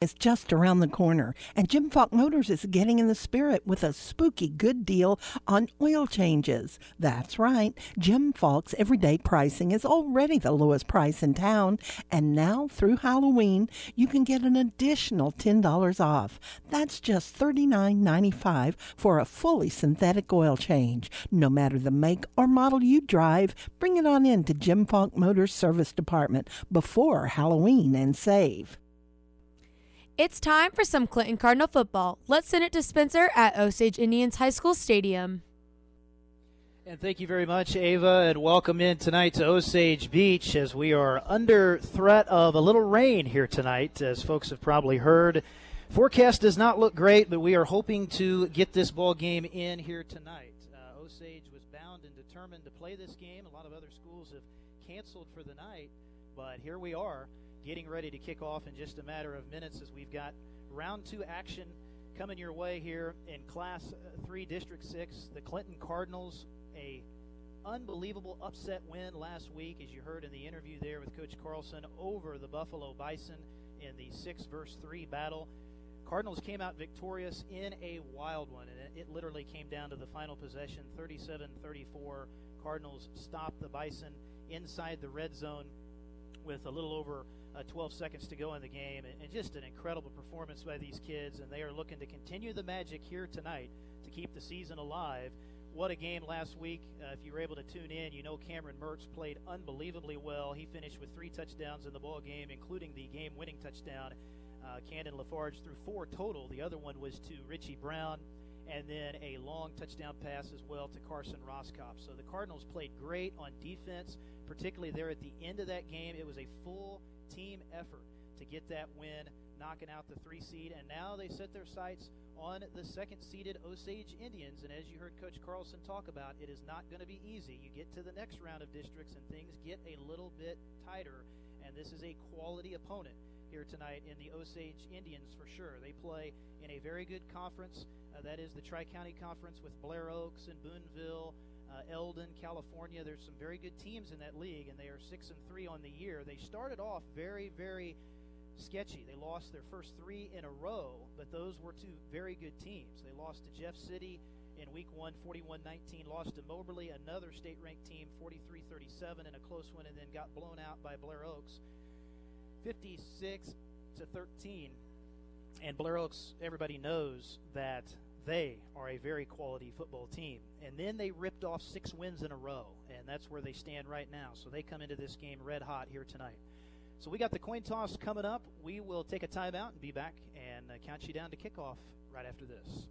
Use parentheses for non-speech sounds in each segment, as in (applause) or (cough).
is just around the corner, and Jim Falk Motors is getting in the spirit with a spooky good deal on oil changes. That's right, Jim Falk's everyday pricing is already the lowest price in town, and now through Halloween, you can get an additional $10 off. That's just $39.95 for a fully synthetic oil change. No matter the make or model you drive, bring it on in to Jim Falk Motors Service Department before Halloween and save. It's time for some Clinton Cardinal football. Let's send it to Spencer at Osage Indians High School Stadium. And thank you very much, Ava, and welcome in tonight to Osage Beach as we are under threat of a little rain here tonight, as folks have probably heard. Forecast does not look great, but we are hoping to get this ball game in here tonight. Uh, Osage was bound and determined to play this game. A lot of other schools have canceled for the night, but here we are getting ready to kick off in just a matter of minutes as we've got round two action coming your way here in Class uh, 3 District 6. The Clinton Cardinals, a unbelievable upset win last week, as you heard in the interview there with Coach Carlson, over the Buffalo Bison in the 6 verse 3 battle. Cardinals came out victorious in a wild one, and it literally came down to the final possession 37 34. Cardinals stopped the Bison inside the red zone with a little over uh, 12 seconds to go in the game, and, and, just an incredible performance by these kids. And they are looking to continue the magic here tonight to keep the season alive. What a game last week. Uh, if you were able to tune in, you know Cameron Mertz played unbelievably well. He finished with three touchdowns in the ball game, including the game winning touchdown. Uh, Camden Lafarge threw four total. The other one was to Richie Brown and then a long touchdown pass as well to Carson Roskopf. So the Cardinals played great on defense, particularly there at the end of that game. It was a full team effort to get that win, knocking out the three seed, and now they set their sights on the second seeded Osage Indians. And as you heard Coach Carlson talk about, it is not going to be easy. You get to the next round of districts and things get a little bit tighter, and this is a quality opponent here tonight in the Osage Indians for sure. They play in a very good conference. Uh, that is the Tri County Conference with Blair Oaks and Boonville, uh, Eldon, California. There's some very good teams in that league, and they are six and three on the year. They started off very, very sketchy. They lost their first three in a row, but those were two very good teams. They lost to Jeff City in week one, 41 19, lost to Moberly, another state ranked team, 43 37, in a close one, and then got blown out by Blair Oaks, 56 to 13. And Blair Oaks, everybody knows that they are a very quality football team. And then they ripped off six wins in a row, and that's where they stand right now. So they come into this game red hot here tonight. So we got the coin toss coming up. We will take a timeout and be back and uh, count you down to kickoff right after this.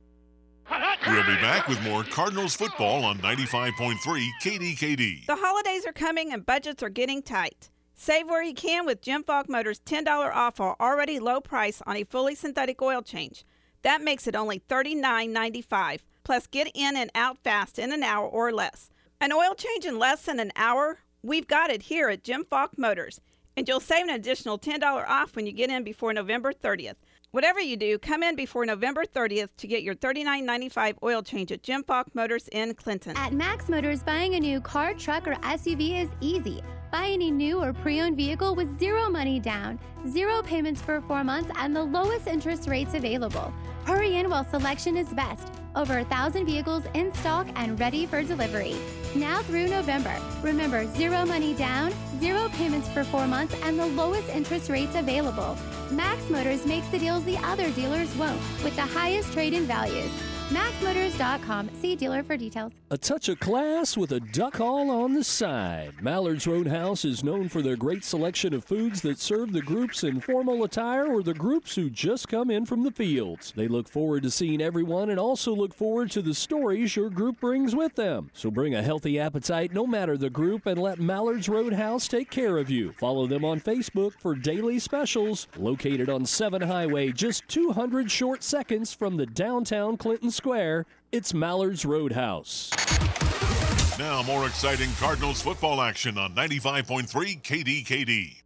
We'll be back with more Cardinals football on 95.3 KDKD. The holidays are coming and budgets are getting tight. Save where you can with Jim Falk Motors' $10 off or already low price on a fully synthetic oil change. That makes it only $39.95. Plus, get in and out fast in an hour or less. An oil change in less than an hour? We've got it here at Jim Falk Motors. And you'll save an additional $10 off when you get in before November 30th. Whatever you do, come in before November 30th to get your $39.95 oil change at Jim Falk Motors in Clinton. At Max Motors, buying a new car, truck, or SUV is easy. Buy any new or pre owned vehicle with zero money down, zero payments for four months, and the lowest interest rates available. Hurry in while selection is best. Over a thousand vehicles in stock and ready for delivery. Now through November. Remember, zero money down, zero payments for four months, and the lowest interest rates available. Max Motors makes the deals the other dealers won't with the highest trade in values. MaxMotors.com. See dealer for details. A touch of class with a duck call on the side. Mallard's Roadhouse is known for their great selection of foods that serve the groups in formal attire or the groups who just come in from the fields. They look forward to seeing everyone and also look forward to the stories your group brings with them. So bring a healthy appetite no matter the group and let Mallard's Roadhouse take care of you. Follow them on Facebook for daily specials. Located on 7 Highway, just 200 short seconds from the downtown Clinton Square, it's Mallard's Roadhouse. Now, more exciting Cardinals football action on 95.3 KDKD.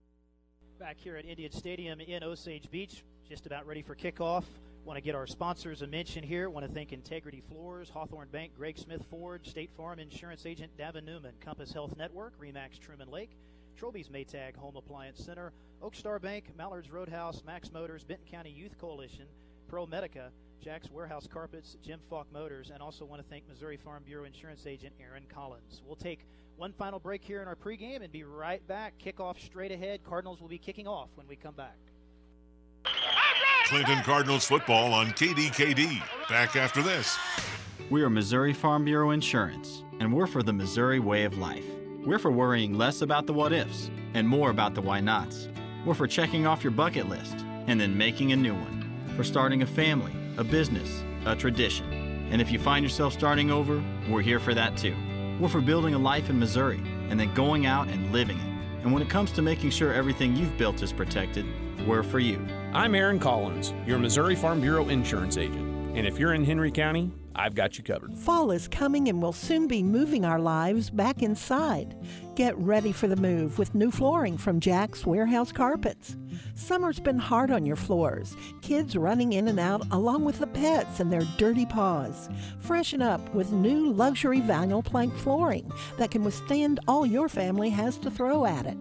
Back here at Indian Stadium in Osage Beach, just about ready for kickoff. Want to get our sponsors a mention here. Want to thank Integrity Floors, Hawthorne Bank, Greg Smith Ford, State Farm Insurance Agent Davin Newman, Compass Health Network, Remax Truman Lake, Troby's Maytag Home Appliance Center, Oak Star Bank, Mallard's Roadhouse, Max Motors, Benton County Youth Coalition, Pro Medica, Jack's Warehouse Carpets, Jim Falk Motors, and also want to thank Missouri Farm Bureau Insurance Agent Aaron Collins. We'll take one final break here in our pregame and be right back. Kickoff straight ahead. Cardinals will be kicking off when we come back. Clinton Cardinals football on KDKD. Back after this. We are Missouri Farm Bureau Insurance, and we're for the Missouri way of life. We're for worrying less about the what ifs and more about the why nots. We're for checking off your bucket list and then making a new one. For starting a family, a business, a tradition. And if you find yourself starting over, we're here for that too. We're for building a life in Missouri and then going out and living it. And when it comes to making sure everything you've built is protected, we're for you. I'm Aaron Collins, your Missouri Farm Bureau insurance agent. And if you're in Henry County, I've got you covered. Fall is coming and we'll soon be moving our lives back inside. Get ready for the move with new flooring from Jack's Warehouse Carpets. Summer's been hard on your floors, kids running in and out along with the pets and their dirty paws. Freshen up with new luxury vinyl plank flooring that can withstand all your family has to throw at it.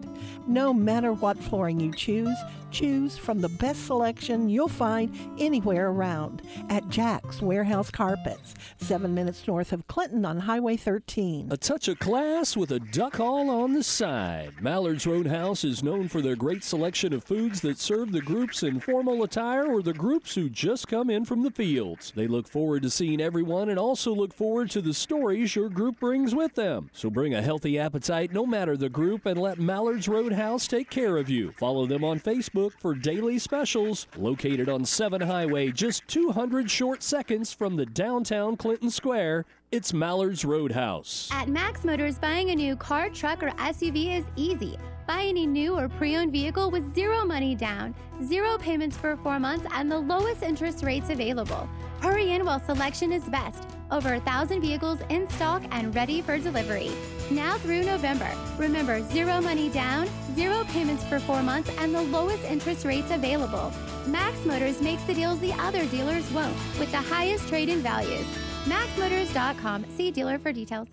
No matter what flooring you choose, choose from the best selection you'll find anywhere around at Jack's Warehouse Carpets, seven minutes north of Clinton on Highway 13. A touch of class with a duck call on the side. Mallard's Roadhouse is known for their great selection of foods that serve the groups in formal attire or the groups who just come in from the fields. They look forward to seeing everyone and also look forward to the stories your group brings with them. So bring a healthy appetite no matter the group and let Mallard's Roadhouse take care of you. Follow them on Facebook for daily specials. Located on 7 Highway, just 200 short seconds from the downtown Clinton Square, it's Mallard's Roadhouse. At Max Motors, buying a new car, truck, or SUV is easy. Buy any new or pre owned vehicle with zero money down, zero payments for four months, and the lowest interest rates available. Hurry in while selection is best. Over a thousand vehicles in stock and ready for delivery. Now through November. Remember, zero money down, zero payments for four months, and the lowest interest rates available. Max Motors makes the deals the other dealers won't, with the highest trade in values. MaxMotors.com. See dealer for details.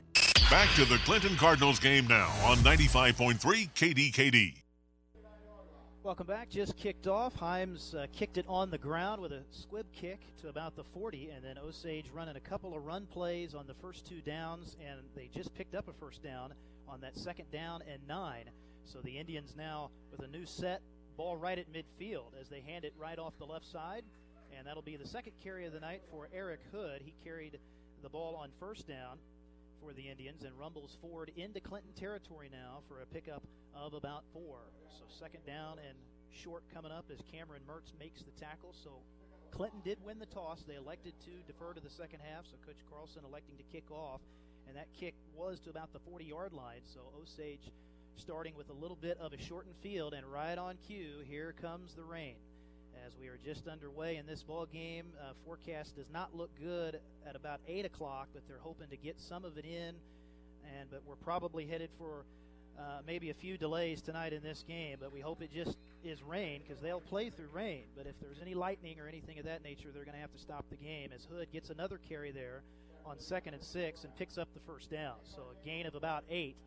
Back to the Clinton Cardinals game now on 95.3 KDKD. Welcome back. Just kicked off. Himes uh, kicked it on the ground with a squib kick to about the 40, and then Osage running a couple of run plays on the first two downs, and they just picked up a first down on that second down and nine. So the Indians now with a new set, ball right at midfield as they hand it right off the left side, and that'll be the second carry of the night for Eric Hood. He carried the ball on first down for the Indians and rumbles forward into Clinton territory now for a pickup of about four. So second down and short coming up as Cameron Mertz makes the tackle. So Clinton did win the toss. They elected to defer to the second half, so Coach Carlson electing to kick off. And that kick was to about the 40 yard line. So Osage starting with a little bit of a shortened field, and right on cue, here comes the rain as we are just underway in this ball game. Uh, forecast does not look good at about eight o'clock, but they're hoping to get some of it in. And but we're probably headed for uh, maybe a few delays tonight in this game. But we hope it just is rain because they'll play through rain. But if there's any lightning or anything of that nature, they're going to have to stop the game. As Hood gets another carry there on second and six and picks up the first down. So a gain of about eight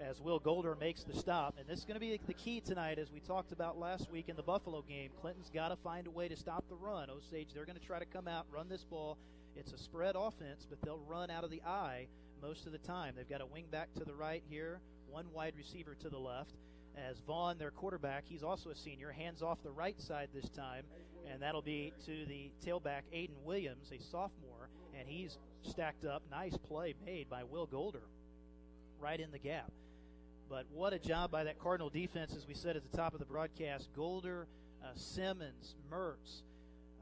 as Will Golder makes the stop. And this is going to be the key tonight, as we talked about last week in the Buffalo game. Clinton's got to find a way to stop the run. Osage, they're going to try to come out, run this ball. It's a spread offense, but they'll run out of the I most of the time. They've got a wing back to the right here, one wide receiver to the left. As Vaughn, their quarterback, he's also a senior, hands off the right side this time, and that'll be to the tailback, Aiden Williams, a sophomore, and he's stacked up. Nice play made by Will Golder right in the gap. But what a job by that Cardinal defense, as we said at the top of the broadcast. Golder, uh, Simmons, Mertz,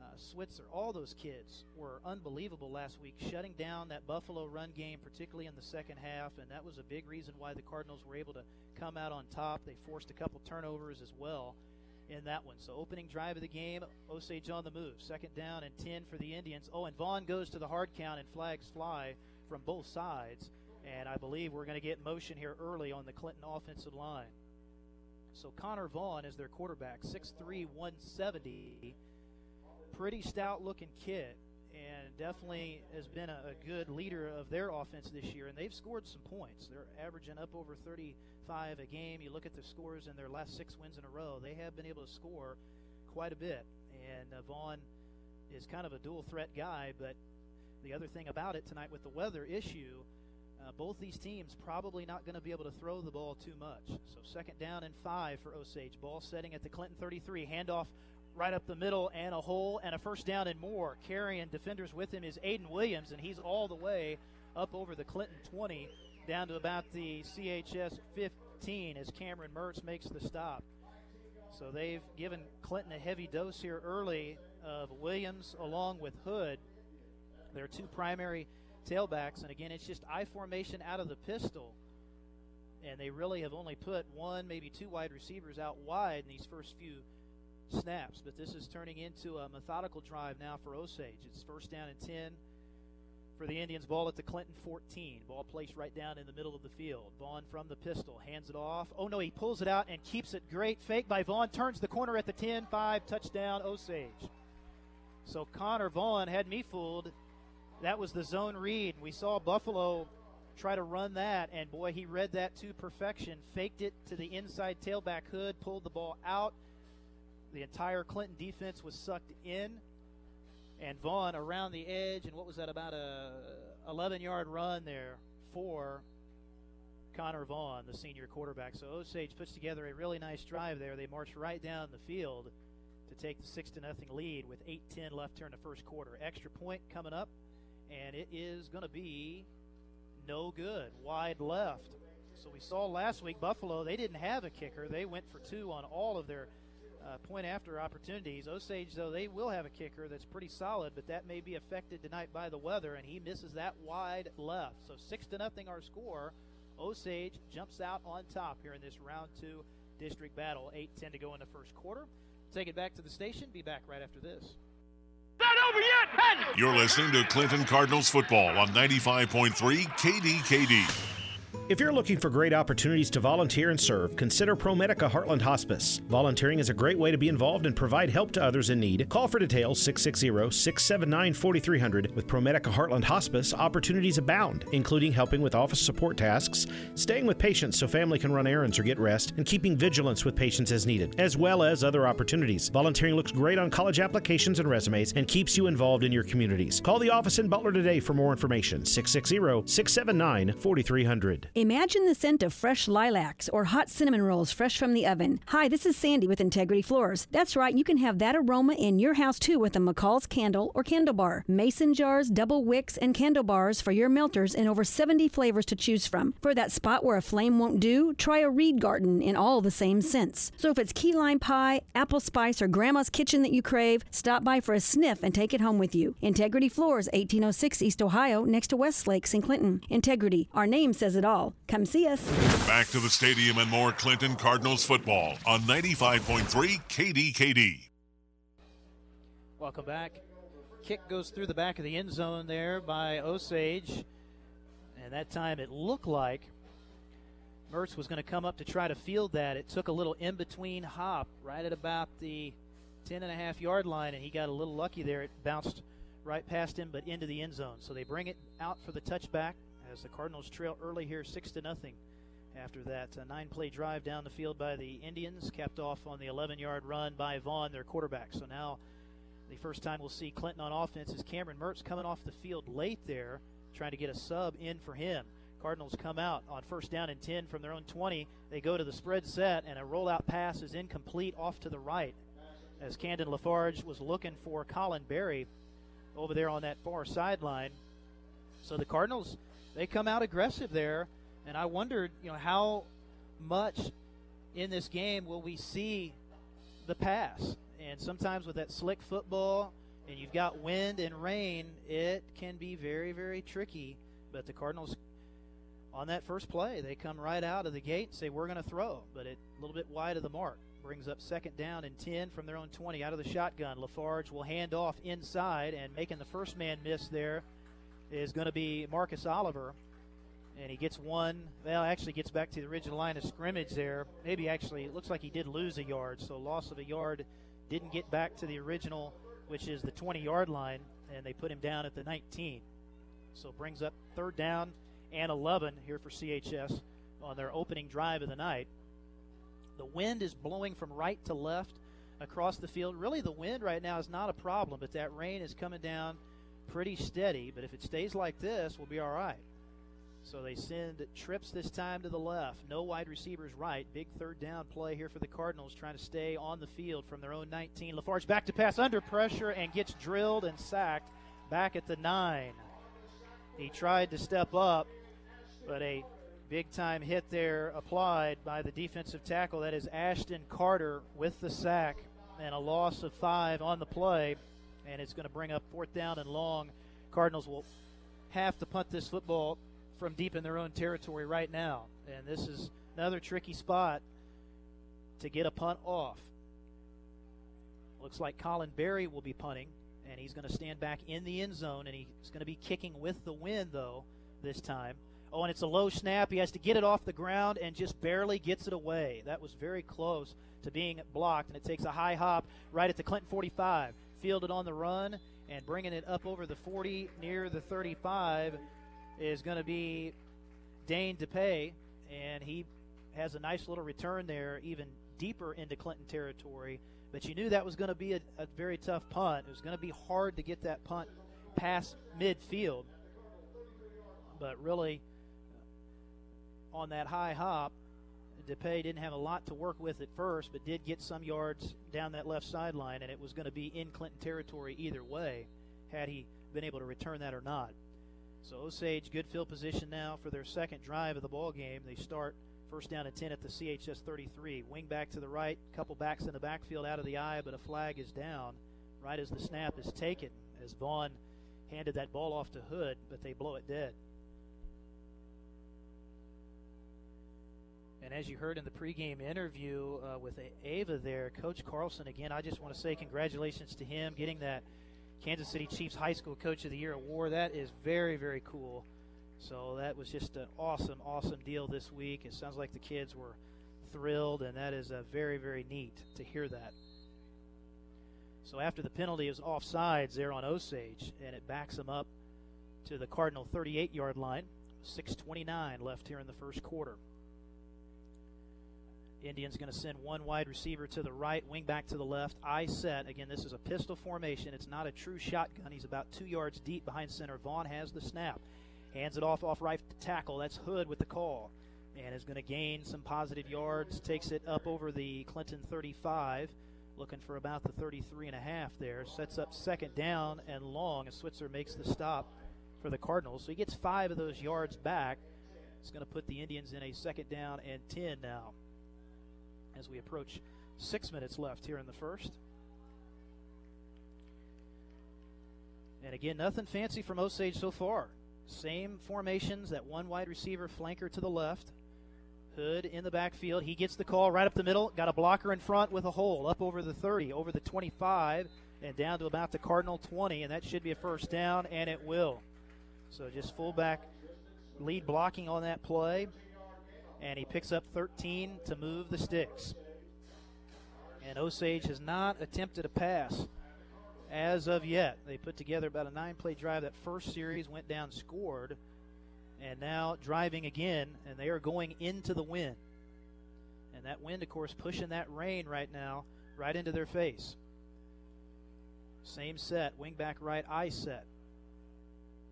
uh, Switzer, all those kids were unbelievable last week, shutting down that Buffalo run game, particularly in the second half. And that was a big reason why the Cardinals were able to come out on top. They forced a couple turnovers as well in that one. So opening drive of the game, Osage on the move. Second down and 10 for the Indians. Oh, and Vaughn goes to the hard count and flags fly from both sides. And I believe we're going to get motion here early on the Clinton offensive line. So Connor Vaughn is their quarterback, 6'3, 170. Pretty stout looking kid. And definitely has been a, a, good leader of their offense this year, and they've scored some points. They're averaging up over 35 a game. You look at the scores in their last six wins in a row, they have been able to score quite a bit. And uh, Vaughn is kind of a dual threat guy, but the other thing about it tonight with the weather issue, uh, both these teams probably not going to be able to throw the ball too much. So second down and five for Osage. Ball setting at the Clinton 33. Handoff right up the middle and a hole and a first down and more. Carrying defenders with him is Aiden Williams, and he's all the way up over the Clinton 20 down to about the CHS 15 as Cameron Mertz makes the stop. So they've given Clinton a heavy dose here early of Williams along with Hood. Their two primary tailbacks, and again, it's just I formation out of the pistol. And they really have only put one, maybe two wide receivers out wide in these first few snaps, but this is turning into a methodical drive now for Osage. It's first down and 10 for the Indians. Ball at the Clinton 14. Ball placed right down in the middle of the field. Vaughn from the pistol hands it off. Oh no, he pulls it out and keeps it great. Fake by Vaughn. Turns the corner at the 10 5. Touchdown, Osage. So Connor Vaughn had me fooled. That was the zone read. We saw Buffalo try to run that, and boy, he read that to perfection. Faked it to the inside tailback Hood, pulled the ball out the entire Clinton defense was sucked in, and Vaughn around the edge, and what was that about a 11 yard run there for Connor Vaughn, the senior quarterback. So Osage puts together a really nice drive there. They march right down the field to take the six to nothing lead with 8-10 left here in the first quarter. Extra point coming up, and it is going to be no good. Wide left. So we saw last week Buffalo, they didn't have a kicker. They went for two on all of their uh, point after opportunities. Osage, though, they will have a kicker that's pretty solid, but that may be affected tonight by the weather, and he misses that wide left. So six to nothing our score. Osage jumps out on top here in this round two district battle. 8-10 to go in the first quarter. Take it back to the station. Be back right after this. You're listening to Clinton Cardinals football on 95.3 KDKD. If you're looking for great opportunities to volunteer and serve, consider ProMedica Heartland Hospice. Volunteering is a great way to be involved and provide help to others in need. Call for details 660 679 4300. With ProMedica Heartland Hospice, opportunities abound, including helping with office support tasks, staying with patients so family can run errands or get rest, and keeping vigilance with patients as needed, as well as other opportunities. Volunteering looks great on college applications and resumes and keeps you involved in your communities. Call the office in Butler today for more information 660 679 4300. Imagine the scent of fresh lilacs or hot cinnamon rolls fresh from the oven. Hi, this is Sandy with Integrity Floors. That's right, you can have that aroma in your house too with a McCall's candle or candle bar. Mason jars, double wicks, and candle bars for your melters in over 70 flavors to choose from. For that spot where a flame won't do, try a reed garden in all the same scents. So if it's key lime pie, apple spice, or grandma's kitchen that you crave, stop by for a sniff and take it home with you. Integrity Floors, 1806 East Ohio, next to Westlakes St. Clinton. Integrity, our name says it all. Come see us. Back to the stadium and more Clinton Cardinals football on 95.3 KDKD. Welcome back. Kick goes through the back of the end zone there by Osage. And that time it looked like Mertz was going to come up to try to field that. It took a little in between hop right at about the 10 and a half yard line, and he got a little lucky there. It bounced right past him, but into the end zone. So they bring it out for the touchback as the Cardinals trail early here, six to nothing. After that a nine-play drive down the field by the Indians, capped off on the 11-yard run by Vaughn, their quarterback. So now the first time we'll see Clinton on offense is Cameron Mertz coming off the field late there, trying to get a sub in for him. Cardinals come out on first down and 10 from their own 20. They go to the spread set, and a rollout pass is incomplete off to the right as Camden Lafarge was looking for Colin Berry over there on that far sideline. So the Cardinals they come out aggressive there, and I wondered, you know, how much in this game will we see the pass? And sometimes with that slick football, and you've got wind and rain, it can be very, very tricky. But the Cardinals, on that first play, they come right out of the gate and say, We're going to throw, but it a little bit wide of the mark. Brings up second down and 10 from their own 20 out of the shotgun. Lafarge will hand off inside, and making the first man miss there is going to be Marcus Oliver. And he gets one, well, actually gets back to the original line of scrimmage there. Maybe actually, it looks like he did lose a yard, so loss of a yard didn't get back to the original which is the 20 yard line, and they put him down at the 19. So brings up third down and 11 here for CHS on their opening drive of the night. The wind is blowing from right to left across the field. Really, the wind right now is not a problem, but that rain is coming down pretty steady. But if it stays like this, we'll be all right. So they send trips this time to the left. No wide receivers right. Big third down play here for the Cardinals, trying to stay on the field from their own 19. LaFarge back to pass under pressure and gets drilled and sacked back at the nine. He tried to step up, but a big time hit there applied by the defensive tackle. That is Ashton Carter with the sack and a loss of five on the play. And it's going to bring up fourth down and long. Cardinals will have to punt this football from deep in their own territory right now. And this is another tricky spot to get a punt off. Looks like Colin Berry will be punting, and he's going to stand back in the end zone, and he's going to be kicking with the wind, though, this time. Oh, and it's a low snap. He has to get it off the ground and just barely gets it away. That was very close to being blocked, and it takes a high hop right at the Clinton 45. Fielded on the run and bringing it up over the 40 near the 35 is going to be Dane DePay, and he has a nice little return there, even deeper into Clinton territory. But you knew that was going to be a, a very tough punt. It was going to be hard to get that punt past midfield. But really, on that high hop, DePay didn't have a lot to work with at first, but did get some yards down that left sideline, and it was going to be in Clinton territory either way, had he been able to return that or not. So Osage, good field position now for their second drive of the ball game. They start first down and 10 at the CHS 33. Wing back to the right, couple backs in the backfield out of the I, but a flag is down right as the snap is taken, as Vaughn handed that ball off to Hood, but they blow it dead. And as you heard in the pregame interview uh, with Ava there, Coach Carlson, again, I just want to say congratulations to him getting that – Kansas City Chiefs High School Coach of the Year award. That is very, very cool. So that was just an awesome, awesome deal this week. It sounds like the kids were thrilled, and that is a very, very neat to hear that. So after the penalty is offsides there on Osage, and it backs them up to the Cardinal 38 yard line. 6.29 left here in the first quarter. Indians going to send one wide receiver to the right, wing back to the left, I set. Again, this is a pistol formation. It's not a true shotgun. He's about two yards deep behind center. Vaughn has the snap. Hands it off off right tackle. That's Hood with the call. And is going to gain some positive yards. Takes it up over the Clinton 35. Looking for about the 33 and a half there. Sets up second down and long as Switzer makes the stop for the Cardinals. So he gets five of those yards back. It's going to put the Indians in a second down and 10 now as we approach six minutes left here in the first. And again, nothing fancy from Osage so far. Same formations, that one wide receiver flanker to the left. Hood in the backfield. He gets the call right up the middle. Got a blocker in front with a hole up over the 30, over the 25, and down to about the Cardinal 20. And that should be a first down, and it will. So just fullback lead blocking on that play and he picks up 13 to move the sticks. And Osage has not attempted a pass as of yet. They put together about a nine play drive. That first series went down, scored, and now driving again, and they are going into the wind. And that wind, of course, pushing that rain right now right into their face. Same set, wing back right, I set.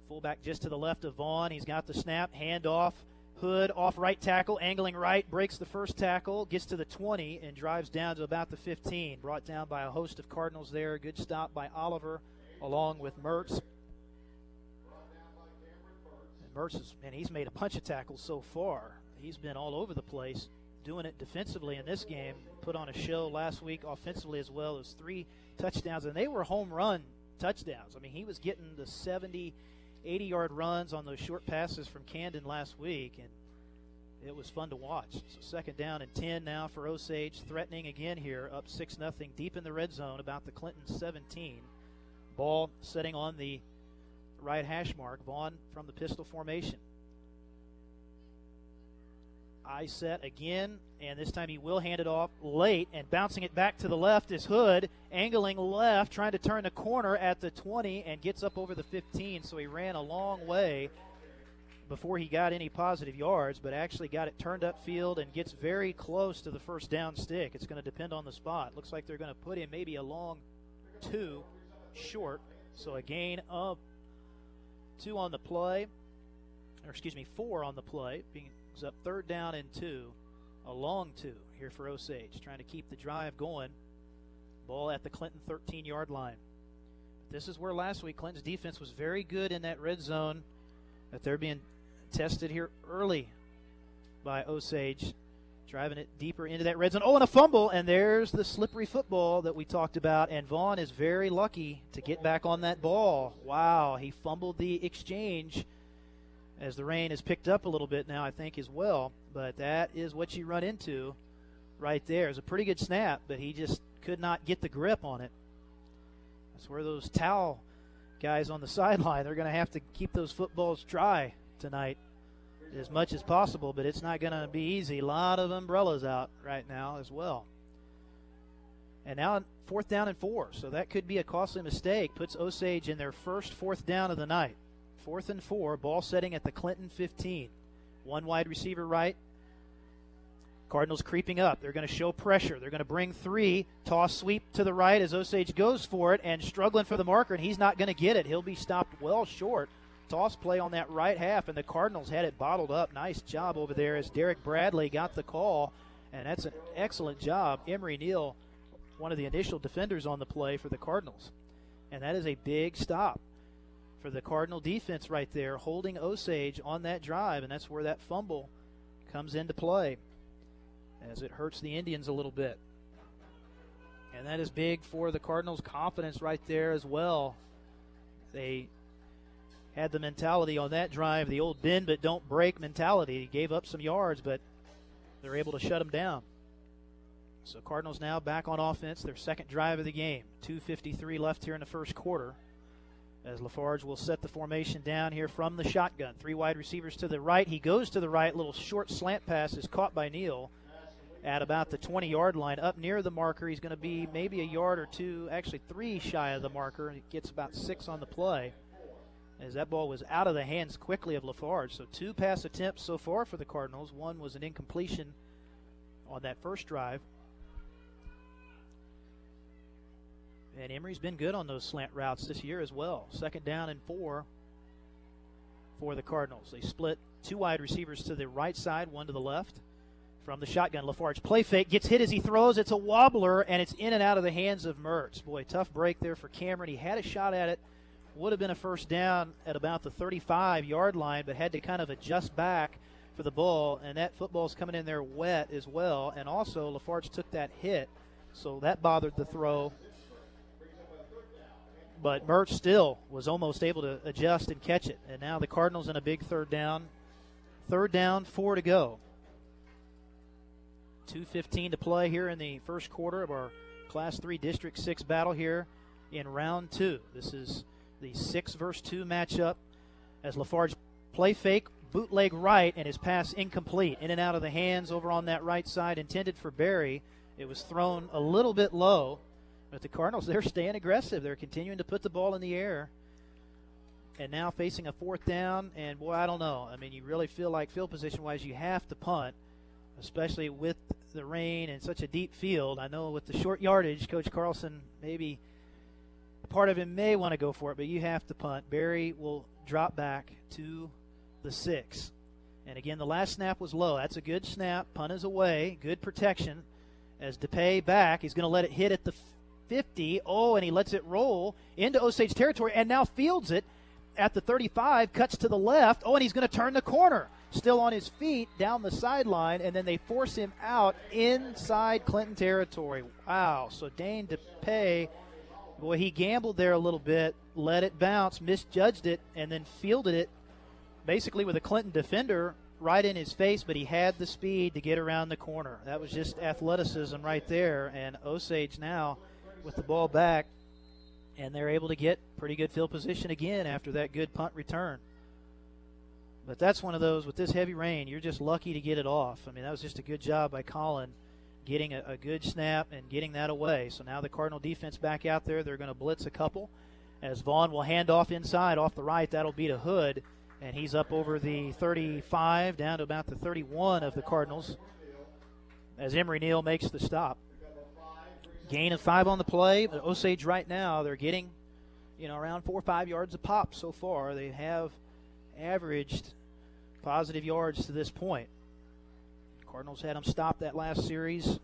Fullback just to the left of Vaughn. He's got the snap, handoff Hood off right tackle, angling right, breaks the first tackle, gets to the 20, and drives down to about the 15. Brought down by a host of Cardinals there. Good stop by Oliver along with Mertz. And Mertz, is, man, he's made a bunch of tackles so far. He's been all over the place doing it defensively in this game. Put on a show last week offensively as well. as three touchdowns, and they were home run touchdowns. I mean, he was getting the 70- 80 yard runs on those short passes from Camden last week, and it was fun to watch. So second down and 10 now for Osage, threatening again here, up 6 0 deep in the red zone, about the Clinton 17. Ball setting on the right hash mark. Vaughn from the pistol formation. Eye set again, and this time he will hand it off late and bouncing it back to the left is Hood, angling left, trying to turn the corner at the 20 and gets up over the 15. So he ran a long way before he got any positive yards, but actually got it turned up field and gets very close to the first down stick. It's going to depend on the spot. Looks like they're going to put him maybe a long two short. So a gain of two on the play, or excuse me, four on the play. Being up third down and two, a long two here for Osage, trying to keep the drive going. Ball at the Clinton 13 yard line. This is where last week Clinton's defense was very good in that red zone. That they're being tested here early by Osage, driving it deeper into that red zone. Oh, and a fumble, and there's the slippery football that we talked about. And Vaughn is very lucky to get back on that ball. Wow, he fumbled the exchange as the rain has picked up a little bit now, I think, as well. But that is what you run into right there. It's a pretty good snap, but he just could not get the grip on it. That's where those towel guys on the (laughs) sideline, they're going to have to keep those footballs dry tonight as much as possible, but it's not going to be easy. A lot of umbrellas out right now as well. And now fourth down and four, so that could be a costly mistake. Puts Osage in their first fourth down of the night. Fourth and four, ball setting at the Clinton 15. One wide receiver right. Cardinals creeping up. They're going to show pressure. They're going to bring three. Toss sweep to the right as Osage goes for it and struggling for the marker, and he's not going to get it. He'll be stopped well short. Toss play on that right half, and the Cardinals had it bottled up. Nice job over there as Derek Bradley got the call, and that's an excellent job. Emery Neal, one of the initial defenders on the play for the Cardinals. And that is a big stop for the Cardinal defense right there, holding Osage on that drive, and that's where that fumble comes into play as it hurts the Indians a little bit. And that is big for the Cardinals' confidence right there as well. They had the mentality on that drive, the old bend but don't break mentality. Gave up some yards, but they're able to shut them down. So Cardinals now back on offense, their second drive of the game. 2.53 left here in the first quarter as Lafarge will set the formation down here from the shotgun. Three wide receivers to the right. He goes to the right. Little short slant pass is caught by Neal at about the 20 yard line. Up near the marker, he's going to be maybe a yard or two, actually three shy of the marker. He gets about six on the play as that ball was out of the hands quickly of Lafarge. So two pass attempts so far for the Cardinals. One was an incompletion on that first drive. And Emery's been good on those slant routes this year as well. Second down and four for the Cardinals. They split two wide receivers to the right side, one to the left. From the shotgun, Lafarge play fake gets hit as he throws. It's a wobbler and it's in and out of the hands of Mertz. Boy, tough break there for Cameron. He had a shot at it, would have been a first down at about the 35 yard line, but had to kind of adjust back for the ball. And that football's coming in there wet as well. And also, Lafarge took that hit, so that bothered the throw but Mertz still was almost able to adjust and catch it. And now the Cardinals in a big third down. Third down, four to go. 2.15 to play here in the first quarter of our Class 3 District 6 battle here in round two. This is the 6 versus 2 matchup as Lafarge play fake, bootleg right, and his pass incomplete. In and out of the hands over on that right side, intended for Berry. It was thrown a little bit low but the Cardinals, (laughs) they're staying aggressive. They're continuing to put the ball in the air. And now facing a fourth down, and boy, I don't know. I mean, you really feel like field position wise, you have to punt, especially with the rain and such a deep field. I know with the short yardage, Coach Carlson maybe part of him may want to go for it, but you have to punt. Berry will drop back to the six. And again, the last snap was low. That's a good snap. Punt is away. Good protection. As DePay back, he's going to let it hit at the 50. Oh, and he lets it roll into Osage territory and now fields it at the 35, cuts to the left. Oh, and he's going to turn the corner. Still on his feet down the sideline, and then they force him out inside Clinton territory. Wow. So Dane DePay, boy, he gambled there a little bit, let it bounce, misjudged it, and then fielded it basically with a Clinton defender right in his face, but he had the speed to get around the corner. That was just athleticism right there. And Osage now with the ball back, and they're able to get pretty good field position again after that good punt return. But that's one of those with this heavy rain, you're just lucky to get it off. I mean, that was just a good job by Colin getting a, a good snap and getting that away. So now the Cardinal defense back out there. They're going to blitz a couple as Vaughn will hand off inside off the right. That'll be to Hood, and he's up over the 35 down to about the 31 of the Cardinals as Emery Neal makes the stop. Gain of five on the play, but Osage right now they're getting, you know, around four or five yards a pop so far. They have averaged positive yards to this point. Cardinals had them stop that last series,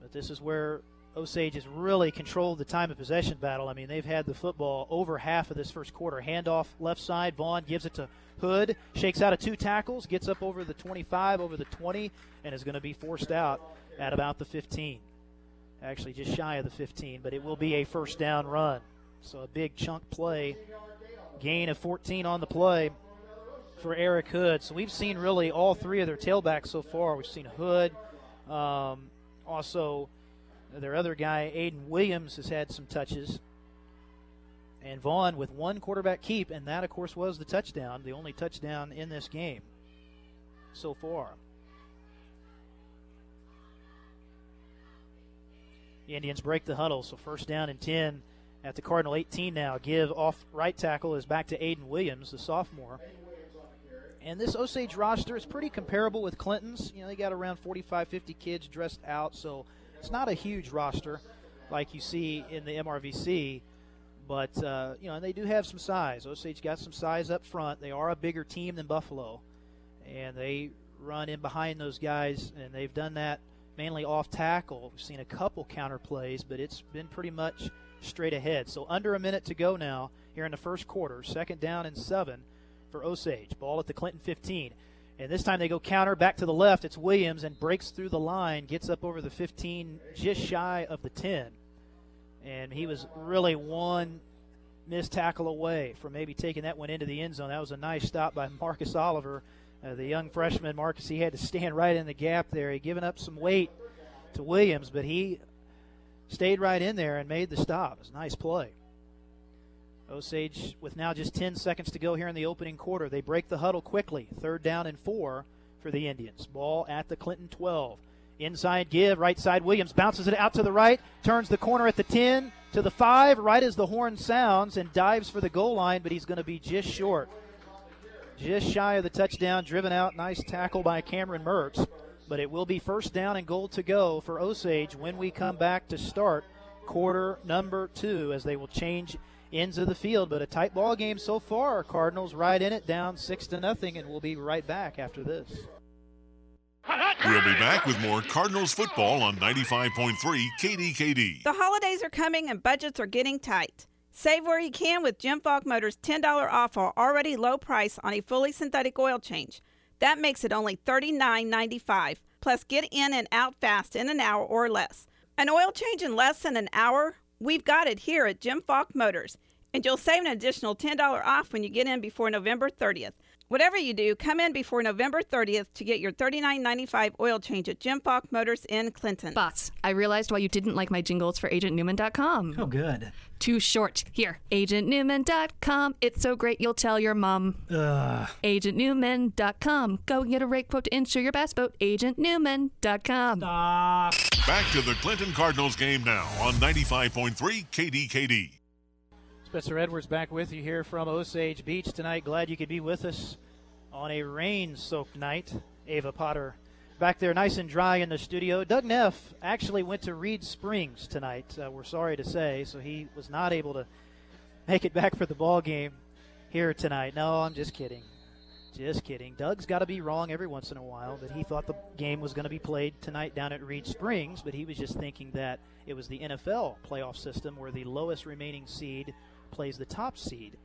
but this is where Osage has really controlled the time of possession battle. I mean, they've had the football over half of this first quarter. Handoff left side. Vaughn gives it to Hood, shakes out of two tackles, gets up over the 25, over the 20, and is going to be forced out at about the 15. Actually, just shy of the 15, but it will be a first down run. So a big chunk play. Gain of 14 on the play for Eric Hood. So we've seen really all three of their tailbacks so far. We've seen Hood, um, also their other guy, Aiden Williams, has had some touches. And Vaughn with one quarterback keep, and that, of course, was the touchdown, the only touchdown in this game so far. Indians break the huddle, so first down and 10 at the Cardinal 18 now. Give off right tackle is back to Aiden Williams, the sophomore. And this Osage roster is pretty comparable with Clinton's. You know, they got around 45, 50 kids dressed out, so it's not a huge roster like you see in the MRVC, but uh, you know they do have some size. Osage got some size up front. They are a bigger team than Buffalo, and they run in behind those guys, and they've done that mainly off tackle. We've seen a couple counter plays, but it's been pretty much straight ahead. So under a minute to go now here in the first quarter. Second down and seven for Osage. Ball at the Clinton 15. And this time they go counter back to the left. It's Williams and breaks through the line, gets up over the 15, just shy of the 10. And he was really one missed tackle away from maybe taking that one into the end zone. That was a nice stop by Marcus Oliver, uh, the young freshman. Marcus, he had to stand (laughs) right in the gap there. He given up some weight to Williams, but he stayed right in there and made the stop. It was a nice play. Osage with now just 10 seconds to go here in the opening quarter. They break the huddle quickly. Third down and four for the Indians. Ball at the Clinton 12. Inside give, right side Williams bounces it out to the right, turns the corner at the 10 to the 5, right as the horn sounds, and dives for the goal line, but he's going to be just short. Just shy of the touchdown, driven out. Nice tackle by Cameron Mertz. But it will be first down and goal to go for Osage when we come back to start quarter number two as they will change ends of the field. But a tight ball game so far. Cardinals right in it, down six to nothing, and we'll be right back after this. We'll be back with more Cardinals football on 95.3 KDKD. The holidays are coming and budgets are getting tight. Save where you can with Jim Falk Motors' $10 off our already low price on a fully synthetic oil change. That makes it only $39.95. Plus, get in and out fast in an hour or less. An oil change in less than an hour? We've got it here at Jim Falk Motors. And you'll save an additional $10 off when you get in before November 30th. Whatever you do, come in before November 30th to get your $39.95 oil change at Jim Falk Motors in Clinton. Boss, I realized why you didn't like my jingles for agentnewman.com. Oh, good. Too short. Here, agentnewman.com. It's so great you'll tell your mom. Ugh. Agentnewman.com. Go get a rate quote to insure your bass boat. Agentnewman.com. Stop. Back to the Clinton Cardinals game now on 95.3 KDKD. Spencer Edwards back with you here from Osage Beach tonight. Glad you could be with us on a rain soaked night. Ava Potter back there nice and dry in the studio. Doug Neff actually went to Reeds Spring tonight, uh, we're sorry to say, so he was not able to make it back for the ball game here tonight. No, I'm just kidding. Just kidding. Doug's got to be wrong every once in a while that he thought the game was going to be played tonight down at Reeds Spring, but he was just thinking that it was the NFL playoff system where the lowest remaining seed plays the top seed.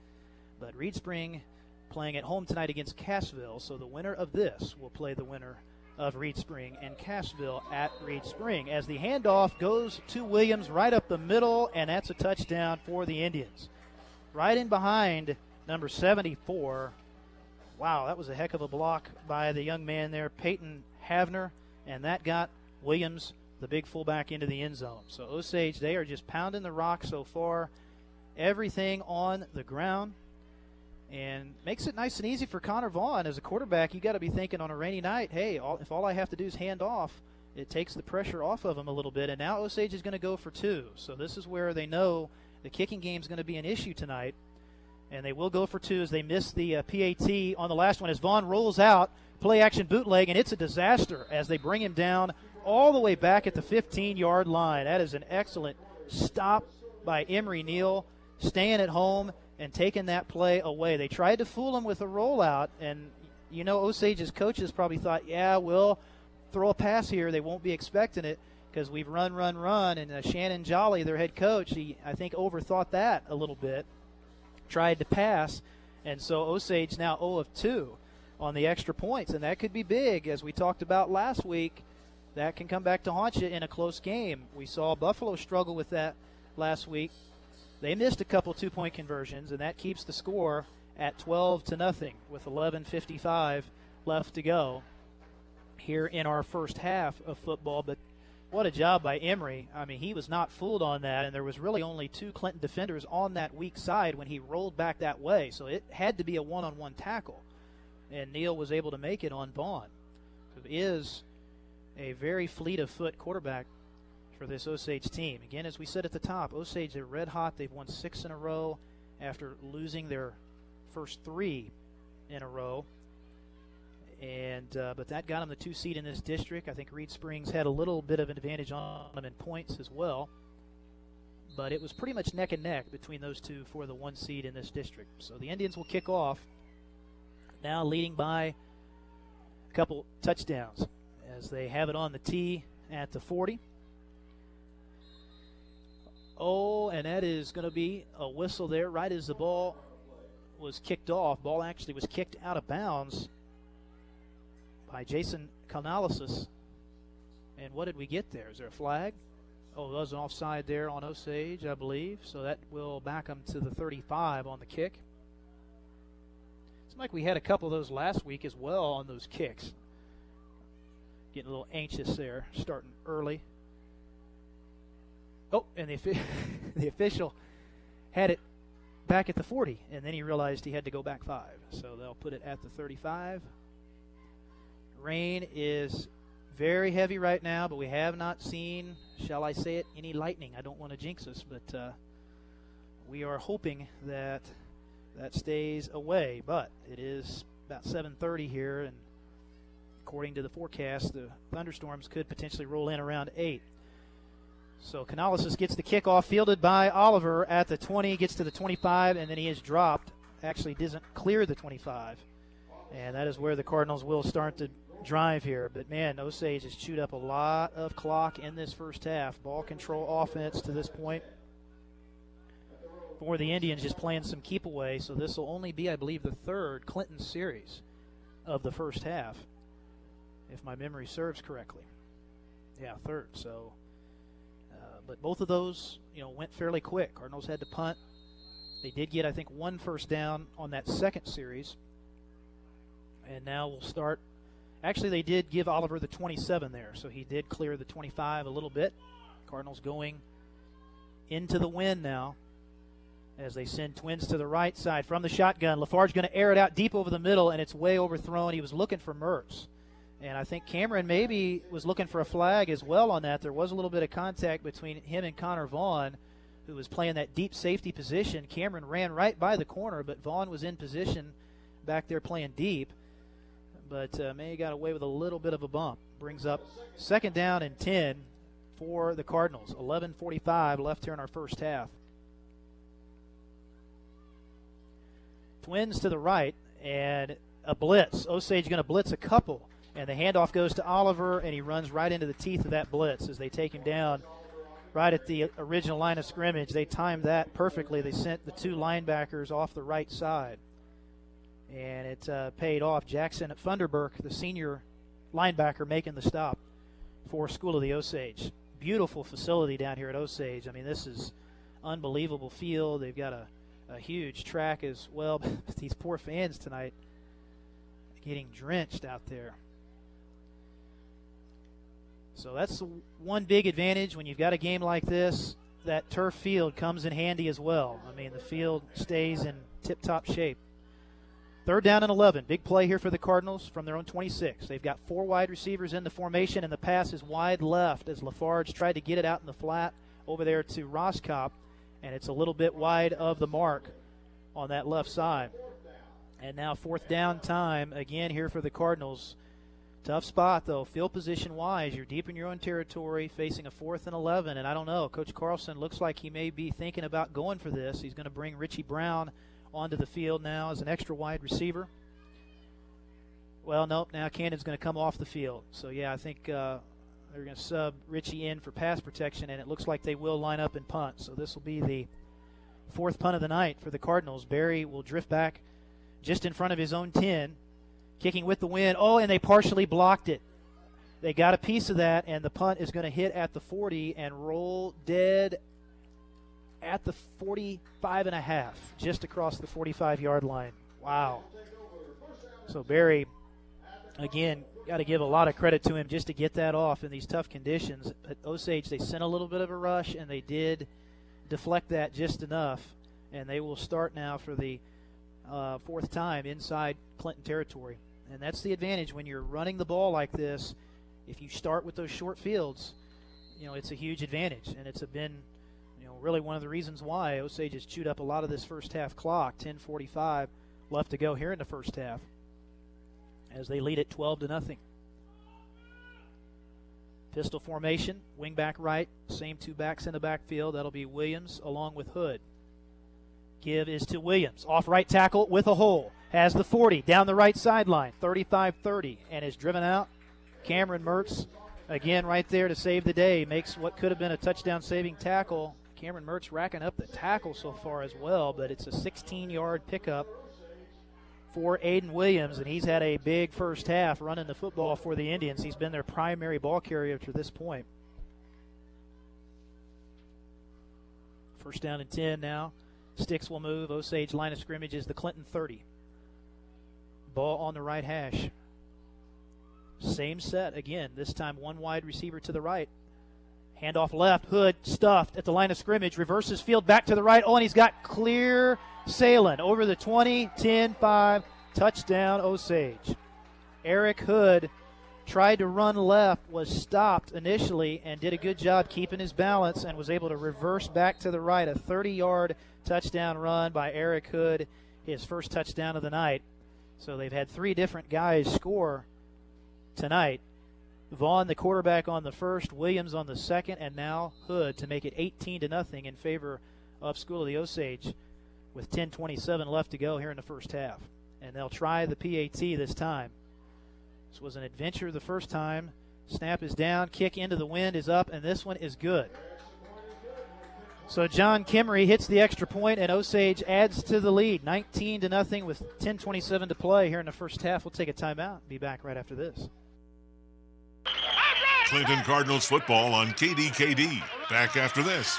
But Reed Spring playing at home tonight against Cassville, so the winner of this will play the winner of Reed Spring and Cassville at Reed Spring. As the handoff goes to Williams right up the middle, and that's a touchdown for the Indians. Right in behind number 74. Wow, that was a heck of a block by the young man there, Peyton Havner, and that got Williams, the big fullback, into the end zone. So Osage, they are just pounding the rock so far everything on the ground. and makes it nice and easy for Connor Vaughn as a quarterback. You got to be thinking on a rainy night, hey, all, if all I have to do is hand off, it takes the pressure off of him a little bit. And now Osage is going to go for two. So this is where they know the kicking game is going to be an issue tonight. And they will go for two as they miss the uh, PAT on the last one. As Vaughn rolls out, play action bootleg, and it's a disaster as they bring him down all the way back at the 15 yard line. That is an excellent stop by Emery Neal, staying at home and taking that play away. They tried to fool him with a rollout, and you know Osage's coaches probably thought, yeah, we'll throw a pass here. They won't be expecting it because we've run, run, run. And uh, Shannon Jolly, their head coach, he I think overthought that a little bit. Tried to pass, and so Osage now 0 of 2 on the extra points, and that could be big, as we talked about last week. That can come back to haunt you in a close game. We saw Buffalo struggle with that last week. They missed a couple two-point conversions, and that keeps the score at 12 to nothing with 11:55 left to go here in our first half of football. But what a job by Emery. I mean, he was not fooled on that, and there was really only two Clinton defenders on that weak side when he rolled back that way. So it had to be a one-on-one tackle, and Neal was able to make it on Vaughn. Who is a very fleet of foot quarterback for this Osage team. Again, as we said at the top, Osage are red hot. They've won six in a row after losing their first three in a row. And uh, but that got them the two seed in this district. I think Reeds Spring had a little bit of an advantage on them in points as well. But it was pretty much neck and neck between those two for the one seed in this district. So the Indians will kick off now, leading by a couple touchdowns as they have it on the tee at the 40. Oh, and that is going to be a whistle there right as the ball was kicked off. Ball actually was kicked out of bounds by Jason Canalisis. And what did we get there? Is there a flag? Oh, there was an offside there on Osage, I believe. So that will back them to the 35 on the kick. It's like we had a couple of those last week as well on those kicks. Getting a little anxious there, starting early. Oh, and the, (laughs) the official had it back at the 40, and then he realized he had to go back five. So they'll put it at the 35. Rain is very heavy right now, but we have not seen, shall I say it, any lightning. I don't want to jinx us, but uh, we are hoping that that stays away. But it is about 7:30 here, and according to the forecast, the thunderstorms could potentially roll in around eight. So Canales gets the kickoff, fielded by Oliver at the 20, gets to the 25, and then he is dropped. Actually, doesn't clear the 25, and that is where the Cardinals will start to drive here. But man, Osage has chewed up a lot of clock in this first half. Ball control offense to this point. For the Indians, just playing some keep away. So this will only be, I believe, the third Clinton series of the first half, if my memory serves correctly. Yeah, third. So, Uh, but both of those, you know, went fairly quick. Cardinals had to punt. They did get, I think, one first down on that second series. And now we'll start Actually, they did give Oliver the 27 there, so he did clear the 25 a little bit. Cardinals going into the wind now as they send twins to the right side from the shotgun. Lafarge going to air it out deep over the middle, and it's way overthrown. He was looking for Mertz. And I think Cameron maybe was looking for a flag as well on that. There was a little bit of contact between him and Connor Vaughn, who was playing that deep safety position. Cameron ran right by the corner, but Vaughn was in position back there playing deep but uh, May got away with a little bit of a bump. Brings up second down and 10 for the Cardinals. 11:45 left here in our first half. Twins to the right and a blitz. Osage going to blitz a couple, and the handoff goes to Oliver, and he runs right into the teeth of that blitz as they take him down right at the original line of scrimmage. They timed that perfectly. They sent the two linebackers off the right side and it uh, paid off. Jackson at Funderburk, the senior linebacker, making the stop for School of the Osage. Beautiful facility down here at Osage. I mean, this is unbelievable field. They've got a, a huge track as well. (laughs) These poor fans tonight getting drenched out there. So that's one big advantage when you've got a game like this. That turf field comes in handy as well. I mean, the field stays in tip top shape Third down and 11. Big play here for the Cardinals from their own 26. They've got four wide receivers in the formation, and the pass is wide left as Lafarge tried to get it out in the flat over there to Roskop, and it's a little bit wide of the mark on that left side. And now fourth down time again here for the Cardinals. Tough spot though, field position wise. You're deep in your own territory, facing a fourth and 11, and I don't know. Coach Carlson looks like he may be thinking about going for this. He's going to bring Richie Brown onto the field now as an extra wide receiver. Well, nope. Now Cannon's going to come off the field. So yeah, I think uh, they're going to sub Richie in for pass protection, and it looks like they will line up and punt. So this will be the fourth punt of the night for the Cardinals. Berry will drift back just in front of his own 10, kicking with the wind. Oh, and they partially blocked it. They got a piece of that, and the punt is going to hit at the 40 and roll dead at the 45 and a half, just across the 45 yard line. Wow. So Berry, again, got to give a lot of credit to him just to get that off in these tough conditions. At Osage, they sent a little bit of a rush, and they did deflect that just enough. And they will start now for the uh, fourth time inside Clinton territory. And that's the advantage when you're running the ball like this. If you start with those short fields, you know, it's a huge advantage. And it's been, you know, really one of the reasons why Osage has chewed up a lot of this first half clock. 10:45 left to go here in the first half, as they lead it 12 to nothing. Pistol formation, wing back right, same two backs in the backfield. That'll be Williams along with Hood. Give is to Williams. Off right tackle with a hole. Has the 40 down the right sideline, 35 30, and is driven out. Cameron Mertz, again, right there to save the day, makes what could have been a touchdown saving tackle. Cameron Mertz racking up the tackle so far as well, but it's a 16 yard pickup for Aiden Williams, and he's had a big first half running the football for the Indians. He's been their primary ball carrier to this point. First down and 10 now. Sticks will move. Osage line of scrimmage is the Clinton 30. Ball on the right hash. Same set again. This time one wide receiver to the right. Handoff left. Hood stuffed at the line of scrimmage. Reverses field back to the right. Oh, and he's got clear sailing over the 20, 10, 5. Touchdown, Osage. Eric Hood tried to run left, was stopped initially, and did a good job keeping his balance and was able to reverse back to the right. A 30 yard touchdown run by Eric Hood, his first touchdown of the night. So they've had three different guys score tonight. Vaughn, the quarterback, on the first, Williams on the second, and now Hood to make it 18 to nothing in favor of School of the Osage, with 10:27 left to go here in the first half. And they'll try the PAT this time. This was an adventure the first time. Snap is down, kick into the wind is up, and this one is good. So John Kimmery hits the extra point, and Osage adds to the lead, 19 to nothing, with 10:27 to play here in the first half. We'll take a timeout. Be back right after this. Clinton Cardinals football on KDKD. Back after this.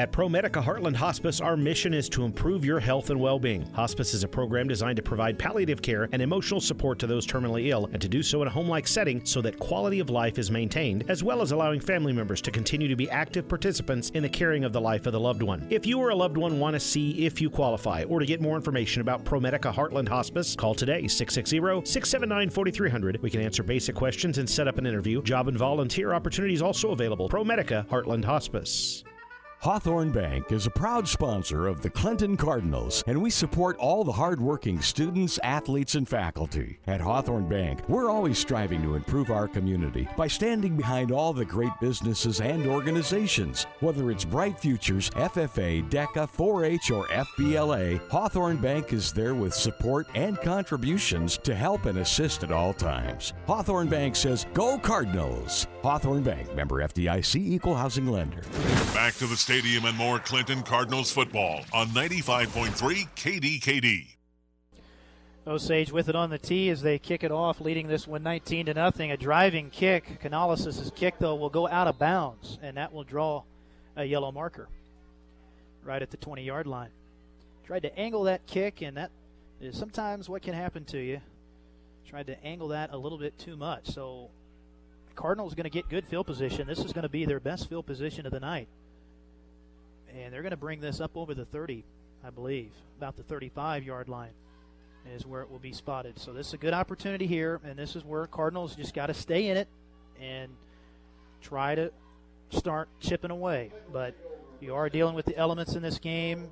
At ProMedica Heartland Hospice, our mission is to improve your health and well being. Hospice is a program designed to provide palliative care and emotional support to those terminally ill, and to do so in a home like setting so that quality of life is maintained, as well as allowing family members to continue to be active participants in the caring of the life of the loved one. If you or a loved one want to see if you qualify or to get more information about ProMedica Heartland Hospice, call today 660 679 4300. We can answer basic questions and set up an interview. Job and volunteer opportunities also available. ProMedica Heartland Hospice. Hawthorne Bank is a proud sponsor of the Clinton Cardinals, and we support all the hardworking students, athletes, and faculty. At Hawthorne Bank, we're always striving to improve our community by standing behind all the great businesses and organizations. Whether it's Bright Futures, FFA, DECA, 4 H, or FBLA, Hawthorne Bank is there with support and contributions to help and assist at all times. Hawthorne Bank says, Go Cardinals! Hawthorne Bank, member FDIC, equal housing lender. Back to the stadium and more Clinton Cardinals football on 95.3 KDKD. Osage with it on the tee as they kick it off, leading this one 19 to nothing. A driving kick. Canales' kick, though, will go out of bounds, and that will draw a yellow marker right at the 20 yard line. Tried to angle that kick, and that is sometimes what can happen to you. Tried to angle that a little bit too much. So, Cardinals going to get good field position. This is going to be their best field position of the night. And they're going to bring this up over the 30, I believe, about the 35 yard line. is where it will be spotted. So this is a good opportunity here, and this is where Cardinals just got to stay in it and try to start chipping away. But you are dealing with the elements in this game,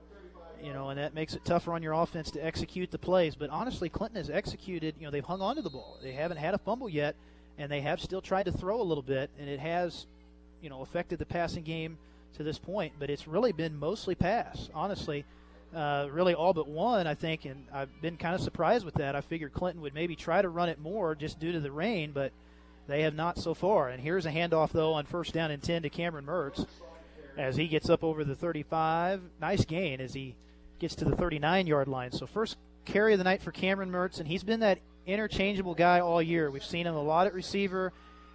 you know, and that makes it tougher on your offense to execute the plays. But honestly, Clinton has executed. You know, they've hung on to the ball. They haven't had a fumble yet, and they have still tried to throw a little bit, and it has, you know, affected the passing game to this point. But it's really been mostly pass, honestly. Uh, really all but one, I think, and I've been kind of surprised with that. I figured Clinton would maybe try to run it more just due to the rain, but they have not so far. And here's a handoff, though, on first down and 10 to Cameron Mertz as he gets up over the 35. Nice gain as he gets to the 39 yard line. So, first carry of the night for Cameron Mertz, and he's been that interchangeable guy all year. We've seen him a lot at receiver.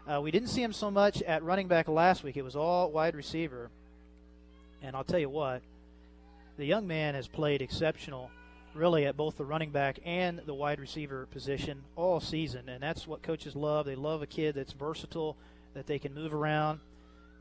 Uh, we didn't see him so much at running back last week, it was all wide receiver. And I'll tell you what, the young man has played exceptional really at both the running back and the wide receiver position all season. And that's what coaches love. They love a kid that's versatile that they can move around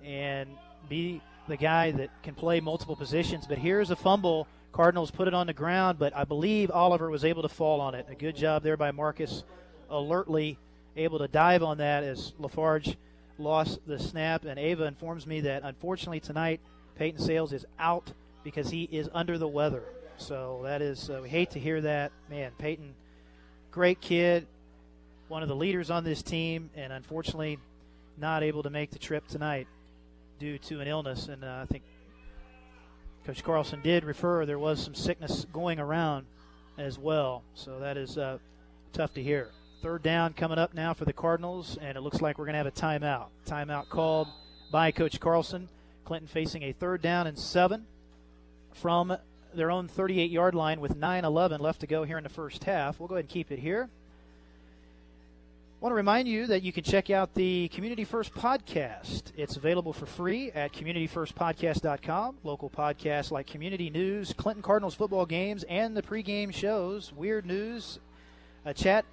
and be the guy that can play multiple positions. But here's a fumble. Cardinals put it on the ground but i believe oliver was able to fall on it. A good job there by marcus alertly able to dive on that as lafarge lost the snap. And ava informs me that unfortunately tonight peyton sales is out because he is under the weather. So that is, uh, we hate to hear that. Man, Peyton, great kid, one of the leaders on this team, and unfortunately not able to make the trip tonight due to an illness. And uh, I think Coach Carlson did refer there was some sickness going around as well. So that is uh, tough to hear. Third down coming up now for the Cardinals, and it looks like we're going to have a timeout. Timeout called by Coach Carlson. Clinton facing a third down and seven from their own 38 yard line with 9 11 left to go here in the first half. We'll go ahead and keep it here. I want to remind you that you can check out the Community First podcast. It's available for free at communityfirstpodcast.com. Local podcasts like Community News, Clinton Cardinals football games, and the pregame shows, Weird News, a chat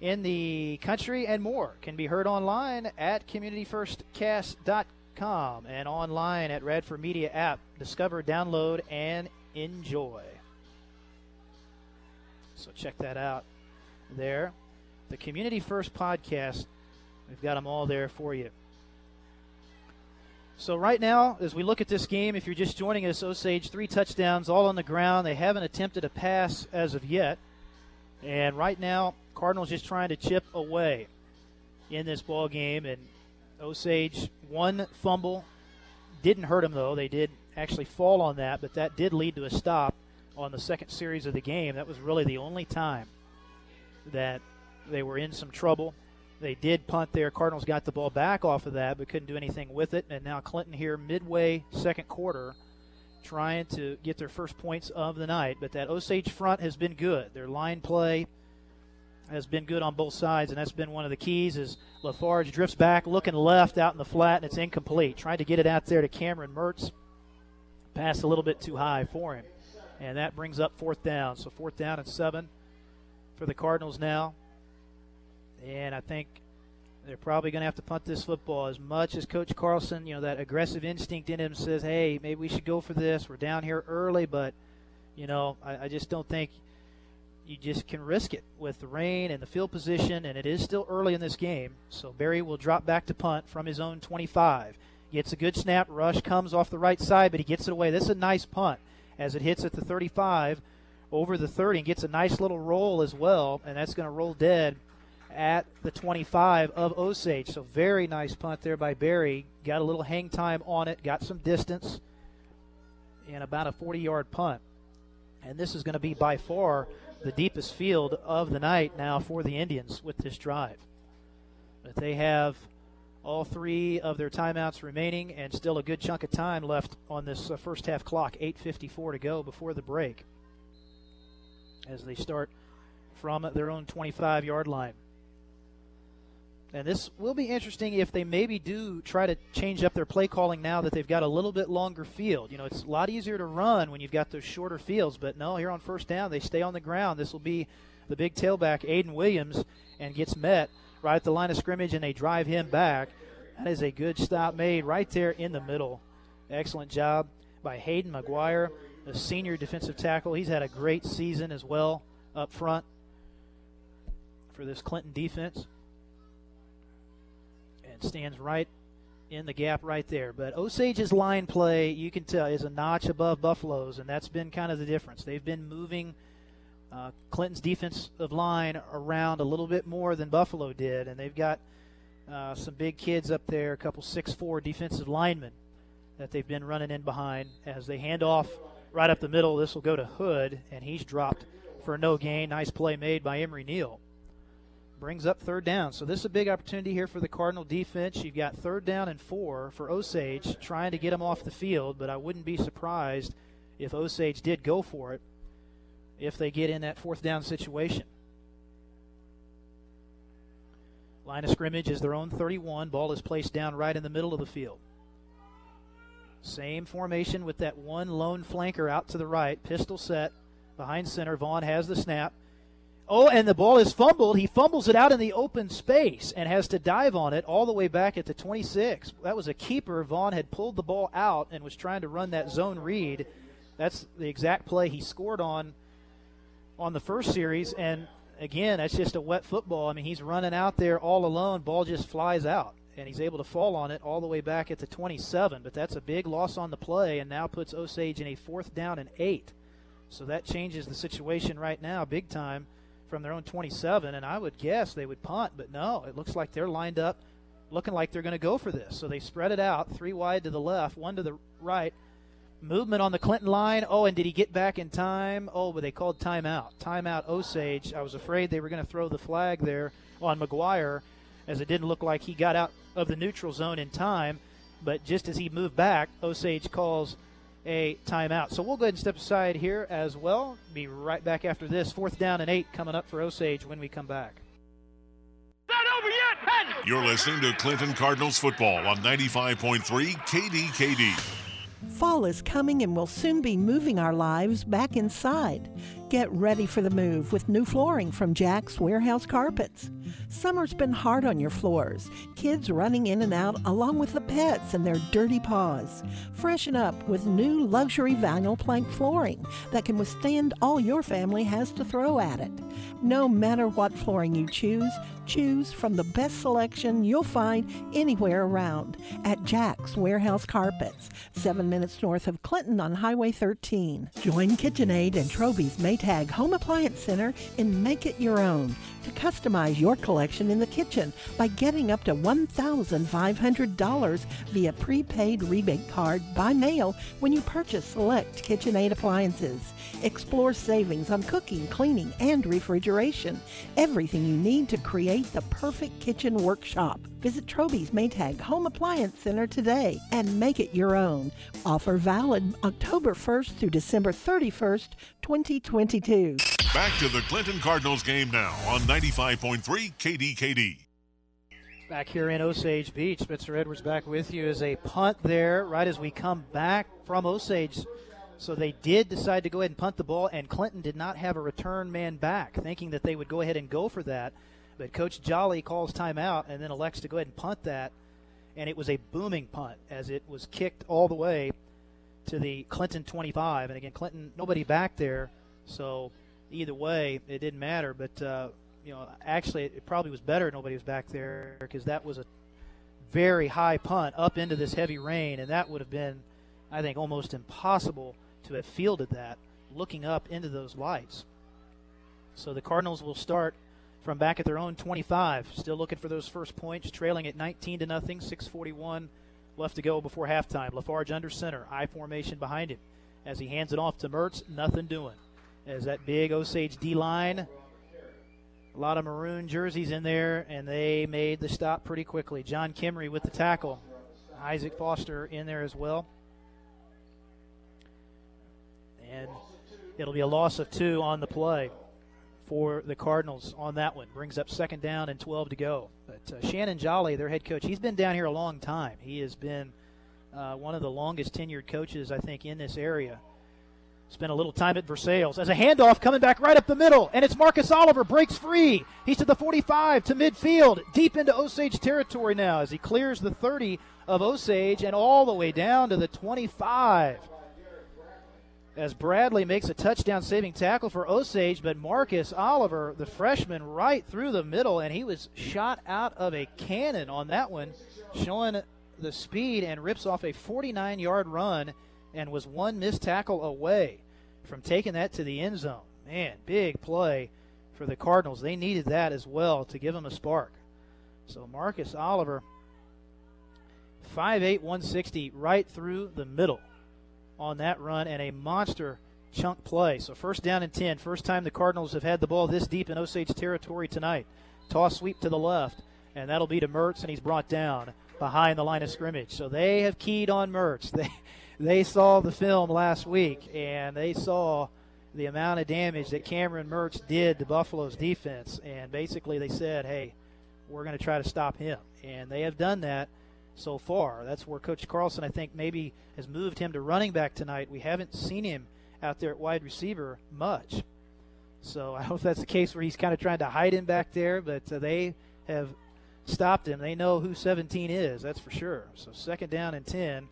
in the country, and more can be heard online at communityfirstcast.com and online at Radford Media app. Discover, download, and enjoy. So check that out there. The Community First podcast, we've got them all there for you. So right now, as we look at this game, if you're just joining us, Osage three touchdowns, all on the ground. They haven't attempted a pass as of yet, and right now, Cardinals just trying to chip away in this ball game, and Osage one fumble didn't hurt them though. They did actually fall on that, but that did lead to a stop on the second series of the game. That was really the only time that they were in some trouble. They did punt there. Cardinals got the ball back off of that, but couldn't do anything with it. And now Clinton here, midway second quarter, trying to get their first points of the night. But that Osage front has been good. Their line play has been good on both sides, and that's been one of the keys. Is Lafarge drifts back, looking left out in the flat, and it's incomplete. Trying to get it out there to Cameron Mertz, pass a little bit too high for him, and that brings up fourth down. So fourth down and seven for the Cardinals now, and I think they're probably going to have to punt this football as much as Coach Carlson, you know, that aggressive instinct in him says, hey, maybe we should go for this. We're down here early, but, you know, I, I just don't think – you just can risk it with the rain and the field position, and it is still early in this game. So Berry will drop back to punt from his own 25. Gets a good snap. Rush comes off the right side, but he gets it away. This is a nice punt as it hits at the 35 over the 30 and gets a nice little roll as well, and that's going to roll dead at the 25 of Osage. So very nice punt there by Berry. Got a little hang time on it, got some distance, and about a 40 yard punt. And this is going to be by far the deepest field of the night now for the Indians with this drive. But they have all three of their timeouts remaining and still a good chunk of time left on this uh, first half clock. 8.54 to go before the break as they start from their own 25 yard line. And this will be interesting if they maybe do try to change up their play calling now that they've got a little bit longer field. You know, it's a lot easier to run when you've got those shorter fields, but no, here on first down, they stay on the ground. This will be the big tailback, Aiden Williams, and gets met right at the line of scrimmage, and they drive him back. That is a good stop made right there in the middle. Excellent job by Hayden McGuire, the senior defensive tackle. He's had a great season as well up front for this Clinton defense. And stands right in the gap right there. But Osage's line play, you can tell, is a notch above Buffalo's, and that's been kind of the difference. They've been moving uh, Clinton's defensive line around a little bit more than Buffalo did, and they've got uh, some big kids up there, a couple six-four defensive linemen that they've been running in behind as they hand off right up the middle. This will go to Hood, and he's dropped for a no gain. Nice play made by Emery Neal brings up third down. So this is a big opportunity here for the Cardinal defense. You've got third down and four for Osage, trying to get them off the field, but I wouldn't be surprised if Osage did go for it if they get in that fourth down situation. Line of scrimmage is their own 31. Ball is placed down right in the middle of the field. Same formation with that one lone flanker out to the right. Pistol set behind center. Vaughn has the snap. Oh, and the ball is fumbled. He fumbles it out in the open space and has to dive on it all the way back at the 26. That was a keeper. Vaughn had pulled the ball out and was trying to run that zone read. That's the exact play he scored on on the first series. And again, that's just a wet football. I mean, he's running out there all alone. Ball just flies out, and he's able to fall on it all the way back at the 27. But that's a big loss on the play, and now puts Osage in a fourth down and eight. So that changes the situation right now, big time from their own 27, and I would guess they would punt, but no, it looks like they're lined up looking like they're going to go for this. So they spread it out, three wide to the left, one to the right. Movement on the Clinton line. Oh, and did he get back in time? Oh, but they called timeout. Timeout Osage. I was afraid they were going to throw the flag there on McGuire as it didn't look like he got out of the neutral zone in time. But just as he moved back, Osage calls – a timeout. So we'll go ahead and step aside here as well. Be right back after this. Fourth down and eight coming up for Osage when we come back. You're listening to Clinton Cardinals football on 95.3 KDKD. Fall is coming and we'll soon be moving our lives back inside. Get ready for the move with new flooring from Jack's Warehouse Carpets. Summer's been hard on your floors, kids running in and out along with the pets and their dirty paws. Freshen up with new luxury vinyl plank flooring that can withstand all your family has to throw at it. No matter what flooring you choose, choose from the best selection you'll find anywhere around at Jack's Warehouse Carpets, seven minutes north of Clinton on Highway 13. Join KitchenAid and Troby's Maytag Home Appliance Center and make it your own to customize your collection in the kitchen by getting up to $1,500 via prepaid rebate card by mail when you purchase select KitchenAid appliances. Explore savings on cooking, cleaning, and refrigeration. Everything you need to create the perfect kitchen workshop. Visit Troby's Maytag Home Appliance Center today and make it your own. Offer valid October 1st through December 31st, 2022. Back to the Clinton Cardinals game now on 95.3 KDKD. Back here in Osage Beach, Spencer Edwards back with you as a punt there right as we come back from Osage. So they did decide to go ahead and punt the ball, and Clinton did not have a return man back, thinking that they would go ahead and go for that. But Coach Jolly calls timeout and then elects to go ahead and punt that. And it was a booming punt as it was kicked all the way to the Clinton 25. And again, Clinton, nobody back there. So either way, it didn't matter. But uh, you know, actually, it probably was better nobody was back there because that was a very high punt up into this heavy rain, and that would have been, I think, almost impossible to have fielded that looking up into those lights. So the Cardinals will start from back at their own 25, still looking for those first points, trailing at 19 to nothing, 6:41 left to go before halftime. Lafarge under center, I formation behind him as he hands it off to Mertz. Nothing doing as that big Osage D line. A lot of maroon jerseys in there, and they made the stop pretty quickly. John Kimry with the tackle. Isaac Foster in there as well. And it'll be a loss of two on the play for the Cardinals on that one. Brings up second down and 12 to go. But uh, Shannon Jolly, their head coach, he's been down here a long time. He has been uh, one of the longest tenured coaches, I think, in this area. Spent a little time at Versailles as a handoff coming back right up the middle, and it's Marcus Oliver breaks free. He's to the 45 to midfield, deep into Osage territory now as he clears the 30 of Osage and all the way down to the 25. as Bradley makes a touchdown saving tackle for Osage, but Marcus Oliver, the freshman, right through the middle, and he was shot out of a cannon on that one, showing the speed and rips off a 49 yard run and was one missed tackle away from taking that to the end zone. Man, big play for the Cardinals. They needed that as well to give them a spark. So Marcus Oliver, 5'8, 160, right through the middle on that run and a monster chunk play. So first down and 10. First time the Cardinals have had the ball this deep in Osage territory tonight. Toss sweep to the left, and that'll be to Mertz, and he's brought down behind the line of scrimmage. So they have keyed on Mertz. (laughs) They they saw the film last week, and they saw the amount of damage that Cameron Mertz did to Buffalo's defense. And basically, they said, hey, we're going to try to stop him. And they have done that so far. That's where Coach Carlson, I think, maybe has moved him to running back tonight. We haven't seen him out there at wide receiver much. So I hope that's the case where he's kind of trying to hide him back there, but uh, they have stopped him. They know who 17 is, that's for sure. So second down and 10.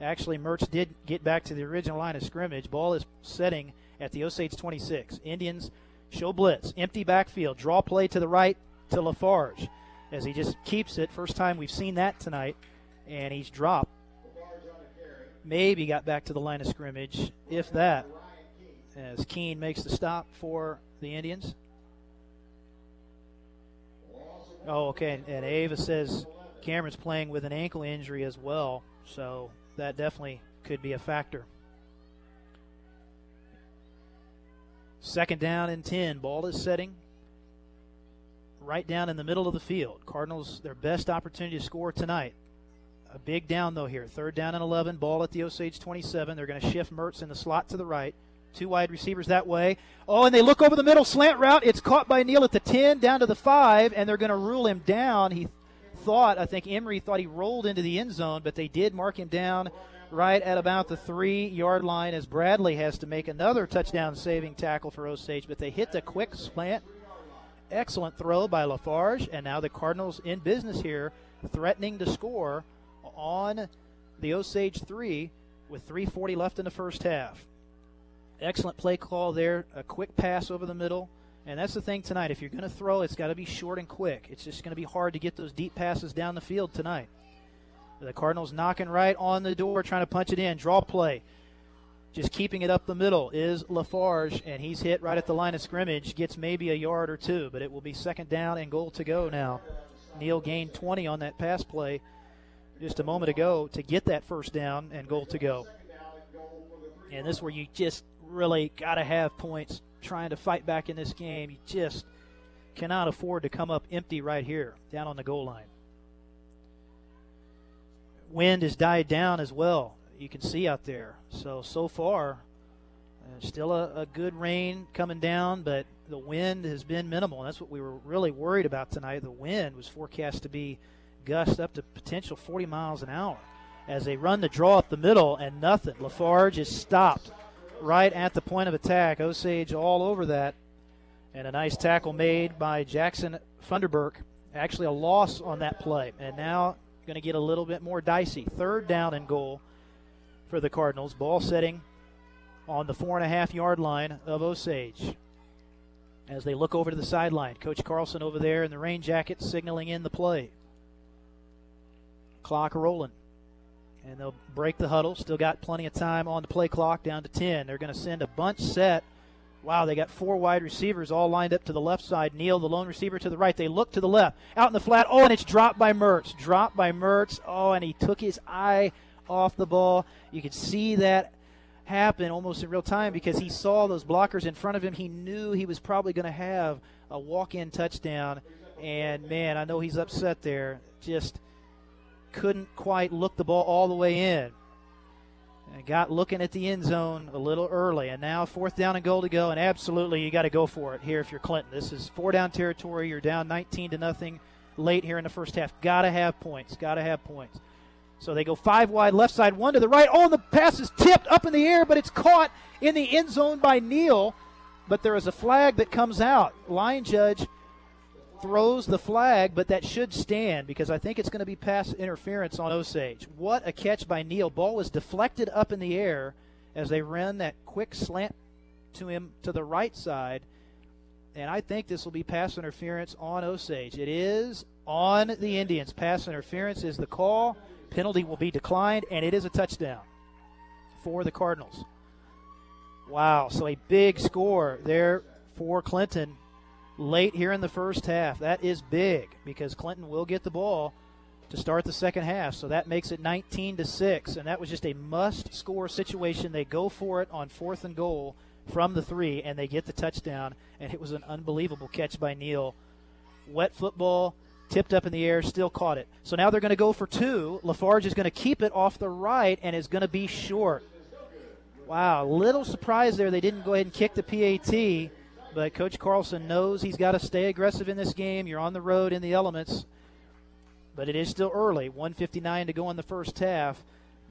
Actually, Mertz did get back to the original line of scrimmage. Ball is setting at the Osage 26. Indians show blitz, empty backfield, draw play to the right to Lafarge as he just keeps it. First time we've seen that tonight, and he's dropped. Maybe got back to the line of scrimmage, if that, as Keene makes the stop for the Indians. Oh, okay. And Ava says Cameron's playing with an ankle injury as well, so that definitely could be a factor. Second down and 10. Ball is setting right down in the middle of the field. Cardinals, their best opportunity to score tonight. A big down, though, here. Third down and 11. Ball at the Osage 27. They're going to shift Mertz in the slot to the right. Two wide receivers that way. Oh, and they look over the middle, slant route. It's caught by Neal at the 10, down to the 5, and they're going to rule him down. He thought, I think Emery thought he rolled into the end zone, but they did mark him down right at about the three yard line as Bradley has to make another touchdown saving tackle for Osage, but they hit the quick slant. Excellent throw by Lafarge, and now the Cardinals in business here, threatening to score on the Osage 3 with 3.40 left in the first half. Excellent play call there, a quick pass over the middle. And that's the thing tonight. If you're going to throw, it's got to be short and quick. It's just going to be hard to get those deep passes down the field tonight. The Cardinals knocking right on the door, trying to punch it in. Draw play. Just keeping it up the middle is Lafarge, and he's hit right at the line of scrimmage. Gets maybe a yard or two, but it will be second down and goal to go now. Neal gained 20 on that pass play just a moment ago to get that first down and goal to go. And this is where you just really got to have points trying to fight back in this game. You just cannot afford to come up empty right here, down on the goal line. Wind has died down as well. You can see out there. So, so far, uh, still a, a, good rain coming down, but the wind has been minimal. That's what we were really worried about tonight. The wind was forecast to be gust up to potential 40 miles an hour as they run the draw up the middle and nothing. Lafarge is stopped right at the point of attack. Osage all over that. And a nice tackle made by Jackson Funderburk. Actually, a loss on that play. And now going to get a little bit more dicey. Third down and goal for the Cardinals. Ball setting on the four and a half yard line of Osage. As they look over to the sideline, Coach Carlson over there in the rain jacket signaling in the play. Clock rolling and they'll break the huddle. Still got plenty of time on the play clock down to 10. They're going to send a bunch set. Wow, they got four wide receivers all lined up to the left side. Neal, the lone receiver, to the right. They look to the left. Out in the flat. Oh, and it's dropped by Mertz. Dropped by Mertz. Oh, and he took his eye off the ball. You could see that happen almost in real time because he saw those blockers in front of him. He knew he was probably going to have a walk in touchdown. And man, I know he's upset there. Just couldn't quite look the ball all the way in. And got looking at the end zone a little early. And now fourth down and goal to go. And absolutely, you got to go for it here if you're Clinton. This is four down territory. You're down 19 to nothing late here in the first half. Got to have points. Got to have points. So they go five wide, left side, one to the right. Oh, and the pass is tipped up in the air, but it's caught in the end zone by Neal. But there is a flag that comes out. Line judge throws the flag, but that should stand because I think it's going to be pass interference on Osage. What a catch by Neal. Ball was deflected up in the air, as they run that quick slant to him to the right side. And I think this will be pass interference on Osage. It is on the Indians. Pass interference is the call. Penalty will be declined, and it is a touchdown for the Cardinals. Wow, so a big score there for Clinton late here in the first half. That is big because Clinton will get the ball to start the second half. So that makes it 19 to 6 and that was just a must score situation. They go for it on fourth and goal from the 3 and they get the touchdown and it was an unbelievable catch by Neal. Wet football tipped up in the air, still caught it. So now they're going to go for two. Lafarge is going to keep it off the right and is going to be short. Wow, little surprise there. They didn't go ahead and kick the PAT, but Coach Carlson knows he's got to stay aggressive in this game. You're on the road in the elements, but it is still early. 159 to go in the first half,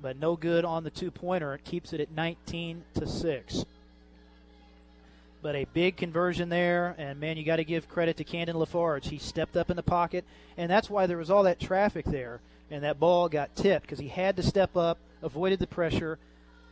but no good on the two pointer. It keeps it at 19 to 6. But a big conversion there, and man, you got to give credit to Camden Lafarge. He stepped up in the pocket, and that's why there was all that traffic there, and that ball got tipped because he had to step up, avoided the pressure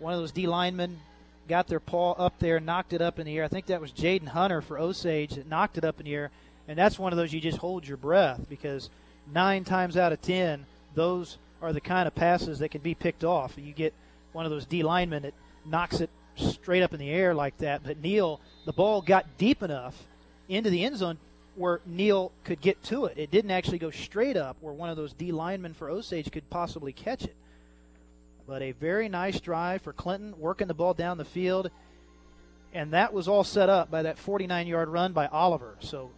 one of those D linemen got their paw up there, knocked it up in the air. I think that was Jaden Hunter for Osage that knocked it up in the air. And that's one of those you just hold your breath because nine times out of ten, those are the kind of passes that can be picked off. You get one of those D linemen that knocks it straight up in the air like that. But Neal, the ball got deep enough into the end zone where Neal could get to it. It didn't actually go straight up where one of those D linemen for Osage could possibly catch it. But a very nice drive for Clinton, working the ball down the field. And that was all set up by that 49 yard run by Oliver. So,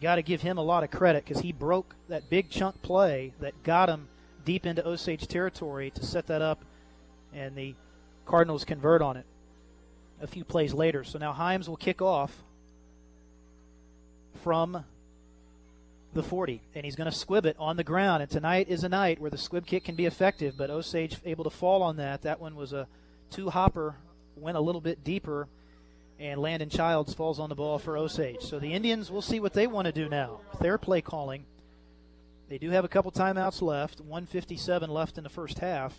got to give him a lot of credit because he broke that big chunk play that got him deep into Osage territory to set that up. And the Cardinals convert on it a few plays later. So now Himes will kick off from the 40, and he's going to squib it on the ground. And tonight is a night where the squib kick can be effective, but Osage able to fall on that. That one was a two hopper, went a little bit deeper, and Landon Childs falls on the ball for Osage. So the Indians, we'll see what they want to do now with their play calling. They do have a couple timeouts left, 157 left in the first half.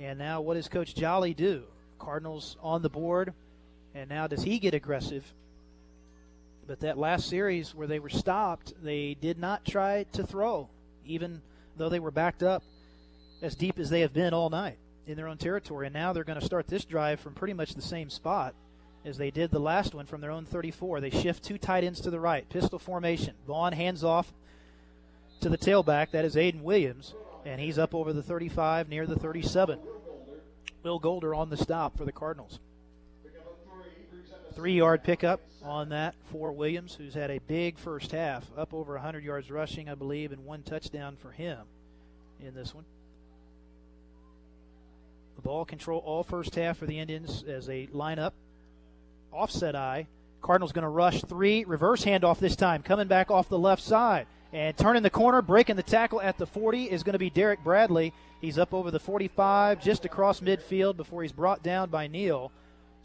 And now, what does Coach Jolly do? Cardinals on the board, and now does he get aggressive? But that last series where they were stopped, they did not try to throw, even though they were backed up as deep as they have been all night in their own territory. And now they're going to start this drive from pretty much the same spot as they did the last one from their own 34. They shift two tight ends to the right, pistol formation. Vaughn hands off to the tailback. That is Aiden Williams, and he's up over the 35 near the 37. Will Golder on the stop for the Cardinals. Three yard pickup on that for Williams, who's had a big first half, up over 100 yards rushing, I believe, and one touchdown for him in this one. The ball control all first half for the Indians as they line up. Offset I. Cardinals going to rush three. Reverse handoff this time, coming back off the left side. And turning the corner, breaking the tackle at the 40 is going to be Derek Bradley. He's up over the 45, just across midfield before he's brought down by Neal.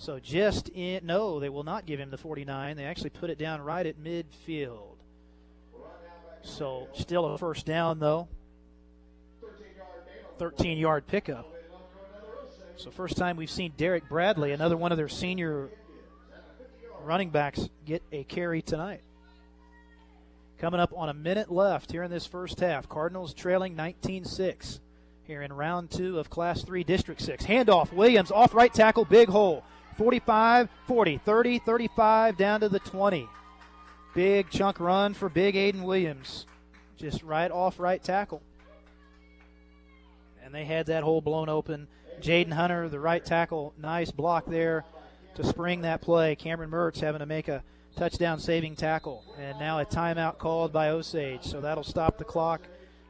So just in, no, they will not give him the 49. They actually put it down right at midfield. So still a first down, though. 13 yard pickup. So, first time we've seen Derek Bradley, another one of their senior running backs, get a carry tonight. Coming up on a minute left here in this first half. Cardinals trailing 19 6 here in round two of Class 3 District 6. Handoff, Williams off right tackle, big hole. 45, 40, 30, 35, down to the 20. Big chunk run for Big Aiden Williams. Just right off right tackle. And they had that hole blown open. Jaden Hunter, the right tackle, nice block there to spring that play. Cameron Mertz having to make a touchdown saving tackle. And now a timeout called by Osage. So that'll stop the clock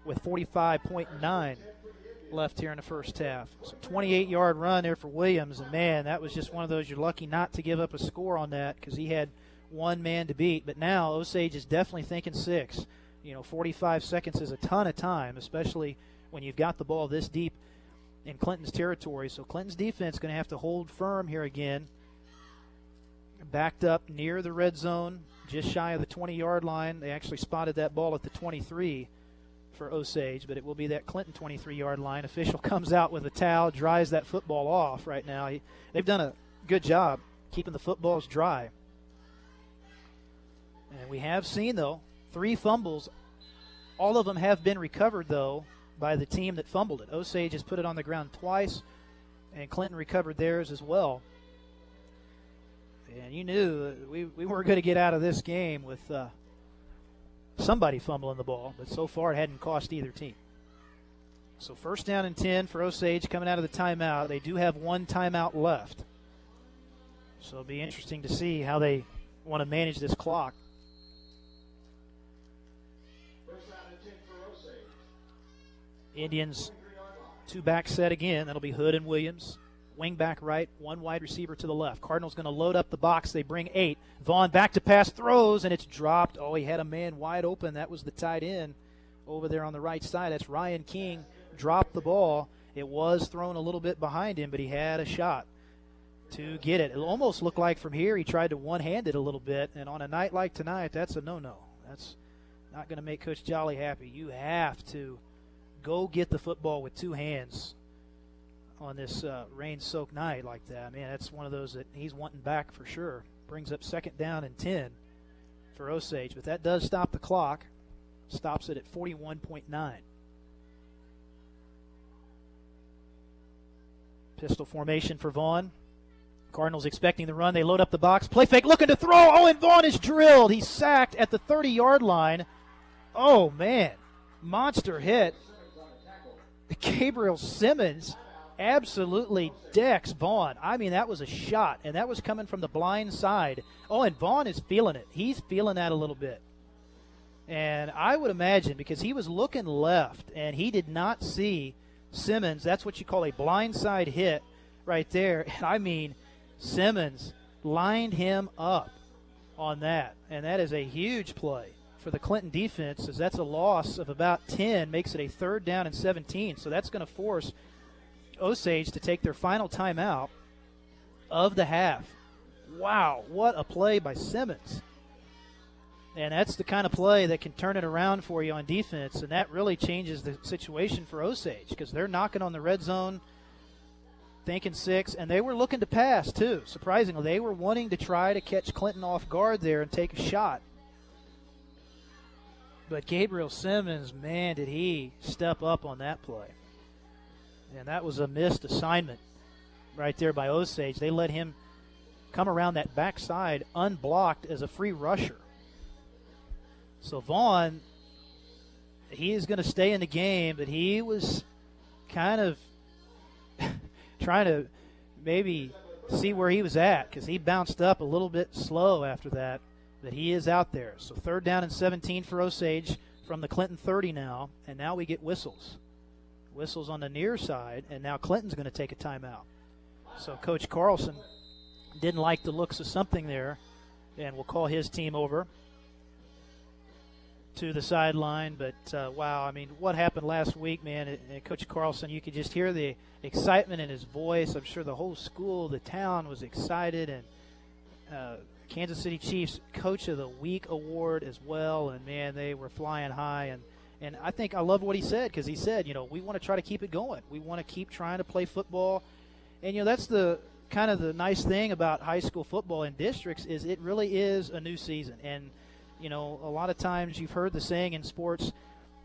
with 45.9 left here in the first half. So 28 yard run there for Williams. And man, that was just one of those you're lucky not to give up a score on that because he had one man to beat. But now Osage is definitely thinking six. You know, 45 seconds is a ton of time, especially when you've got the ball this deep in Clinton's territory. So Clinton's defense is going to have to hold firm here again. Backed up near the red zone, just shy of the 20 yard line. They actually spotted that ball at the 23 for Osage, but it will be that Clinton 23 yard line. Official (laughs) comes out with a towel, dries that football off right now. He, they've done a good job keeping the footballs dry. And we have seen, though, three fumbles. All of them have been recovered, though, by the team that fumbled it. Osage has put it on the ground twice, and Clinton recovered theirs as well. And you knew we, we weren't going to get out of this game with uh, somebody fumbling the ball, but so far it hadn't cost either team. So first down and 10 for Osage coming out of the timeout. They do have one timeout left. So it'll be interesting to see how they want to manage this clock. Indians two back set again. That'll be Hood and Williams. Wing back right, one wide receiver to the left. Cardinals going to load up the box. They bring eight. Vaughn back to pass, throws, and it's dropped. Oh, he had a man wide open. That was the tight end over there on the right side. That's Ryan King. Dropped the ball. It was thrown a little bit behind him, but he had a shot to get it. It almost looked like from here he tried to one hand it a little bit. And on a night like tonight, that's a no no. That's not going to make Coach Jolly happy. You have to go get the football with two hands on this uh, rain-soaked night like that. Man, that's one of those that he's wanting back for sure. Brings up second down and 10 for Osage, but that does stop the clock. Stops it at 41.9. Pistol formation for Vaughn. Cardinals expecting the run. They load up the box. Play fake, looking to throw. Oh, and Vaughn is drilled. He's sacked at the 30 yard line. Oh, man. Monster hit. Gabriel Simmons absolutely decks Vaughn. I mean, that was a shot, and that was coming from the blind side. Oh, and Vaughn is feeling it. He's feeling that a little bit. And I would imagine because he was looking left and he did not see Simmons. That's what you call a blind side hit right there. (laughs) And I mean, Simmons lined him up on that. And that is a huge play for the Clinton defense as that's a loss of about 10, makes it a third down and 17. So that's going to force Osage to take their final timeout of the half. Wow, what a play by Simmons. And that's the kind of play that can turn it around for you on defense, and that really changes the situation for Osage because they're knocking on the red zone, thinking six, and they were looking to pass too. Surprisingly, they were wanting to try to catch Clinton off guard there and take a shot. But Gabriel Simmons, man, did he step up on that play. And that was a missed assignment right there by Osage. They let him come around that backside unblocked as a free rusher. So Vaughn, he is going to stay in the game, but he was kind of (laughs) trying to maybe see where he was at because he bounced up a little bit slow after that. But he is out there. So third down and 17 for Osage from the Clinton 30 now, and now we get whistles. Whistles on the near side, and now Clinton's going to take a timeout. So Coach Carlson didn't like the looks of something there, and will call his team over to the sideline. But uh, wow, I mean, what happened last week, man? And Coach Carlson, you could just hear the excitement in his voice. I'm sure the whole school, the town was excited, and uh, Kansas City Chiefs Coach of the Week award as well. And man, they were flying high. And and I think I love what he said because he said, you know, we want to try to keep it going. We want to keep trying to play football. And you know, that's the kind of the nice thing about high school football in districts is it really is a new season. And you know, a lot of times you've heard the saying in sports,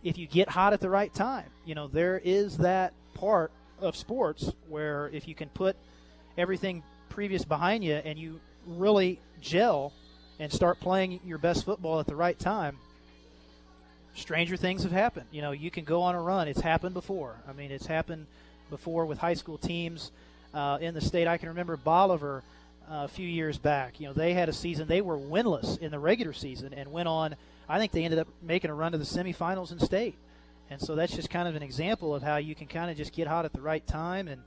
if you get hot at the right time, you know, there is that part of sports where if you can put everything previous behind you and you really gel and start playing your best football at the right time, stranger things have happened. You know, you can go on a run. It's happened before. I mean, it's happened before with high school teams uh, in the state. I can remember Bolivar uh, a few years back. You know, they had a season they were winless in the regular season and went on. I think they ended up making a run to the semifinals in state, and so that's just kind of an example of how you can kind of just get hot at the right time and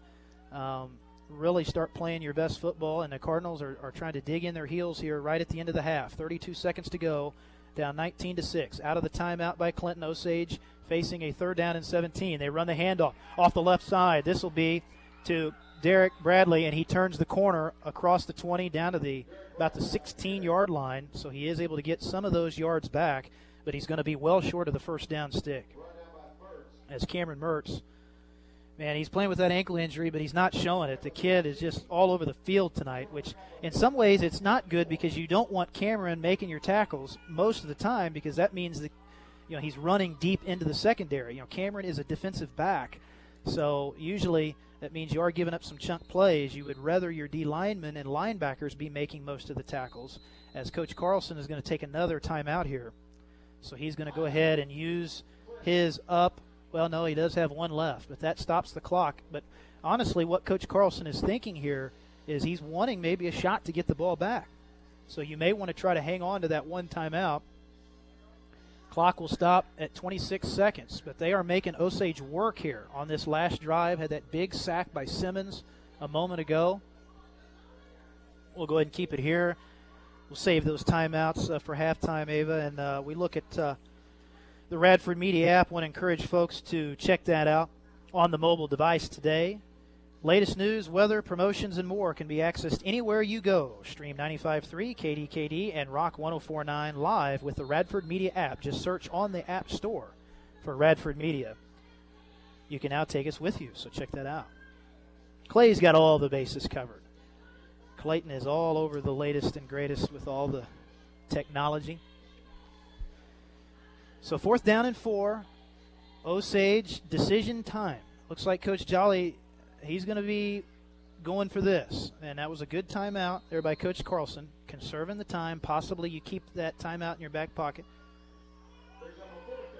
um, really start playing your best football. And the Cardinals are, are trying to dig in their heels here right at the end of the half. 32 seconds to go, down 19 to six. Out of the timeout by Clinton Osage, facing a third down and 17. They run the handoff off the left side. This will be to Derek Bradley, and he turns the corner across the 20 down to the about the 16 yard line. So he is able to get some of those yards back, but he's going to be well short of the first down stick. as Cameron Mertz. Man, he's playing with that ankle injury, but he's not showing it. The kid is just all over the field tonight, which in some ways it's not good because you don't want Cameron making your tackles most of the time because that means that you know he's running deep into the secondary. You know, Cameron is a defensive back, so usually that means you are giving up some chunk plays. You would rather your D linemen and linebackers be making most of the tackles, as Coach Carlson is going to take another timeout here. So he's going to go ahead and use his up. Well, no, he does have one left, but that stops the clock. But honestly, what Coach Carlson is thinking here is he's wanting maybe a shot to get the ball back. So you may want to try to hang on to that one timeout. Clock will stop at 26 seconds, but they are making Osage work here on this last drive. Had that big sack by Simmons a moment ago. We'll go ahead and keep it here. We'll save those timeouts uh, for halftime, Ava, and uh, we look at uh, the Radford Media app. Want to encourage folks to check that out on the mobile device today. Latest news, weather, promotions, and more can be accessed anywhere you go. Stream 95.3, KDKD, and Rock 104.9 live with the Radford Media app. Just search on the App Store for Radford Media. You can now take us with you, so check that out. Clay's got all the bases covered. Clayton is all over the latest and greatest with all the technology. So, fourth down and four. Osage decision time. Looks like Coach Jolly he's going to be going for this. And that was a good timeout there by Coach Carlson, conserving the time. Possibly you keep that timeout in your back pocket.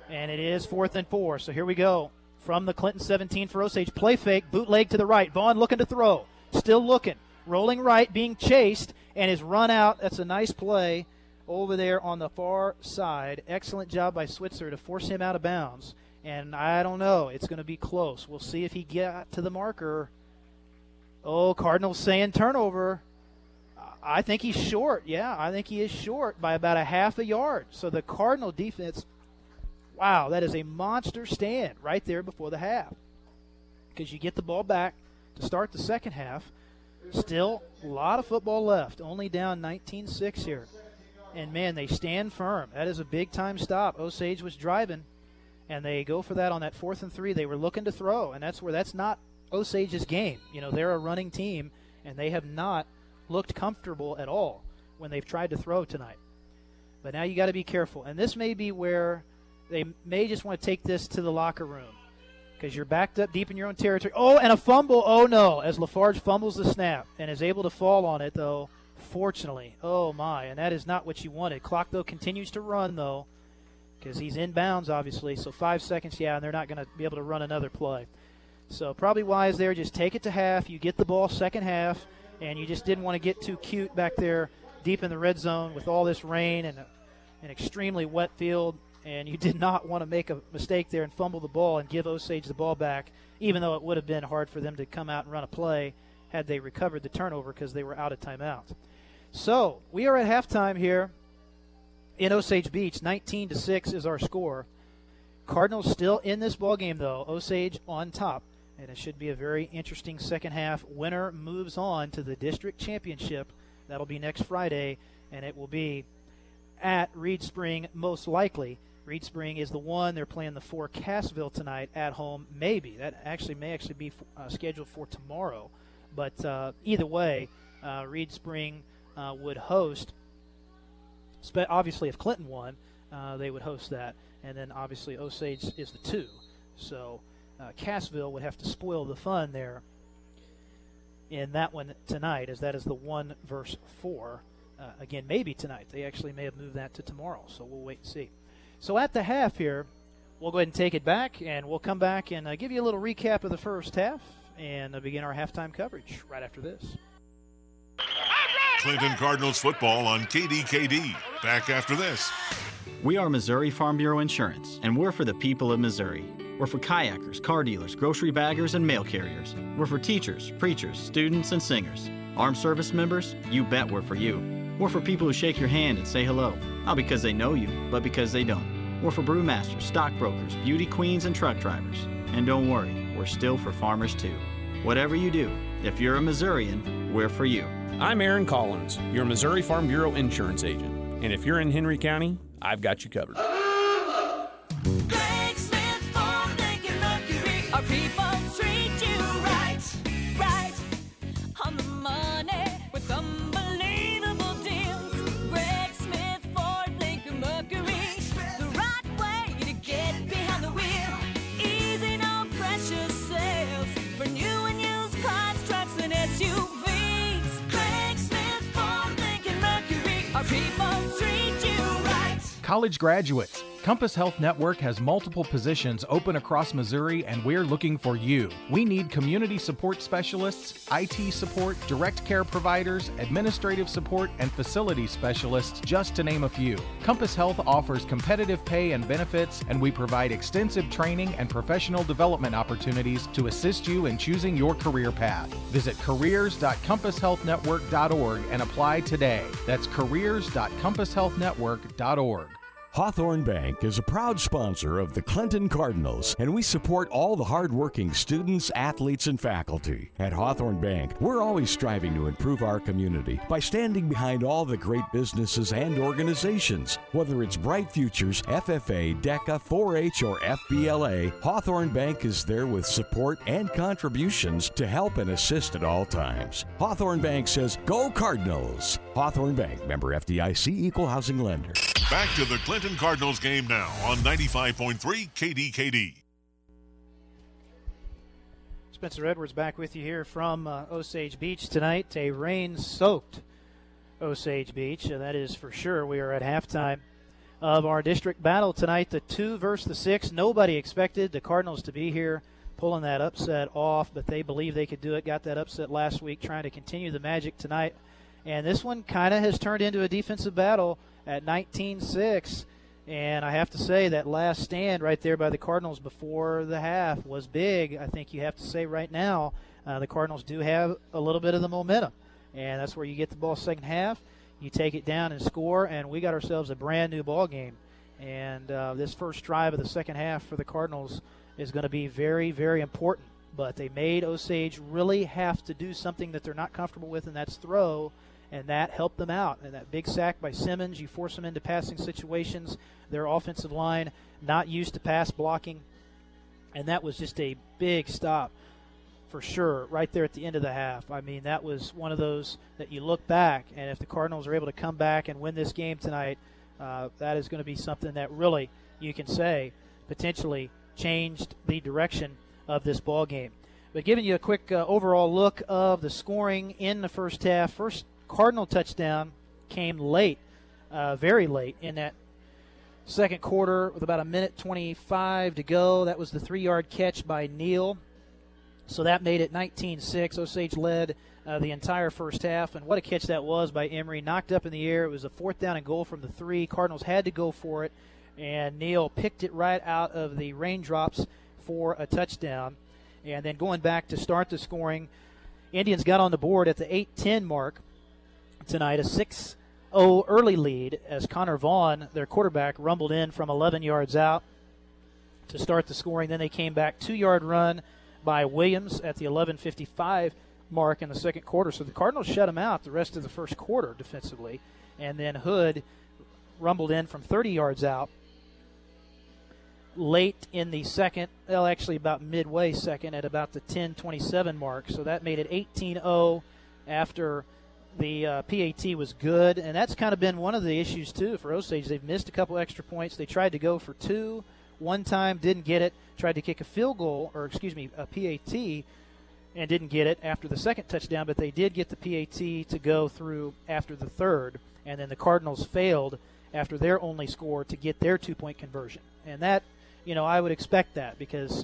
And it is fourth and four. So here we go. From the Clinton 17 for Osage. Play fake, bootleg to the right. Vaughn looking to throw. Still looking. Rolling right, being chased, and is run out. That's a nice play over there on the far side. Excellent job by Switzer to force him out of bounds. And I don't know. It's going to be close. We'll see if he got to the marker. Oh, Cardinals saying turnover. I think he's short. Yeah, I think he is short by about a half a yard. So the Cardinal defense, wow, that is a monster stand right there before the half. Because you get the ball back to start the second half. Still a lot of football left. Only down 19 6 here. And man, they stand firm. That is a big time stop. Osage was driving and they go for that on that fourth and three. They were looking to throw, and that's where that's not Osage's game. You know, they're a running team, and they have not looked comfortable at all when they've tried to throw tonight. But now you got to be careful, and this may be where they may just want to take this to the locker room because you're backed up deep in your own territory. Oh, and a fumble! Oh no! As Lafarge fumbles the snap and is able to fall on it, though. Fortunately, oh my, and that is not what you wanted. Clock though continues to run though because he's in bounds, obviously. So five seconds, yeah, and they're not going to be able to run another play. So probably wise there. Just take it to half. You get the ball second half, and you just didn't want to get too cute back there deep in the red zone with all this rain and an extremely wet field. And you (laughs) did not want to make a mistake there and fumble the ball and give Osage the ball back, even though it would have been hard for them to come out and run a play had they recovered the turnover because they were out of timeout. So we are at halftime here in Osage Beach. 19 to 6 is our score. Cardinals still in this ball game though. Osage on top, and it should be a very interesting second half. Winner moves on to the district championship. That'll be next Friday, and it will be at Reeds Spring most likely. Reeds Spring is the one they're playing the four Cassville tonight at home. Maybe that actually may actually be uh, scheduled for tomorrow, but uh, either way, uh, Reeds Spring uh, would host obviously, if Clinton won, uh, they would host that, and then obviously Osage is the two. So uh, Cassville would have to spoil the fun there in that one tonight, as that is the one verse four. Uh, again, maybe tonight. They actually may have moved that to tomorrow, so we'll wait and see. So at the half here, we'll go ahead and take it back, and we'll come back and give you a little recap of the first half and uh, begin our halftime coverage right after this. Clinton Cardinals football on KDKD. Back after this. We are Missouri Farm Bureau Insurance, and we're for the people of Missouri. We're for kayakers, car dealers, grocery baggers, and mail carriers. We're for teachers, preachers, students, and singers. Armed service members, you bet we're for you. We're for people who shake your hand and say hello, not because they know you, but because they don't. We're for brewmasters, stockbrokers, beauty queens, and truck drivers. And don't worry, we're still for farmers too. Whatever you do, if you're a Missourian, we're for you. I'm Aaron Collins, your Missouri Farm Bureau insurance agent. And if you're in Henry County, I've got you covered. College graduates. Compass Health Network has multiple positions open across Missouri, and we're looking for you. We need community support specialists, IT support, direct care providers, administrative support, and facility specialists, just to name a few. Compass Health offers competitive pay and benefits, and we provide extensive training and professional development opportunities to assist you in choosing your career path. Visit careers.compasshealthnetwork.org and apply today. That's careers.compasshealthnetwork.org. Hawthorne Bank is a proud sponsor of the Clinton Cardinals, and we support all the hardworking students, athletes, and faculty. At Hawthorne Bank, we're always striving to improve our community by standing behind all the great businesses and organizations. Whether it's Bright Futures, FFA, DECA, 4 H, or FBLA, Hawthorne Bank is there with support and contributions to help and assist at all times. Hawthorne Bank says, Go Cardinals! Hawthorne Bank, member FDIC, equal housing lender. Back to the Clinton Cardinals game now on 95.3 KDKD. Spencer Edwards back with you here from uh, Osage Beach tonight. A rain soaked Osage Beach, uh, that is for sure. We are at halftime of our district battle tonight. The two versus the six. Nobody expected the Cardinals to be here pulling that upset off, but they believe they could do it. Got that upset last week, trying to continue the magic tonight. And this one kind of has turned into a defensive battle at 19 6. And I have to say that last stand right there by the Cardinals before the half was big. I think you have to say right now uh, the Cardinals do have a little bit of the momentum, and that's where you get the ball second half, you take it down and score, and we got ourselves a brand new ball game. And uh, this first drive of the second half for the Cardinals is going to be very, very important. But they made Osage really have to do something that they're not comfortable with, and that's throw and that helped them out. And that big sack by Simmons, you force them into passing situations. Their offensive line not used to pass blocking, and that was just a big stop for sure right there at the end of the half. I mean, that was one of those that you look back, and if the Cardinals are able to come back and win this game tonight, uh, that is going to be something that really you can say potentially changed the direction of this ball game. But giving you a quick uh, overall look of the scoring in the first half. First Cardinal touchdown came late, uh, very late in that second quarter with about a minute 25 to go. That was the three yard catch by Neal. So that made it 19 6. Osage led uh, the entire first half, and what a catch that was by Emery. Knocked up in the air. It was a fourth down and goal from the three. Cardinals had to go for it, and Neal picked it right out of the raindrops for a touchdown. And then going back to start the scoring, Indians got on the board at the 8 10 mark tonight, a 6 0 early lead as Connor Vaughn, their quarterback, rumbled in from 11 yards out to start the scoring. Then they came back two yard run by Williams at the 11:55 mark in the second quarter. So the Cardinals shut him out the rest of the first quarter defensively, and then Hood rumbled in from 30 yards out late in the second, well, actually about midway second at about the 10:27 mark. So that made it 18-0 after the uh, PAT was good, and that's kind of been one of the issues too for Osage. They've missed a couple extra points. They tried to go for two one time, didn't get it. Tried to kick a field goal, or excuse me, a PAT, and didn't get it after the second touchdown. But they did get the PAT to go through after the third, and then the Cardinals failed after their only score to get their two-point conversion, and that, you know, I would expect that because,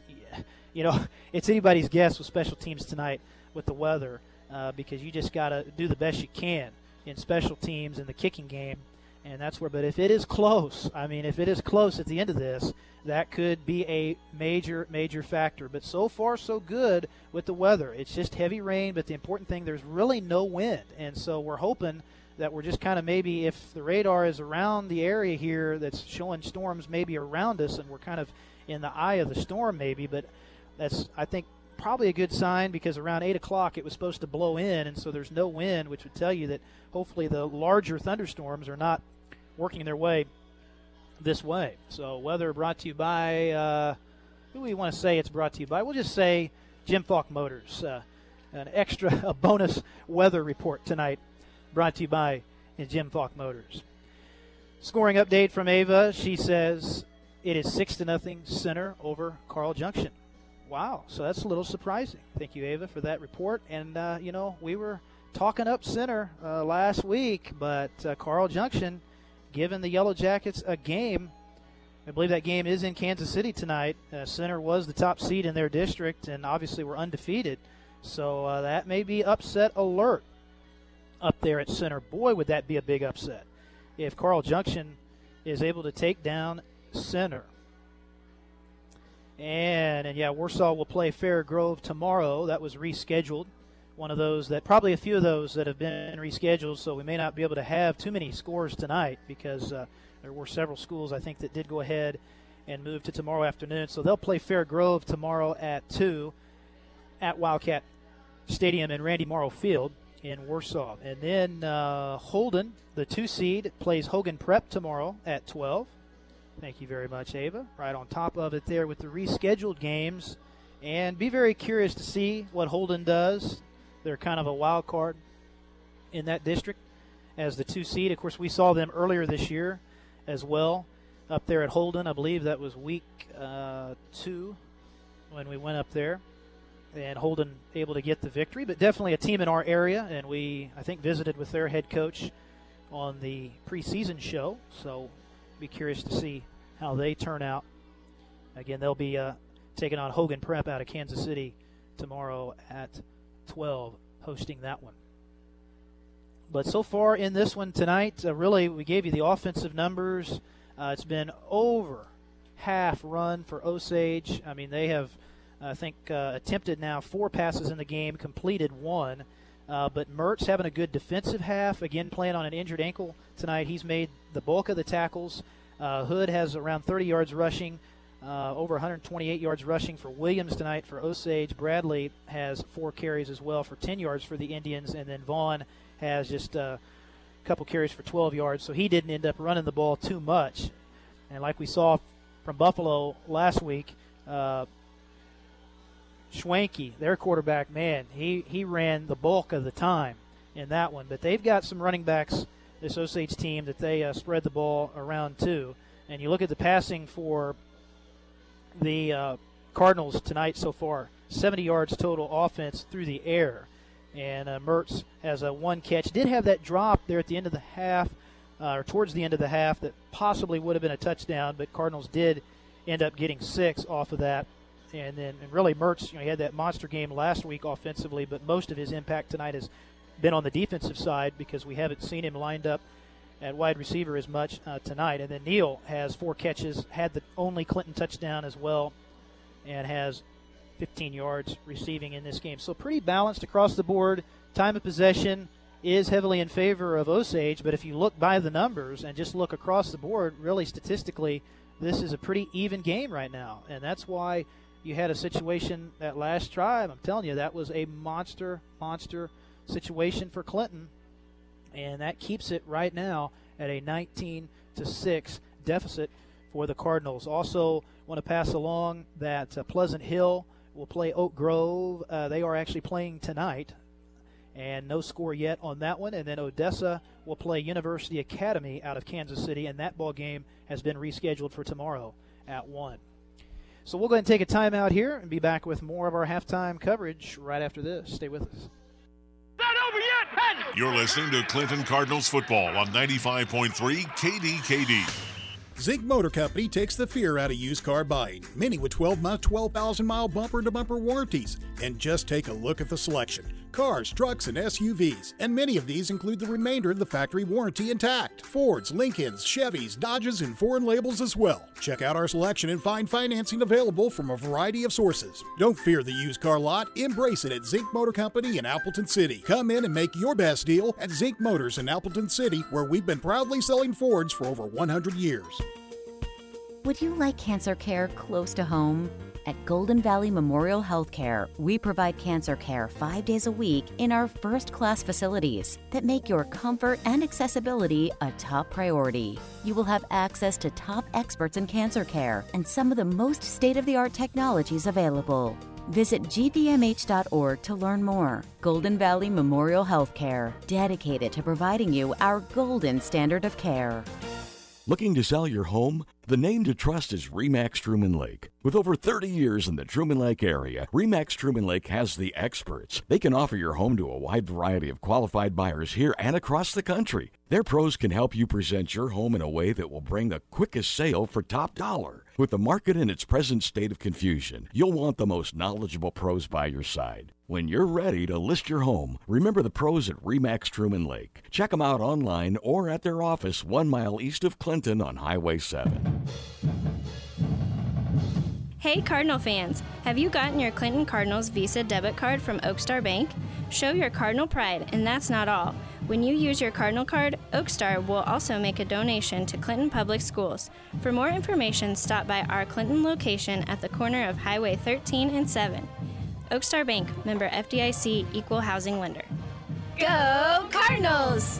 you know, (laughs) it's anybody's guess with special teams tonight with the weather uh, because you just got to do the best you can in special teams in the kicking game. And that's where, but if it is close, I mean, if it is close at the end of this, that could be a major, major factor. But so far, so good with the weather. It's just heavy rain, but the important thing, there's really no wind. And so we're hoping that we're just kind of maybe, if the radar is around the area here that's showing storms maybe around us, and we're kind of in the eye of the storm maybe, but that's, I think, probably a good sign because around 8 o'clock it was supposed to blow in, and so there's no wind, which would tell you that hopefully the larger thunderstorms are not working their way this way. So, weather brought to you by uh, who we want to say it's brought to you by? We'll just say Jim Falk Motors. Uh, an extra, (laughs) a bonus weather report tonight, brought to you by Jim Falk Motors. Scoring update from Ava. She says it is six to nothing center over Carl Junction. Wow, so that's a little surprising. Thank you, Ava, for that report. And uh, you know, we were talking up center uh, last week, but uh, Carl Junction, given the Yellow Jackets a game, I believe that game is in Kansas City tonight. Uh, center was the top seed in their district, and obviously were undefeated. So uh, that may be upset alert up there at center. Boy, would that be a big upset if Carl Junction is able to take down center. And, and yeah, Warsaw will play Fair Grove tomorrow. That was rescheduled. One of those that probably a few of those that have been rescheduled, so we may not be able to have too many scores tonight because uh, there were several schools I think that did go ahead and move to tomorrow afternoon. So they'll play Fair Grove tomorrow at 2 at Wildcat Stadium in Randy Morrow Field in Warsaw. And then uh, Holden, the two seed, plays Hogan Prep tomorrow at 12. Thank you very much, Ava. Right on top of it there with the rescheduled games. And be very curious to see what Holden does. They're kind of a wild card in that district as the two seed. Of course, we saw them earlier this year as well up there at Holden. I believe that was week uh, two when we went up there and Holden able to get the victory. But definitely a team in our area, and we I think visited with their head coach on the preseason show. So be curious to see how they turn out. Again, they'll be uh, taking on Hogan Prep out of Kansas City tomorrow at 12, hosting that one. But so far in this one tonight, uh, really, we gave you the offensive numbers. Uh, it's been over half run for Osage. I mean, they have I think uh, attempted now four passes in the game, completed one. Uh, but Mertz having a good defensive half. Again, playing on an injured ankle tonight. He's made the bulk of the tackles. Uh, Hood has around 30 yards rushing, uh, over 128 yards rushing for Williams tonight for Osage. Bradley has four carries as well for 10 yards for the Indians. And then Vaughn has just a couple carries for 12 yards. So he didn't end up running the ball too much. And like we saw from Buffalo last week, uh, Schwanke, their quarterback, man, he, he ran the bulk of the time in that one. But they've got some running backs, this Osage team, that they uh, spread the ball around to. And you look at the passing for the uh, Cardinals tonight so far 70 yards total offense through the air. And uh, Mertz has a one catch. Did have that drop there at the end of the half, uh, or towards the end of the half, that possibly would have been a touchdown, but Cardinals did end up getting six off of that. And then and really Mertz, you know, he had that monster game last week offensively, but most of his impact tonight has been on the defensive side because we haven't seen him lined up at wide receiver as much uh, tonight. And then Neal has four catches, had the only Clinton touchdown as well, and has 15 yards receiving in this game. So pretty balanced across the board. Time of possession is heavily in favor of Osage, but if you look by the numbers and just look across the board, really statistically, this is a pretty even game right now. And that's why you had a situation that last drive. I'm telling you, that was a monster, monster situation for Clinton, and that keeps it right now at a 19 to six deficit for the Cardinals. Also, want to pass along that uh, Pleasant Hill will play Oak Grove. Uh, they are actually playing tonight, and no score yet on that one. And then Odessa will play University Academy out of Kansas City, and that ball game has been rescheduled for tomorrow at one. So we'll go ahead and take a timeout here and be back with more of our halftime coverage right after this. Stay with us. You're listening to Clinton Cardinals football on 95.3 KDKD. Zink Motor Company takes the fear out of used car buying, many with 12 month, 12,000 mile bumper to bumper warranties. And just take a look at the selection cars, trucks, and SUVs, and many of these include the remainder of the factory warranty intact. Fords, Lincolns, Chevys, Dodges, and foreign labels as well. Check out our selection and find financing available from a variety of sources. Don't fear the used car lot, embrace it at Zink Motor Company in Appleton City. Come in and make your best deal at Zink Motors in Appleton City, where we've been proudly selling Fords for over 100 years. Would you like cancer care close to home? At Golden Valley Memorial Healthcare, we provide cancer care five days a week in our first class facilities that make your comfort and accessibility a top priority. You will have access to top experts in cancer care and some of the most state of the art technologies available. Visit gvmh.org to learn more. Golden Valley Memorial Healthcare, dedicated to providing you our golden standard of care. Looking to sell your home? The name to trust is Remax Truman Lake. With over 30 years in the Truman Lake area, Remax Truman Lake has the experts. They can offer your home to a wide variety of qualified buyers here and across the country. Their pros can help you present your home in a way that will bring the quickest sale for top dollar. With the market in its present state of confusion, you'll want the most knowledgeable pros by your side. When you're ready to list your home, remember the pros at Remax Truman Lake. Check them out online or at their office one mile east of Clinton on Highway 7. Hey Cardinal fans, have you gotten your Clinton Cardinals Visa debit card from Oakstar Bank? Show your Cardinal pride, and that's not all. When you use your Cardinal card, Oakstar will also make a donation to Clinton Public Schools. For more information, stop by our Clinton location at the corner of Highway 13 and 7. Oakstar Bank, member FDIC, equal housing lender. Go Cardinals!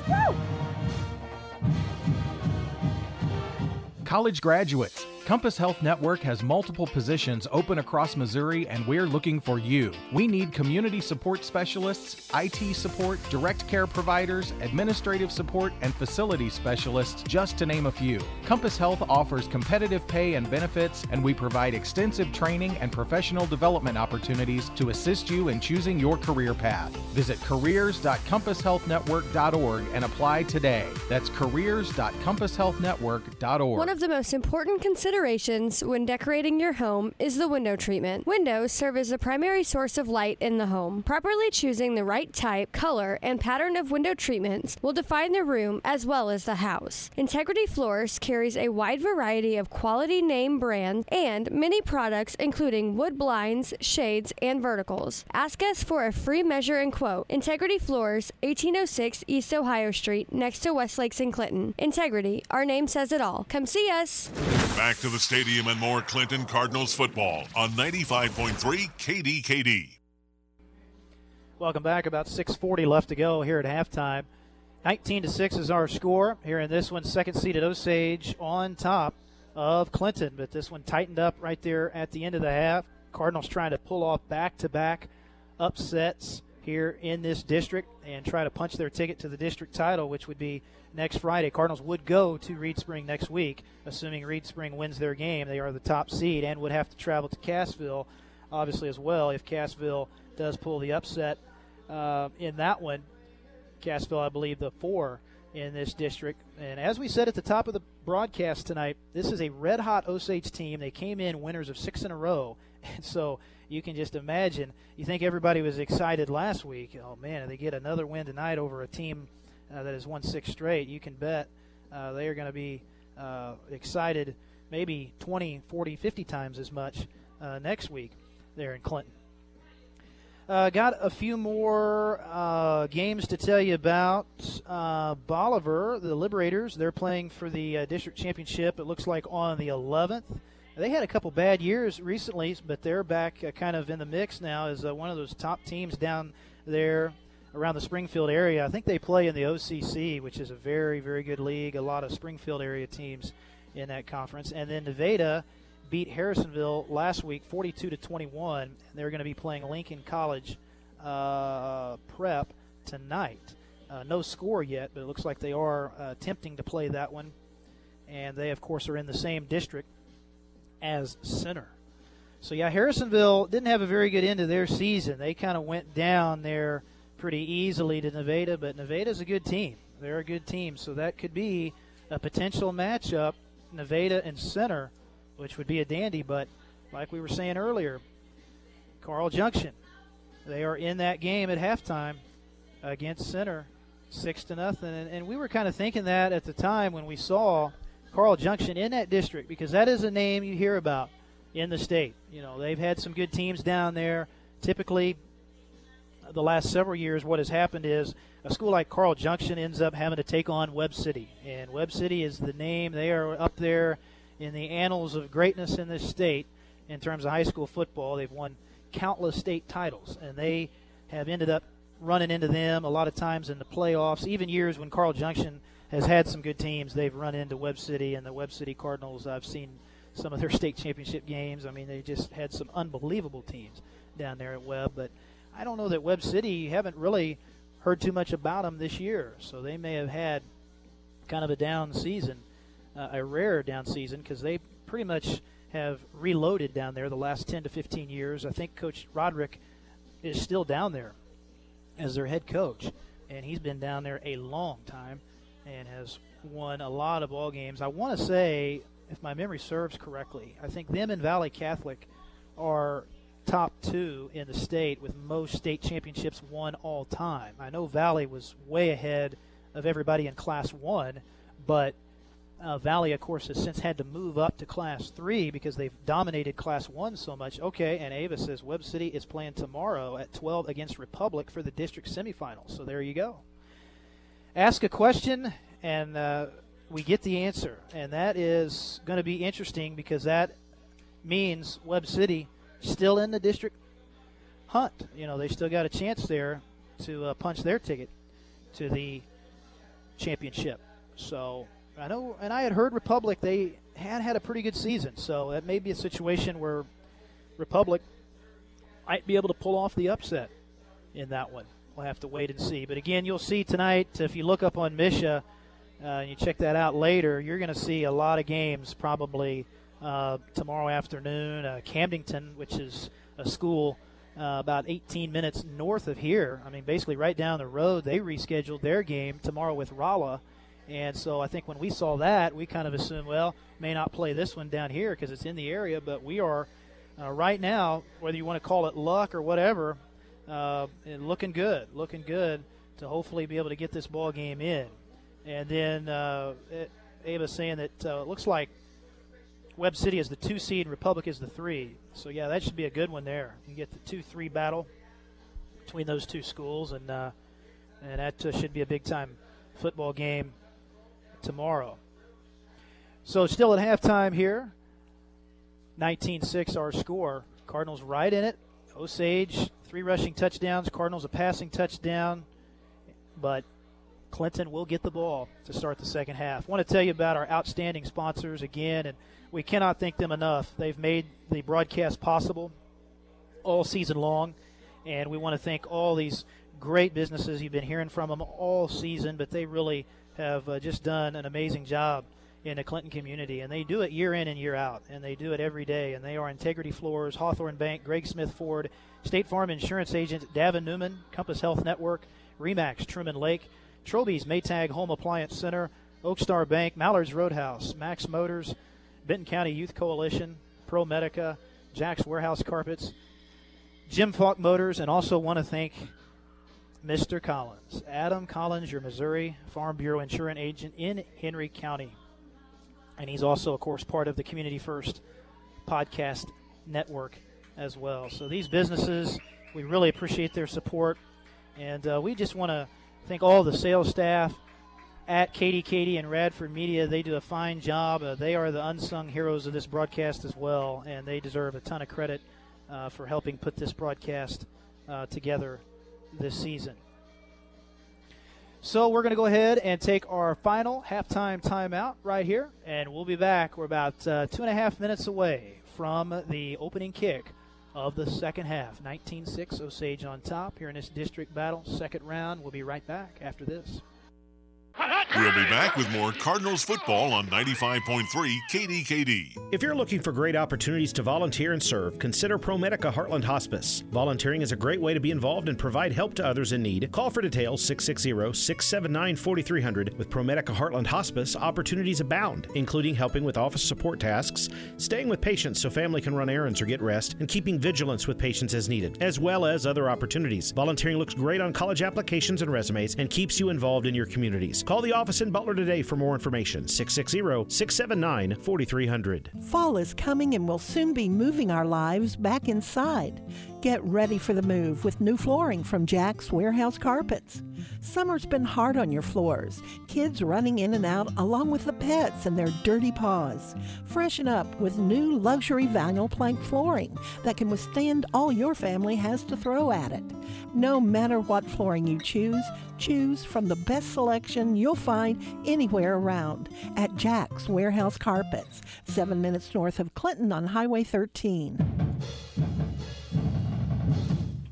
College graduates. Compass Health Network has multiple positions open across Missouri, and we're looking for you. We need community support specialists, IT support, direct care providers, administrative support, and facility specialists, just to name a few. Compass Health offers competitive pay and benefits, and we provide extensive training and professional development opportunities to assist you in choosing your career path. Visit careers.compasshealthnetwork.org and apply today. That's careers.compasshealthnetwork.org. One of the most important considerations when decorating your home is the window treatment. Windows serve as the primary source of light in the home. Properly choosing the right type, color, and pattern of window treatments will define the room as well as the house. Integrity Floors carries a wide variety of quality name brands and many products including wood blinds, shades, and verticals. Ask us for a free measure and quote. Integrity Floors, 1806 East Ohio Street, next to Westlakes in Clinton. Integrity, our name says it all. Come see us. Back to the stadium and more Clinton Cardinals football on 95.3 KDKD. Welcome back. About 6:40 left to go here at halftime. 19 to six is our score here in this one. Second seeded Osage on top of Clinton, but this one tightened up right there at the end of the half. Cardinals trying to pull off back-to-back upsets here in this district and try to punch their ticket to the district title, which would be next Friday. Cardinals would go to Reeds Spring next week, assuming Reeds Spring wins their game. They are the top seed and would have to travel to Cassville, obviously, as well, if Cassville does pull the upset uh, in that one. Cassville, I believe, the four in this district. And as we said at the top of the broadcast tonight, this is a red hot Osage team. They came in winners of six in a row. (laughs) And so you can just imagine. You think everybody was excited last week. Oh, man, if they get another win tonight over a team uh, that has won six straight, you can bet uh, they are going to be uh, excited maybe 20, 40, 50 times as much uh, next week there in Clinton. Uh, got a few more uh, games to tell you about. Bolivar, the Liberators, they're playing for the district championship. It looks like on the 11th. They had a couple bad years recently, but they're back uh, kind of in the mix now as uh, one of those top teams down there around the Springfield area. I think they play in the OCC, which is a very, very good league. A lot of Springfield area teams in that conference. And then Nevada beat Harrisonville last week 42 to 21. They're going to be playing Lincoln College uh, Prep tonight. Uh, no score yet, but it looks like they are uh, attempting to play that one. And they, of course, are in the same district as Center. So, yeah, Harrisonville didn't have a very good end to their season. They kind of went down there pretty easily to Nevada, but Nevada's a good team. They're a good team, so that could be a potential matchup, Nevada and Center, which would be a dandy. But like we were saying earlier, Carl Junction, they are in that game at halftime against Center, six to nothing. And, and we were kind of thinking that at the time when we saw Carl Junction in that district because that is a name you hear about in the state. You know, they've had some good teams down there. Typically, the last several years, what has happened is a school like Carl Junction ends up having to take on Webb City. And Webb City is the name. They are up there in the annals of greatness in this state. in terms of high school football. They've won countless state titles, and they have ended up running into them a lot of times in the playoffs. Even years when Carl Junction has had some good teams, they've run into Webb City and the Webb City Cardinals. I've seen some of their state championship games. I mean, they just had some unbelievable teams down there at Webb, but I don't know that Webb City haven't really heard too much about them this year. So they may have had kind of a down season, uh, a rare down season, because they pretty much have reloaded down there the last 10 to 15 years. I think Coach Roderick is still down there as their head coach, and he's been down there a long time and has won a lot of ball games. I want to say, if my memory serves correctly, I think them and Valle Catholic are top two in the state with most state championships won all time. I know Valle was way ahead of everybody in Class One, but uh, Valle, of course, has since had to move up to Class Three because they've dominated Class One so much. Okay, and Ava says Webb City is playing tomorrow at 12 against Republic for the district semifinals. So there you go. Ask a question, and uh, we get the answer, and that is going to be interesting because that means Webb City still in the district hunt. You know, they still got a chance there to uh, punch their ticket to the championship. So I know, and I had heard Republic they had had a pretty good season. So that may be a situation where Republic might be able to pull off the upset in that one. We'll have to wait and see. But again, you'll see tonight if you look up on Misha uh, and you check that out later, you're going to see a lot of games probably uh, tomorrow afternoon. Uh, Camdenton, which is a school uh, about 18 minutes north of here, I mean, basically right down the road, they rescheduled their game tomorrow with Rolla. And so I think when we saw that, we kind of assumed, well, may not play this one down here because it's in the area, but we are uh, right now, whether you want to call it luck or whatever, uh, looking good, looking good to hopefully be able to get this ball game in. And then uh, Ava's saying that uh, it looks like Webb City is the two seed, and Republic is the three. So yeah, that should be a good one there. You get the two-three battle between those two schools, and uh, and that uh, should be a big-time football game tomorrow. So still at halftime here, 19-6 our score. Cardinals right in it. Osage three rushing touchdowns. Cardinals a passing touchdown, but Clinton will get the ball to start the second half. want to tell you about our outstanding sponsors again, and we cannot thank them enough. They've made the broadcast possible all season long, and we want to thank all these great businesses. You've been hearing from them all season, but they really have uh, just done an amazing job in the Clinton community, and they do it year in and year out, and they do it every day. And they are Integrity Floors, Hawthorne Bank, Greg Smith Ford, State Farm Insurance Agent, Davin Newman, Compass Health Network, Remax, Truman Lake, Troby's Maytag Home Appliance Center, Oakstar Bank, Mallard's Roadhouse, Max Motors, Benton County Youth Coalition, ProMedica, Jack's Warehouse Carpets, Jim Falk Motors, and also want to thank Mr. Collins, Adam Collins, your Missouri Farm Bureau insurance agent in Henry County. And he's also, of course, part of the Community First podcast network as well. So these businesses, we really appreciate their support. And uh, we just want to thank all the sales staff at KDKD and Radford Media. They do a fine job. Uh, they are the unsung heroes of this broadcast as well, and they deserve a ton of credit uh, for helping put this broadcast uh, together this season. So we're going to go ahead and take our final halftime timeout right here, and we'll be back. We're about uh, two and a half minutes away from the opening kick of the second half. 19-6 Osage on top here in this district battle. Second round. We'll be right back after this. We'll be back with more Cardinals football on 95.3 KDKD. If you're looking for great opportunities to volunteer and serve, consider ProMedica Heartland Hospice. Volunteering is a great way to be involved and provide help to others in need. Call for details 660-679-4300. With ProMedica Heartland Hospice, opportunities abound, including helping with office support tasks, staying with patients so family can run errands or get rest, and keeping vigilance with patients as needed, as well as other opportunities. Volunteering looks great on college applications and resumes and keeps you involved in your communities. Call the office in Butler today for more information 660 679 4300. Fall is coming and we'll soon be moving our lives back inside. Get ready for the move with new flooring from Jack's Warehouse Carpets. Summer's been hard on your floors. Kids running in and out along with the pets and their dirty paws. Freshen up with new luxury vinyl plank flooring that can withstand all your family has to throw at it. No matter what flooring you choose, choose from the best selection you'll find anywhere around at Jack's Warehouse Carpets, 7 minutes north of Clinton on Highway 13.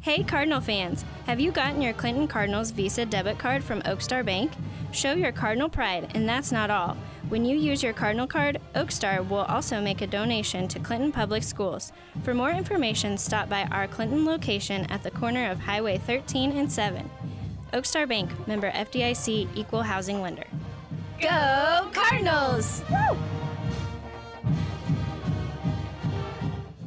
Hey Cardinal fans, have you gotten your Clinton Cardinals Visa debit card from Oakstar Bank? Show your Cardinal pride, and that's not all. When you use your Cardinal card, Oakstar will also make a donation to Clinton Public Schools. For more information, stop by our Clinton location at the corner of Highway 13 and 7. Oakstar Bank, member FDIC, equal housing lender. Go Cardinals!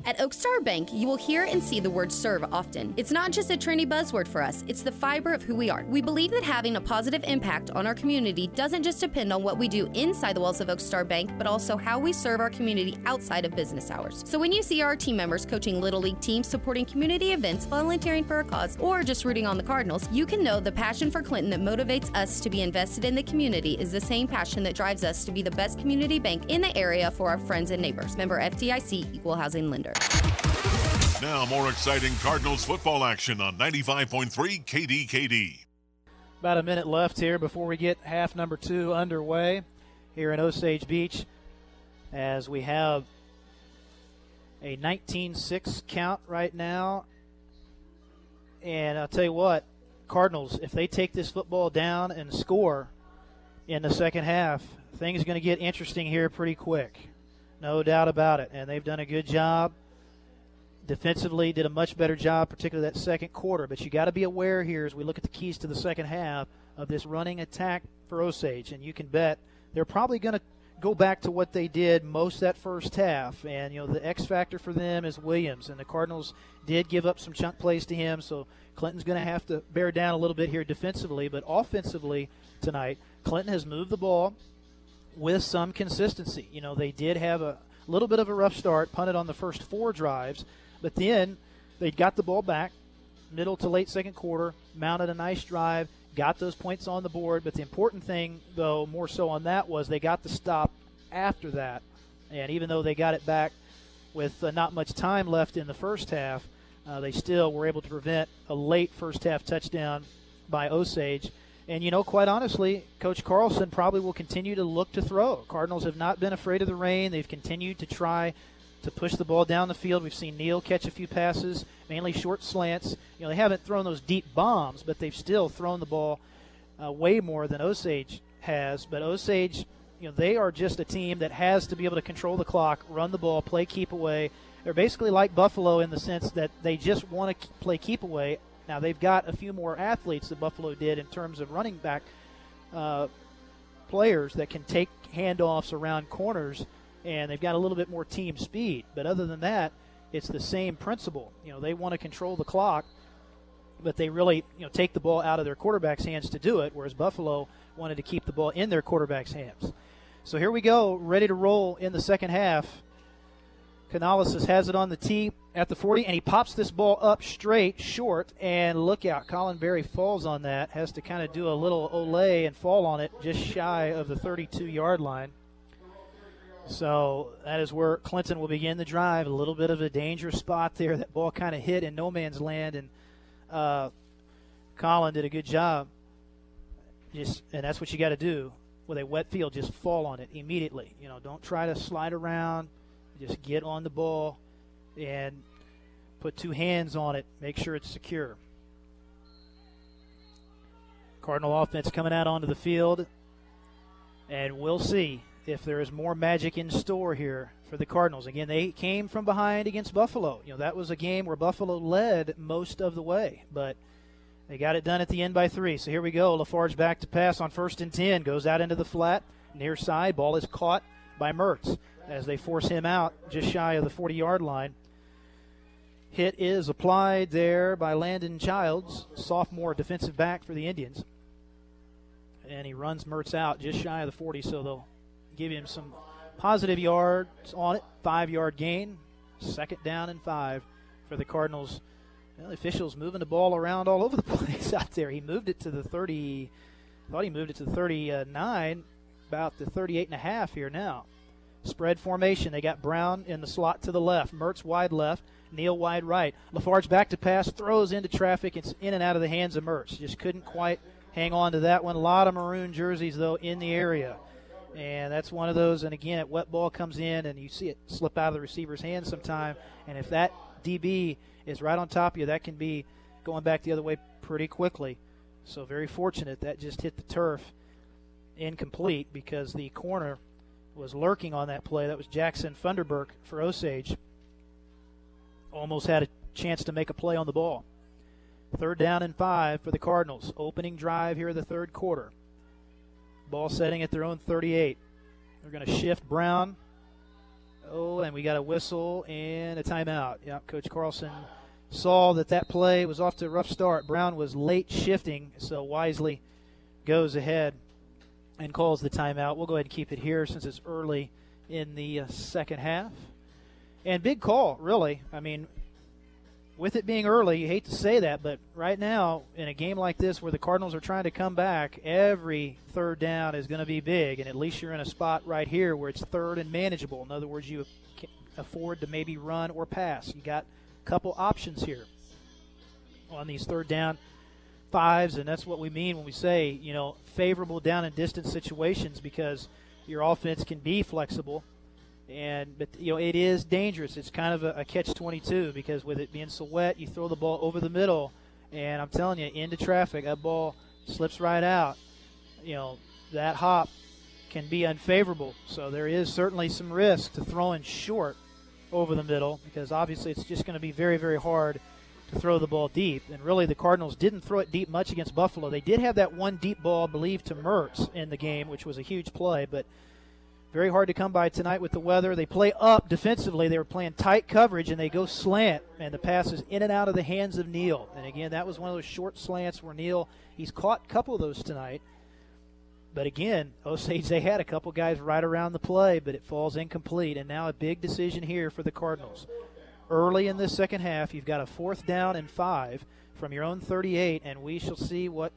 At Oakstar Bank, you will hear and see the word serve often. It's not just a trendy buzzword for us, it's the fiber of who we are. We believe that having a positive impact on our community doesn't just depend on what we do inside the walls of Oakstar Bank, but also how we serve our community outside of business hours. So when you see our team members coaching Little League teams, supporting community events, volunteering for a cause, or just rooting on the Cardinals, you can know the passion for Clinton that motivates us to be invested in the community is the same passion that drives us to be the best community bank in the area for our friends and neighbors. Member FDIC, Equal Housing Lender. Now, more exciting Cardinals football action on 95.3 KDKD. About a minute left here before we get half number two underway here in Osage Beach as we have a 19 6 count right now. And I'll tell you what, Cardinals, if they take this football down and score in the second half, things are going to get interesting here pretty quick. No doubt about it. And they've done a good job defensively did a much better job, particularly that second quarter. But you got to be aware here as we look at the keys to the second half of this running attack for Osage, and you can bet they're probably going to go back to what they did most that first half. And you know the X factor for them is Williams, and the Cardinals did give up some chunk plays to him, so Clinton's going to have to bear down a little bit here defensively, but offensively tonight, Clinton has moved the ball with some consistency. You know they did have a little bit of a rough start, punted on the first four drives. But then they got the ball back, middle to late second quarter, mounted a nice drive, got those points on the board. But the important thing, though, more so on that was they got the stop after that. And even though they got it back with uh, not much time left in the first half, uh, they still were able to prevent a late first half touchdown by Osage. And, you know, quite honestly, Coach Carlson probably will continue to look to throw. Cardinals have not been afraid of the rain. They've continued to try to push the ball down the field. We've seen Neal catch a few passes, mainly short slants. You know, they haven't thrown those deep bombs, but they've still thrown the ball uh, way more than Osage has. But Osage, you know, they are just a team that has to be able to control the clock, run the ball, play keep away. They're basically like Buffalo in the sense that they just want to play keep away. Now they've got a few more athletes that Buffalo did in terms of running back uh, players that can take handoffs around corners and they've got a little bit more team speed. But other than that, it's the same principle. You know, they want to control the clock, but they really, you know, take the ball out of their quarterback's hands to do it, whereas Buffalo wanted to keep the ball in their quarterback's hands. So here we go, ready to roll in the second half. Canales has it on the tee at the 40, and he pops this ball up straight, short, and look out. Colin Berry falls on that, has to kind of do a little olay and fall on it just shy of the 32 yard line. So that is where Clinton will begin the drive. A little bit of a dangerous spot there. That ball kind of hit in no man's land, and uh, Colin did a good job. Just and that's what you got to do with a wet field. Just fall on it immediately. You know, don't try to slide around. Just get on the ball and put two hands on it. Make sure it's secure. Cardinal offense coming out onto the field, and we'll see if there is more magic in store here for the Cardinals. Again, they came from behind against Buffalo. You know, that was a game where Buffalo led most of the way, but they got it done at the end by three. So here we go. Lafarge back to pass on first and 10. Goes out into the flat, near side. Ball is caught by Mertz as they force him out just shy of the 40 yard line. Hit is applied there by Landon Childs, sophomore defensive back for the Indians. And he runs Mertz out just shy of the 40, so they'll give him some positive yards on it. Five yard gain. Second down and five for the Cardinals Well, the officials moving the ball around all (laughs) over the place out there. He moved it to the 30. Thought he moved it to the 39, about the 38 and a half here now. Spread formation. They got Brown in the slot to the left. Mertz wide left. Neal wide right. Lafarge back to pass, throws into traffic. It's in and out of the hands of Mertz. Just couldn't quite hang on to that one. A lot of maroon jerseys, though, in the area. And that's one of those. And again, a wet ball comes in, and you see it slip out of the receiver's hand sometime. And if that DB is right on top of you, that can be going back the other way pretty quickly. So very fortunate that just hit the turf incomplete because the corner was lurking on that play. That was Jackson Funderburk for Osage. Almost had a chance to make a play on the ball. Third down and five for the Cardinals. Opening drive here in the third quarter. Ball setting at their own 38. They're going to shift Brown. Oh, and we got a whistle and a timeout. Yeah, Coach Carlson saw that that play was off to a rough start. Brown was late shifting, so wisely goes ahead and calls the timeout. We'll go ahead and keep it here since it's early in the uh, second half. And big call, really. I mean, with it being early, you hate to say that, but right now, in a game like this where the Cardinals are trying to come back, every third down is going to be big, and at least you're in a spot right here where it's third and manageable. In other words, you afford to maybe run or pass. You got a couple options here on these third down fives, and that's what we mean when we say, you know, favorable down and distance situations because your offense can be flexible and but you know it is dangerous. It's kind of a, a catch 22 because with it being so wet, you throw the ball over the middle, and I'm telling you, into traffic, that ball slips right out. You know that hop can be unfavorable. So there is certainly some risk to throwing short over the middle because obviously it's just going to be very very hard to throw the ball deep. And really, the Cardinals didn't throw it deep much against Buffalo. They did have that one deep ball, I believe, to Mertz in the game, which was a huge play, but very hard to come by tonight with the weather. They play up defensively. They were playing tight coverage and they go slant, and the pass is in and out of the hands of Neal. And again, that was one of those short slants where Neal he's caught a couple of those tonight. But again, Osage they had a couple guys right around the play, but it falls incomplete. And now a big decision here for the Cardinals. Early in this second half, you've got a fourth down and five from your own 38, and we shall see what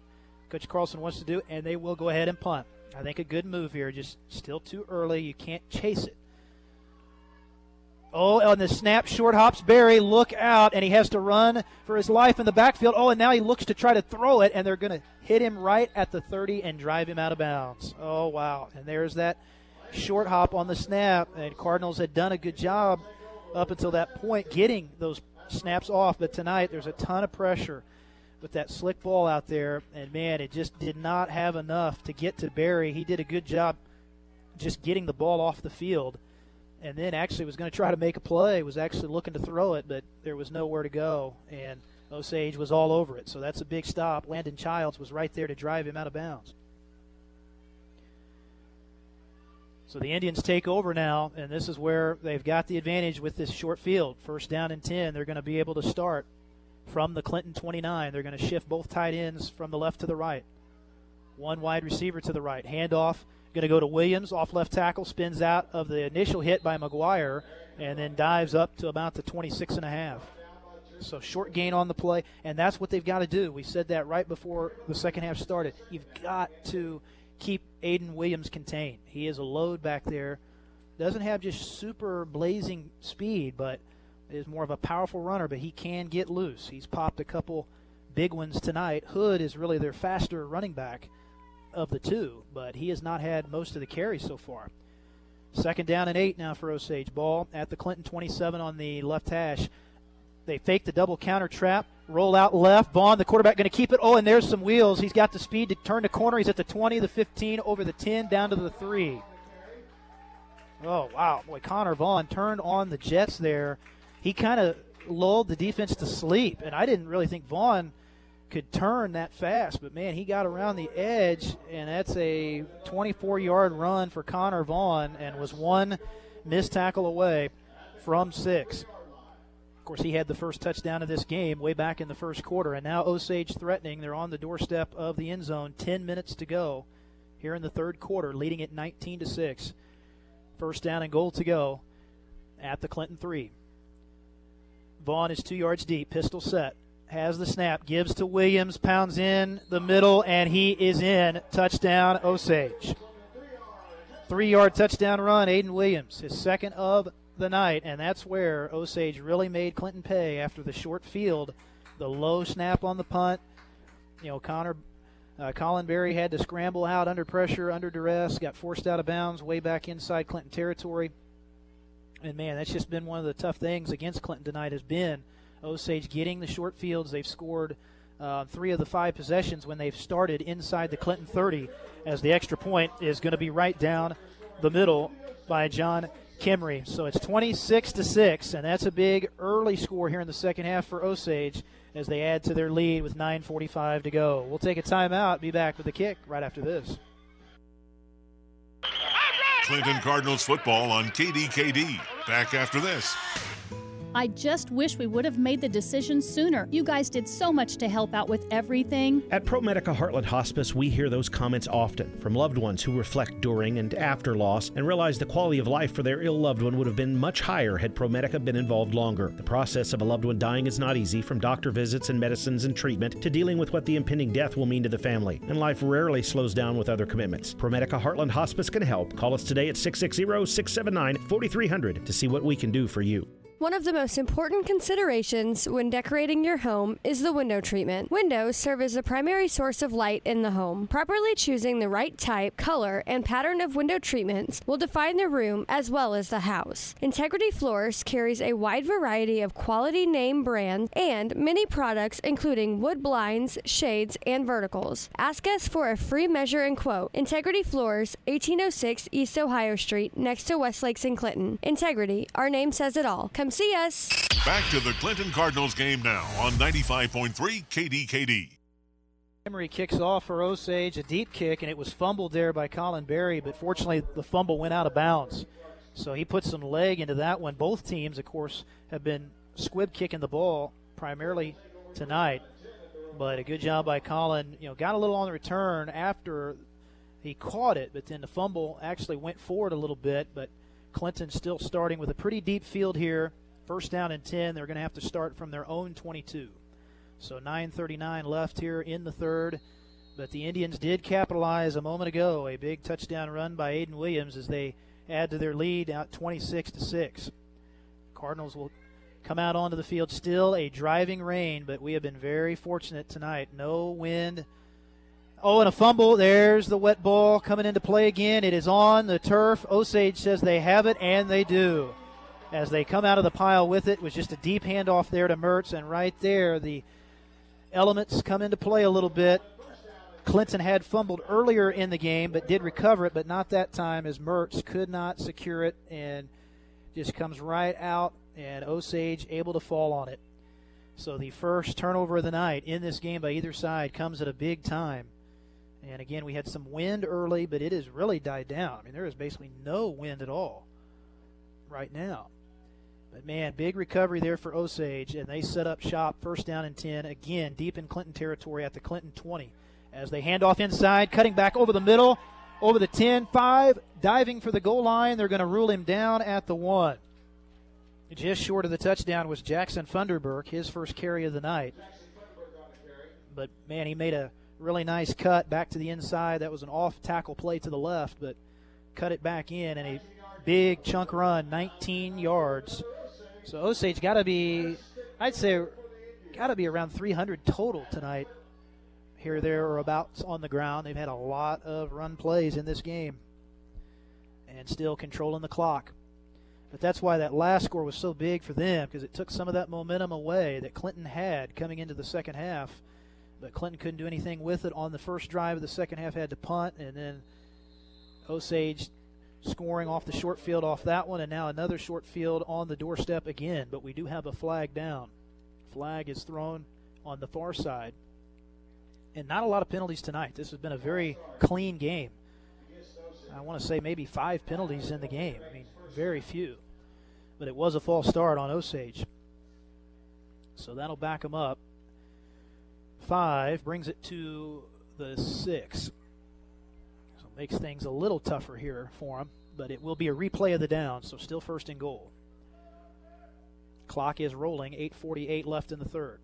Coach Carlson wants to do, and they will go ahead and punt. I think a good move here. Just still too early. You can't chase it. Oh, on the snap, short hops Berry. Look out, and he has to run for his life in the backfield. Oh, and now he looks to try to throw it, and they're going to hit him right at the 30 and drive him out of bounds. Oh, wow. And there's that short hop on the snap, and Cardinals had done a good job up until that point getting those snaps off, but tonight there's a ton of pressure with that slick ball out there, and man, it just did not have enough to get to Berry. He did a good job just getting the ball off the field, and then actually was going to try to make a play. Was actually looking to throw it, but there was nowhere to go, and Osage was all over it. So that's a big stop. Landon Childs was right there to drive him out of bounds. So the Indians take over now, and this is where they've got the advantage with this short field. First down and 10, they're going to be able to start from the Clinton 29. They're going to shift both tight ends from the left to the right. One wide receiver to the right. Handoff going to go to Williams off left tackle, spins out of the initial hit by McGuire, and then dives up to about the 26 and a half. So short gain on the play, and that's what they've got to do. We said that right before the second half started. You've got to keep Aiden Williams contained. He is a load back there. Doesn't have just super blazing speed, but is more of a powerful runner, but he can get loose. He's popped a couple big ones tonight. Hood is really their faster running back of the two, but he has not had most of the carries so far. Second down and eight now for Osage. Ball at the Clinton 27 on the left hash. They fake the double counter trap, roll out left. Vaughn, the quarterback, going to keep it. Oh, and there's some wheels. He's got the speed to turn the corner. He's at the 20, the 15, over the 10, down to the 3. Oh, wow. Boy, Connor Vaughn turned on the Jets there he kind of lulled the defense to sleep. And I didn't really think Vaughn could turn that fast, but man, he got around the edge, and that's a 24 yard run for Connor Vaughn and was one missed tackle away from six. Of course, he had the first touchdown of this game way back in the first quarter, and now Osage threatening. They're on the doorstep of the end zone. 10 minutes to go here in the third quarter, leading it 19 to 6. First down and goal to go at the Clinton 3. Vaughn is two yards deep, pistol set. has the snap, gives to Williams, pounds in the middle, and he is in. Touchdown, Osage. Three yard touchdown run, Aiden Williams, his second of the night, and that's where Osage really made Clinton pay after the short field, the low snap on the punt. You know, Connor uh, Colin Berry had to scramble out under pressure, under duress, got forced out of bounds way back inside Clinton territory. And man, that's just been one of the tough things against Clinton tonight has been Osage getting the short fields. They've scored uh, three of the five possessions when they've started inside the Clinton 30, as the extra point is going to be right down the middle by John Kimry. So it's 26 to six, and that's a big early score here in the second half for Osage as they add to their lead with 9:45 to go. We'll take a timeout. Be back with the kick right after this. Clinton Cardinals football on KDKD. Back after this. I just wish we would have made the decision sooner. You guys did so much to help out with everything. At ProMedica Heartland Hospice, we hear those comments often from loved ones who reflect during and after loss and realize the quality of life for their ill loved one would have been much higher had ProMedica been involved longer. The process of a loved one dying is not easy, from doctor visits and medicines and treatment to dealing with what the impending death will mean to the family. And life rarely slows down with other commitments. ProMedica Heartland Hospice can help. Call us today at 660 679 4300 to see what we can do for you. One of the most important considerations when decorating your home is the window treatment. Windows serve as the primary source of light in the home. Properly choosing the right type, color, and pattern of window treatments will define the room as well as the house. Integrity Floors carries a wide variety of quality name brands and many products including wood blinds, shades, and verticals. Ask us for a free measure and quote. Integrity Floors, 1806 East Ohio Street, next to Westlakes in Clinton. Integrity, our name says it all. Come see us. Back to the Clinton Cardinals game now on 95.3 KDKD. Emery kicks off for Osage, a deep kick, and it was fumbled there by Colin Berry, but fortunately the fumble went out of bounds. So he put some leg into that one. Both teams, of course, have been squib kicking the ball primarily tonight. But a good job by Colin. You know, got a little on the return after he caught it, but then the fumble actually went forward a little bit. But Clinton still starting with a pretty deep field here. First down and 10. They're going to have to start from their own 22. So 9.39 left here in the third. But the Indians did capitalize a moment ago. A big touchdown run by Aiden Williams as they add to their lead out 26 to 6. Cardinals will come out onto the field. Still a driving rain, but we have been very fortunate tonight. No wind. Oh, and a fumble. There's the wet ball coming into play again. It is on the turf. Osage says they have it, and they do. As they come out of the pile with it, it was just a deep handoff there to Mertz, and right there the elements come into play a little bit. Clinton had fumbled earlier in the game, but did recover it, but not that time as Mertz could not secure it and just comes right out, and Osage able to fall on it. So the first turnover of the night in this game by either side comes at a big time. And again, we had some wind early, but it has really died down. I mean, there is basically no wind at all right now. But man, big recovery there for Osage, and they set up shop first down and 10, again, deep in Clinton territory at the Clinton 20. As they hand off inside, cutting back over the middle, over the 10, 5, diving for the goal line. They're going to rule him down at the 1. Just short of the touchdown was Jackson Funderburk, his first carry of the night. But man, he made a really nice cut back to the inside. That was an off tackle play to the left, but cut it back in and a big chunk run, 19 yards. So Osage got to be, I'd say, got to be around 300 total tonight. Here, there, or about on the ground. They've had a lot of run plays in this game and still controlling the clock. But that's why that last score was so big for them because it took some of that momentum away that Clinton had coming into the second half. But Clinton couldn't do anything with it on the first drive of the second half, had to punt, and then Osage scoring off the short field off that one, and now another short field on the doorstep again. But we do have a flag down. Flag is thrown on the far side. And not a lot of penalties tonight. This has been a very clean game. I want to say maybe five penalties in the game. I mean, very few. But it was a false start on Osage. So that'll back them up. Five brings it to the six. Makes things a little tougher here for them. But it will be a replay of the down, so still first and goal. Clock is rolling, 8.48 left in the third.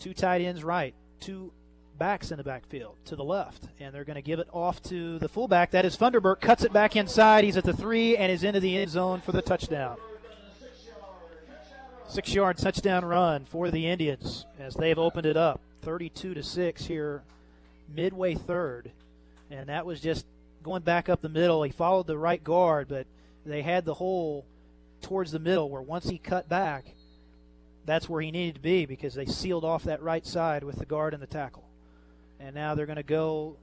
Two tight ends right, two backs in the backfield to the left, and they're going to give it off to the fullback. That is Funderburk. Cuts it back inside. He's at the three and is into the end zone for the touchdown. Six yard touchdown run for the Indians as they've opened it up 32 to 6 here midway third. And that was just going back up the middle. He followed the right guard, but they had the hole towards the middle where once he cut back, that's where he needed to be because they sealed off that right side with the guard and the tackle. And now they're going to go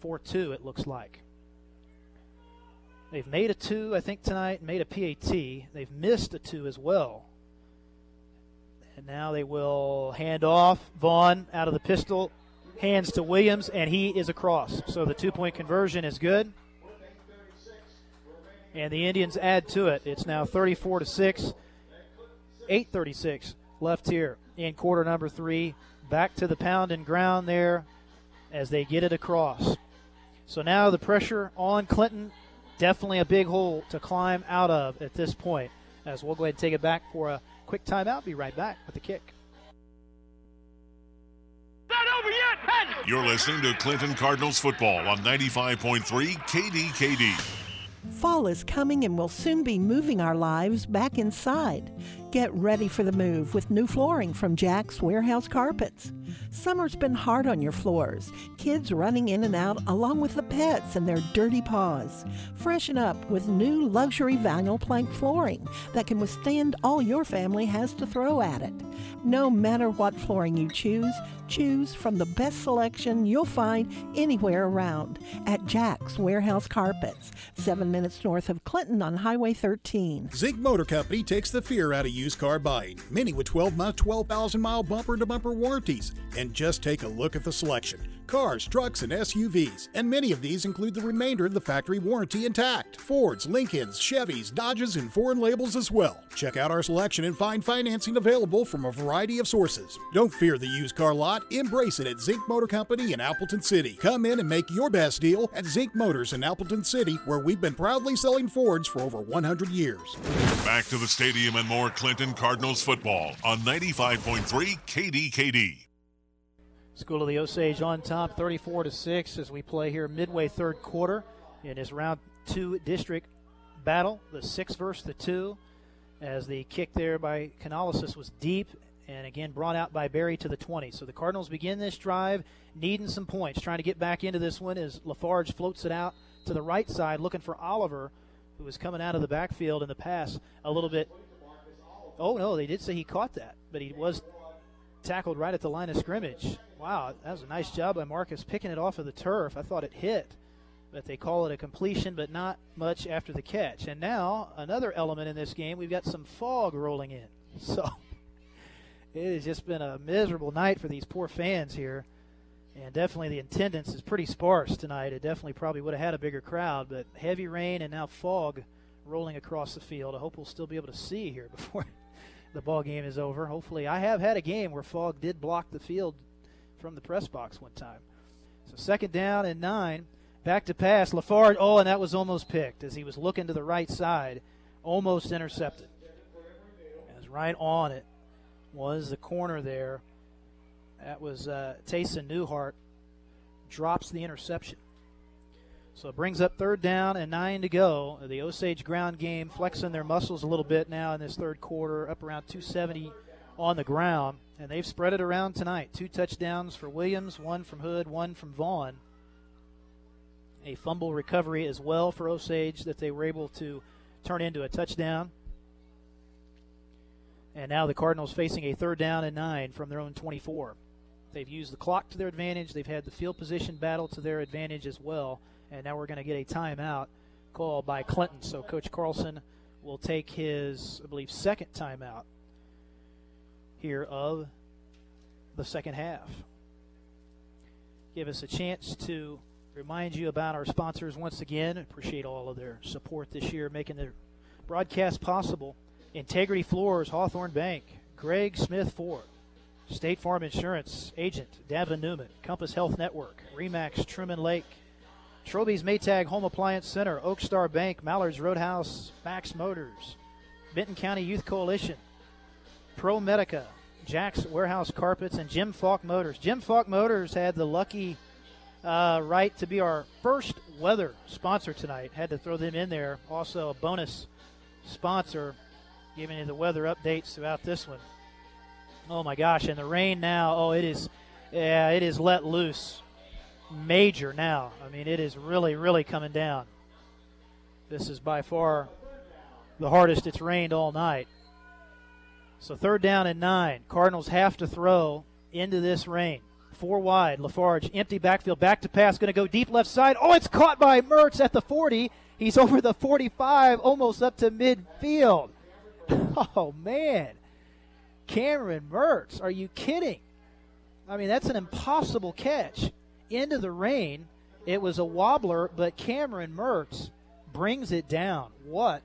4 2, it looks like. They've made a two, I think, tonight, made a PAT. They've missed a two as well. And now they will hand off. Vaughn out of the pistol, hands to Williams, and he is across. So the two point conversion is good. And the Indians add to it. It's now 34 to 6, 836 left here in quarter number three. Back to the pound and ground there as they get it across. So now the pressure on Clinton definitely a big hole to climb out of at this point. As we'll go ahead and take it back for a quick timeout. Be right back with the kick. You're listening to Clinton Cardinals football on 95.3 KDKD. Fall is coming and we'll soon be moving our lives back inside. Get ready for the move with new flooring from Jack's Warehouse Carpets. Summer's been hard on your floors, kids running in and out along with the pets and their dirty paws. Freshen up with new luxury vinyl plank flooring that can withstand all your family has to throw at it. No matter what flooring you choose, choose from the best selection you'll find anywhere around at Jack's Warehouse Carpets, seven minutes north of Clinton on Highway 13. Zink Motor Company takes the fear out of used car buying. Many with 12 month, 12,000 mile bumper to bumper warranties. And just take a look at the selection cars, trucks, and SUVs. And many of these include the remainder of the factory warranty intact Fords, Lincolns, Chevys, Dodges, and foreign labels as well. Check out our selection and find financing available from a variety of sources. Don't fear the used car lot, embrace it at Zink Motor Company in Appleton City. Come in and make your best deal at Zink Motors in Appleton City, where we've been proudly selling Fords for over 100 years. Back to the stadium and more Clinton Cardinals football on 95.3 KDKD. School of the Osage on top 34 to 6 as we play here midway third quarter in this round two district battle. The six versus the two as the kick there by Canalisis was deep and again brought out by Berry to the 20. So the Cardinals begin this drive needing some points, trying to get back into this one as Lafarge floats it out to the right side looking for Oliver who was coming out of the backfield in the pass a little bit. Oh no, they did say he caught that, but he was tackled right at the line of scrimmage. Wow, that was a nice job by Marcus picking it off of the turf. I thought it hit, but they call it a completion, but not much after the catch. And now, another element in this game, we've got some fog rolling in. (laughs) So it has just been a miserable night for these poor fans here. And definitely the attendance is pretty sparse tonight. It definitely probably would have had a bigger crowd, but heavy rain and now fog rolling across the field. I hope we'll still be able to see here (laughs) before the ball game is over. Hopefully, I have had a game where fog did block the field from the press box one time. So second down and nine. Back to pass. Lafarge. Oh, and that was almost picked as he was looking to the right side. Almost intercepted. As right on it was the corner there. That was uh, Tayson Newhart. Drops the interception. So it brings up third down and nine to go. The Osage ground game flexing their muscles a little bit now in this third quarter, up around 270 on the ground. And they've spread it around tonight. Two touchdowns for Williams, one from Hood, one from Vaughn. A fumble recovery as well for Osage that they were able to turn into a touchdown. And now the Cardinals facing a third down and nine from their own 24. They've used the clock to their advantage. They've had the field position battle to their advantage as well. And now we're going to get a timeout call by Clinton. So Coach Carlson will take his, I believe, second timeout here of the second half. Give us a chance to remind you about our sponsors once again. Appreciate all of their support this year, making the broadcast possible. Integrity Floors, Hawthorne Bank, Greg Smith Ford, State Farm Insurance Agent Davin Newman, Compass Health Network, Remax Truman Lake, Troby's Maytag Home Appliance Center, Oak Star Bank, Mallard's Roadhouse, Max Motors, Benton County Youth Coalition, ProMedica, Jack's Warehouse Carpets, and Jim Falk Motors. Jim Falk Motors had the lucky uh, right to be our first weather sponsor tonight. Had to throw them in there. Also, a bonus sponsor giving you the weather updates throughout this one. Oh my gosh! And the rain now. Oh, it is. Yeah, it is let loose. Major now. I mean, it is really, really coming down. This is by far the hardest it's rained all night. So third down and nine. Cardinals have to throw into this rain. Four wide. Lafarge, empty backfield, back to pass, going to go deep left side. Oh, it's caught by Mertz at the 40. He's over the 45, almost up to midfield. (laughs) Oh, man. Cameron Mertz, are you kidding? I mean, that's an impossible catch. Into the rain. It was a wobbler, but Cameron Mertz brings it down. What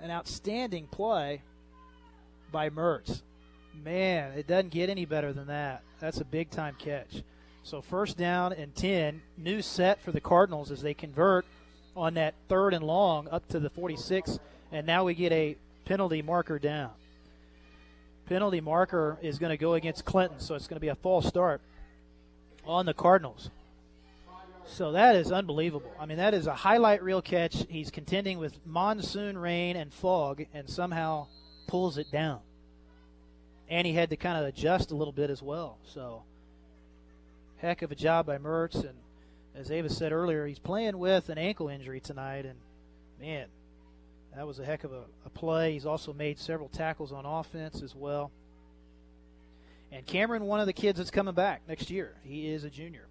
an outstanding play by Mertz. Man, it doesn't get any better than that. That's a big time catch. So first down and 10, new set for the Cardinals as they convert on that third and long up to the 46, and now we get a penalty marker down. Penalty marker is going to go against Clinton, so it's going to be a false start on the Cardinals. So that is unbelievable. I mean, that is a highlight reel catch. He's contending with monsoon rain and fog and somehow pulls it down. And he had to kind of adjust a little bit as well. So, heck of a job by Mertz. And as Ava said earlier, he's playing with an ankle injury tonight. And man, that was a heck of a, a play. He's also made several tackles on offense as well. And Cameron, one of the kids that's coming back next year, he is a junior.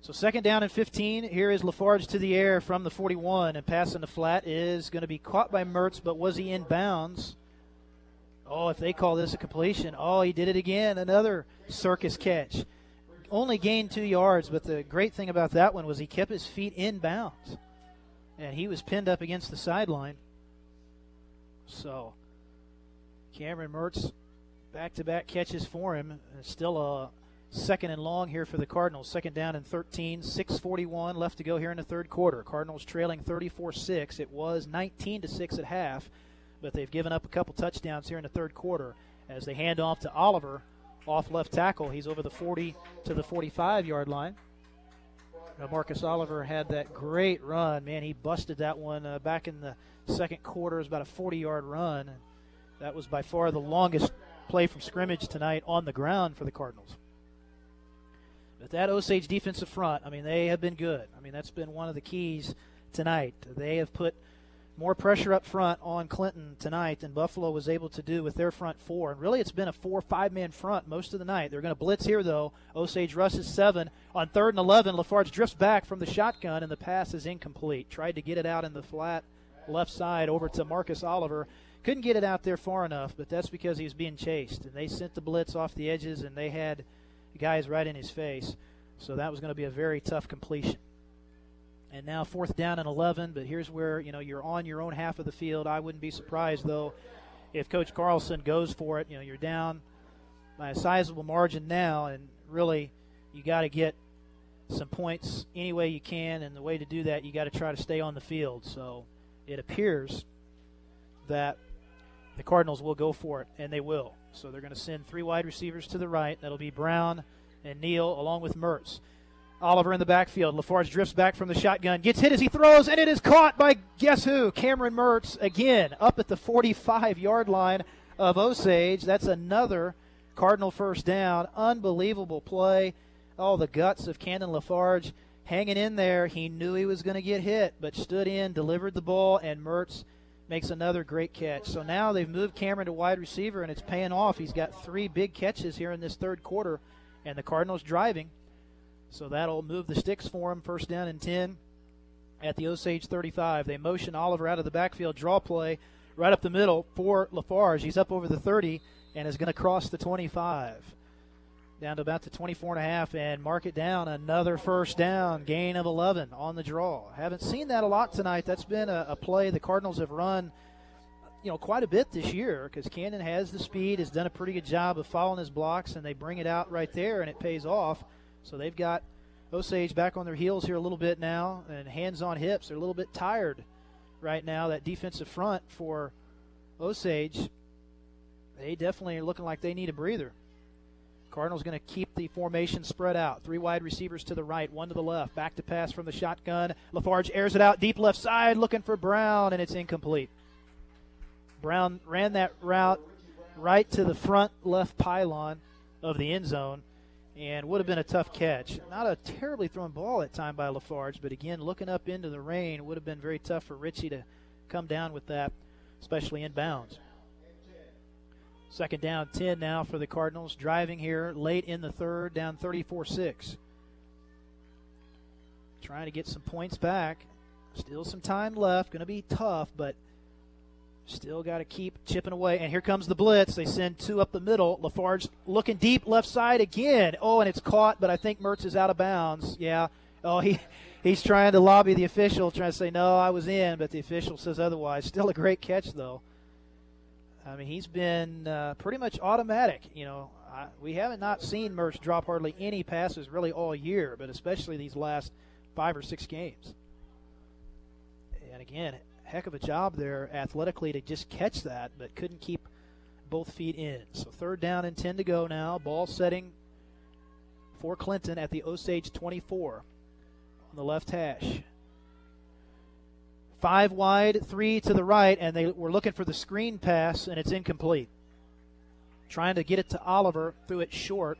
So second down and 15. Here is Lafarge to the air from the 41, and passing the flat is going to be caught by Mertz, but was he in bounds? Oh, if they call this a completion, oh, he did it again. Another circus catch. Only gained two yards, but the great thing about that one was he kept his feet in bounds, and he was pinned up against the sideline. So Cameron Mertz back to back catches for him. Uh, still a second and long here for the Cardinals. Second down and 13, 6:41 left to go here in the third quarter. Cardinals trailing 34-6. It was 19 to 6 at half, but they've given up a couple touchdowns here in the third quarter as they hand off to Oliver off left tackle. He's over the 40 to the 45 yard line. Now Marcus Oliver had that great run. Man, he busted that one uh, back in the second quarter. It was about a 40 yard run. That was by far the longest play from scrimmage tonight on the ground for the Cardinals. But that Osage defensive front, I mean, they have been good. I mean, that's been one of the keys tonight. They have put more pressure up front on Clinton tonight than Buffalo was able to do with their front four. And really, it's been a four five man front most of the night. They're going to blitz here, though. Osage rushes seven. On third and 11, Lafarge drifts back from the shotgun, and the pass is incomplete. Tried to get it out in the flat left side over to Marcus Oliver. Couldn't get it out there far enough, but that's because he was being chased. And they sent the blitz off the edges, and they had guys right in his face. So that was going to be a very tough completion. And now fourth down and 11, but here's where, you know, you're on your own half of the field. I wouldn't be surprised, though, if Coach Carlson goes for it. You know, you're down by a sizable margin now, and really you got to get some points any way you can, and the way to do that, you got to try to stay on the field. So it appears that the Cardinals will go for it, and they will. So they're going to send three wide receivers to the right. That'll be Brown and Neal along with Mertz. Oliver in the backfield. Lafarge drifts back from the shotgun, gets hit as he throws, and it is caught by guess who? Cameron Mertz again up at the 45 yard line of Osage. That's another Cardinal first down. Unbelievable play. All the guts of Cannon Lafarge hanging in there. He knew he was going to get hit, but stood in, delivered the ball, and Mertz makes another great catch. So now they've moved Cameron to wide receiver, and it's paying off. He's got three big catches here in this third quarter, and the Cardinals driving. So that'll move the sticks for him. First down and 10 at the Osage 35. They motion Oliver out of the backfield, draw play right up the middle for Lafarge. He's up over the 30 and is going to cross the 25 down to about the 24 and a half and mark it down another first down gain of 11 on the draw haven't seen that a lot tonight that's been a, a play the cardinals have run you know quite a bit this year because cannon has the speed has done a pretty good job of following his blocks and they bring it out right there and it pays off so they've got osage back on their heels here a little bit now and hands on hips they're a little bit tired right now that defensive front for osage they definitely are looking like they need a breather Cardinals going to keep the formation spread out. Three wide receivers to the right, one to the left. Back to pass from the shotgun. LaFarge airs it out deep left side, looking for Brown, and it's incomplete. Brown ran that route right to the front left pylon of the end zone and would have been a tough catch. Not a terribly thrown ball at time by LaFarge, but again, looking up into the rain would have been very tough for Ritchie to come down with that, especially in bounds. Second down, 10 now for the Cardinals. Driving here late in the third, down 34 6. Trying to get some points back. Still some time left. Going to be tough, but still got to keep chipping away. And here comes the blitz. They send two up the middle. LaFarge looking deep left side again. Oh, and it's caught, but I think Mertz is out of bounds. Yeah. Oh, he. (laughs) He's trying to lobby the official, trying to say, no, I was in, but the official says otherwise. Still a great catch, though. I mean, he's been uh, pretty much automatic. You know, I, we haven't not seen Mertz drop hardly any passes really all year, but especially these last five or six games. And again, heck of a job there athletically to just catch that, but couldn't keep both feet in. So third down and 10 to go now. Ball setting for Clinton at the Osage 24 on the left hash. Five wide, three to the right, and they were looking for the screen pass, and it's incomplete. Trying to get it to Oliver, threw it short,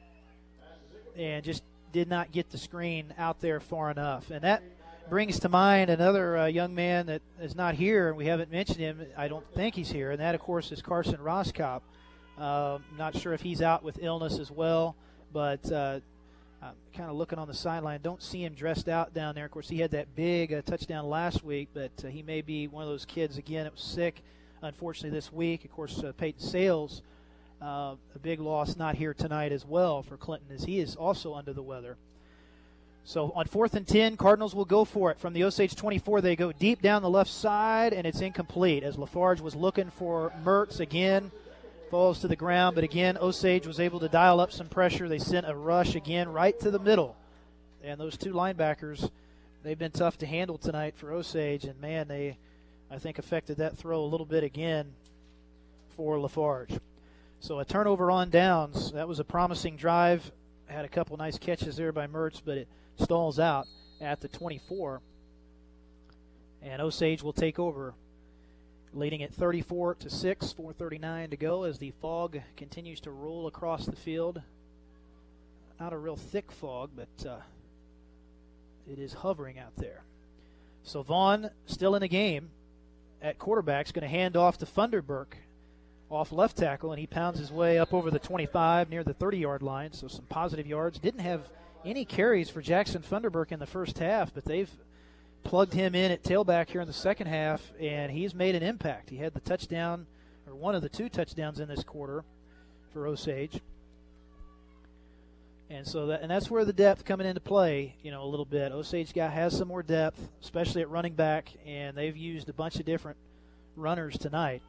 and just did not get the screen out there far enough. And that brings to mind another uh, young man that is not here, and we haven't mentioned him. I don't think he's here, and that, of course, is Carson Roskop. Uh, not sure if he's out with illness as well, but uh, kind of looking on the sideline. Don't see him dressed out down there. Of course, he had that big uh, touchdown last week, but uh, he may be one of those kids again that was sick, unfortunately, this week. Of course, uh, Peyton Sales, a big loss, not here tonight as well for Clinton, as he is also under the weather. So on fourth and 10, Cardinals will go for it. From the Osage 24, they go deep down the left side, and it's incomplete as LaFarge was looking for Mertz again falls to the ground. But again, Osage was able to dial up some pressure. They sent a rush again right to the middle. And those two linebackers, they've been tough to handle tonight for Osage. And man, they, I think, affected that throw a little bit again for LaFarge. So a turnover on downs. That was a promising drive. Had a couple nice catches there by Mertz, but it stalls out at the 24. And Osage will take over leading at 34 to 6, 439 to go as the fog continues to roll across the field. Not a real thick fog, but uh, it is hovering out there. So Vaughn still in the game at quarterback is going to hand off to Funderburk off left tackle, and he pounds his way up over the 25 near the 30 yard line. So some positive yards. Didn't have any carries for Jackson Funderburk in the first half, but they've plugged him in at tailback here in the second half, and he's made an impact. He had the touchdown, or one of the two touchdowns in this quarter for Osage. And so that, and that's where the depth coming into play, you know, a little bit. Osage guy has some more depth, especially at running back, and they've used a bunch of different runners tonight.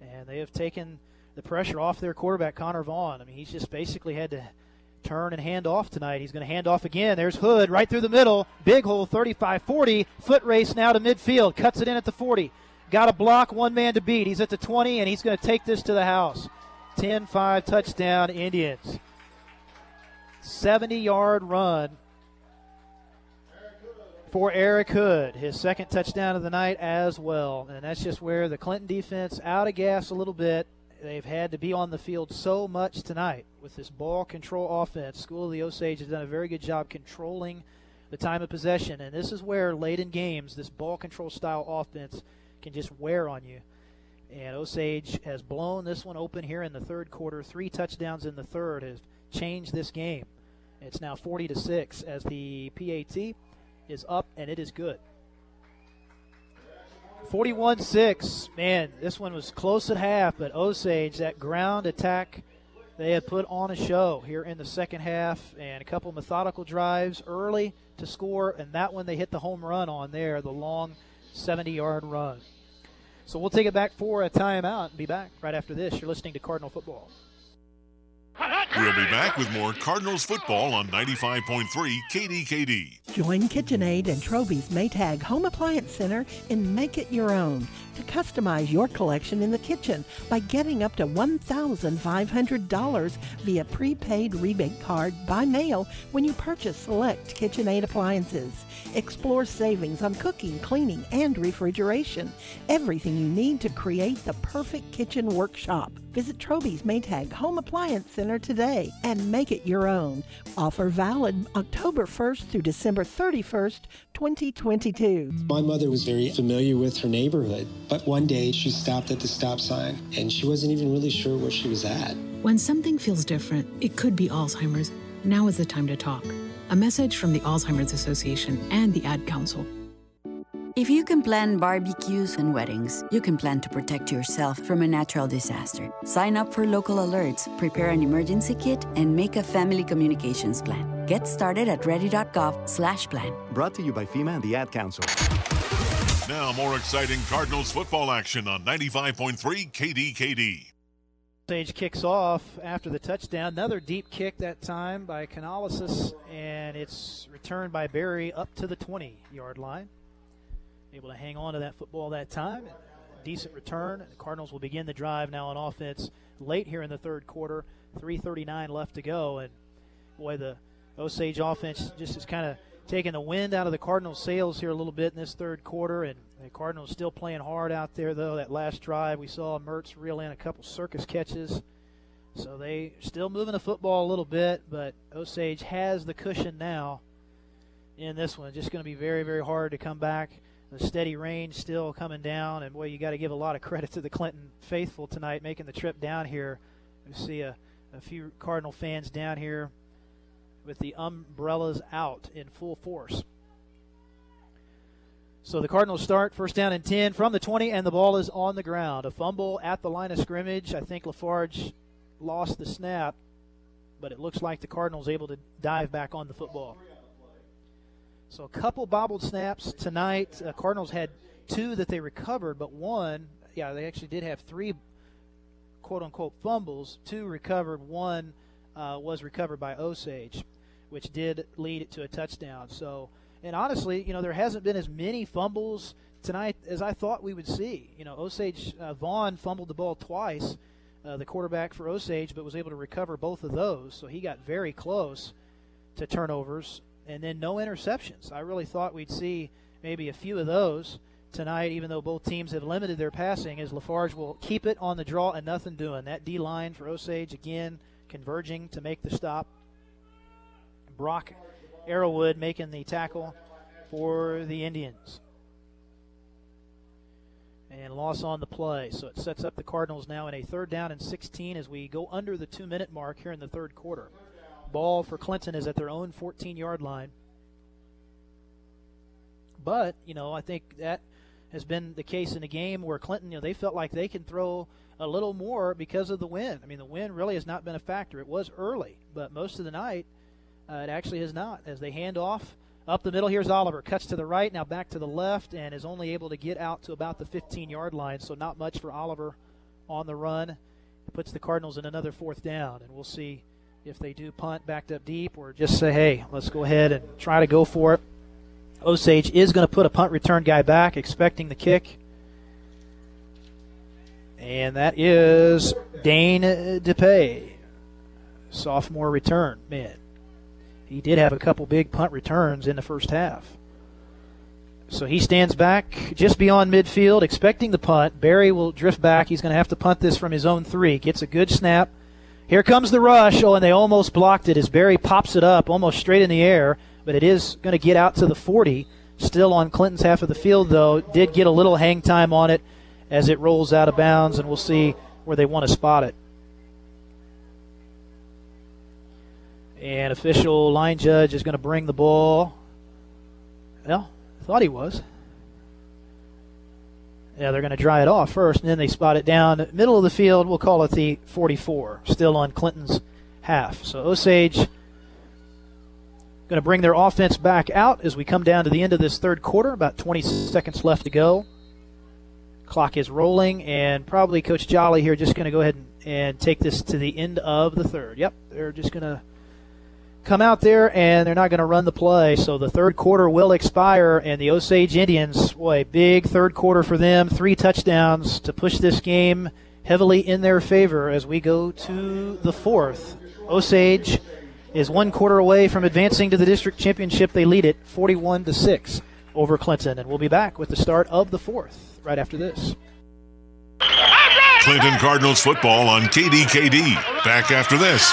And they have taken the pressure off their quarterback, Connor Vaughn. I mean, he's just basically had to turn and hand off tonight. He's going to hand off again. There's Hood right through the middle. Big hole 35 40. Foot race now to midfield. Cuts it in at the 40. Got a block, one man to beat. He's at the 20, and he's going to take this to the house. 10 5 touchdown, Indians. 70 yard run for Eric Hood. His second touchdown of the night as well. And that's just where the Clinton defense out of gas a little bit they've had to be on the field so much tonight with this ball control offense. School of the Osage has done a very good job controlling the time of possession, and this is where late in games this ball control style offense can just wear on you. And Osage has blown this one open here in the third quarter. Three touchdowns in the third has changed this game. It's now 40 to six as the PAT is up, and it is good. 41 6. Man, this one was close at half, but Osage, that ground attack they had put on a show here in the second half and a couple methodical drives early to score, and that one they hit the home run on there, the long 70 yard run. So we'll take it back for a timeout and be back right after this. You're listening to Cardinal Football. We'll be back with more Cardinals football on 95.3 KDKD. Join KitchenAid and Troby's Maytag Home Appliance Center and make it your own to customize your collection in the kitchen by getting up to $1,500 via prepaid rebate card by mail when you purchase select KitchenAid appliances. Explore savings on cooking, cleaning, and refrigeration. Everything you need to create the perfect kitchen workshop. Visit Troby's Maytag Home Appliance Center today and make it your own. Offer valid October 1st through December 31st, 2022. My mother was very familiar with her neighborhood, but one day she stopped at the stop sign and she wasn't even really sure where she was at. When something feels different, it could be Alzheimer's. Now is the time to talk. A message from the Alzheimer's Association and the Ad Council. If you can plan barbecues and weddings, you can plan to protect yourself from a natural disaster. Sign up for local alerts, prepare an emergency kit, and make a family communications plan. Get started at ready.gov/plan. Brought to you by FEMA and the Ad Council. Now, more exciting Cardinals football action on 95.3 KDKD. Sage kicks off after the touchdown. Another deep kick that time by Canalisis, and it's returned by Berry up to the 20 yard line. Able to hang on to that football that time. Decent return. The Cardinals will begin the drive now on offense late here in the third quarter. 3.39 left to go. And boy, the Osage offense just is kind of taking the wind out of the Cardinals' sails here a little bit in this third quarter. And the Cardinals still playing hard out there, though. That last drive, we saw Mertz reel in a couple circus catches. So they still moving the football a little bit, but Osage has the cushion now in this one. Just going to be very, very hard to come back. The steady rain still coming down, and boy, you got to give a lot of credit to the Clinton faithful tonight making the trip down here. We see a, a few Cardinal fans down here with the umbrellas out in full force. So the Cardinals start first down and 10 from the 20, and the ball is on the ground. A fumble at the line of scrimmage. I think Lafarge lost the snap, but it looks like the Cardinals able to dive back on the football. So a couple bobbled snaps tonight. Uh, Cardinals had two that they recovered, but one, yeah, they actually did have three quote unquote fumbles. Two recovered, one uh, was recovered by Osage, which did lead to a touchdown. So, and honestly, you know, there hasn't been as many fumbles tonight as I thought we would see. You know, Osage uh, Vaughn fumbled the ball twice, uh, the quarterback for Osage, but was able to recover both of those. So he got very close to turnovers and then no interceptions. I really thought we'd see maybe a few of those tonight, even though both teams have limited their passing, as Lafarge will keep it on the draw and nothing doing. That D line for Osage again converging to make the stop. Brock Arrowwood making the tackle for the Indians. And loss on the play. So it sets up the Cardinals now in a third down and 16 as we go under the two minute mark here in the third quarter ball for Clinton is at their own 14 yard line. But, you know, I think that has been the case in a game where Clinton, you know, they felt like they can throw a little more because of the wind. I mean, the wind really has not been a factor. It was early, but most of the night uh, it actually has not. As they hand off up the middle, here's Oliver. Cuts to the right, now back to the left, and is only able to get out to about the 15 yard line. So not much for Oliver on the run. It Puts the Cardinals in another fourth down, and we'll see if they do punt backed up deep or just say, hey, let's go ahead and try to go for it. Osage is going to put a punt return guy back, expecting the kick. And that is Dane DePay, sophomore return man. He did have a couple big punt returns in the first half. So he stands back just beyond midfield, expecting the punt. Berry will drift back. He's going to have to punt this from his own three. Gets a good snap here comes the rush. Oh, and they almost blocked it as Berry pops it up almost straight in the air, but it is going to get out to the 40. Still on Clinton's half of the field, though. Did get a little hang time on it as it rolls out of bounds, and we'll see where they want to spot it. And official line judge is going to bring the ball. Well, thought he was. Yeah, they're going to dry it off first, and then they spot it down middle of the field. We'll call it the 44, still on Clinton's half. So Osage going to bring their offense back out as we come down to the end of this third quarter. About 20 seconds left to go. Clock is rolling, and probably Coach Jolly here just going to go ahead and, and take this to the end of the third. Yep, they're just going to come out there and they're not going to run the play. So the third quarter will expire, and the Osage Indians, boy, big third quarter for them. Three touchdowns to push this game heavily in their favor as we go to the fourth. Osage is one quarter away from advancing to the district championship. They lead it 41 to 6 over Clinton, and we'll be back with the start of the fourth right after this. Clinton Cardinals football on KDKD. Back after this.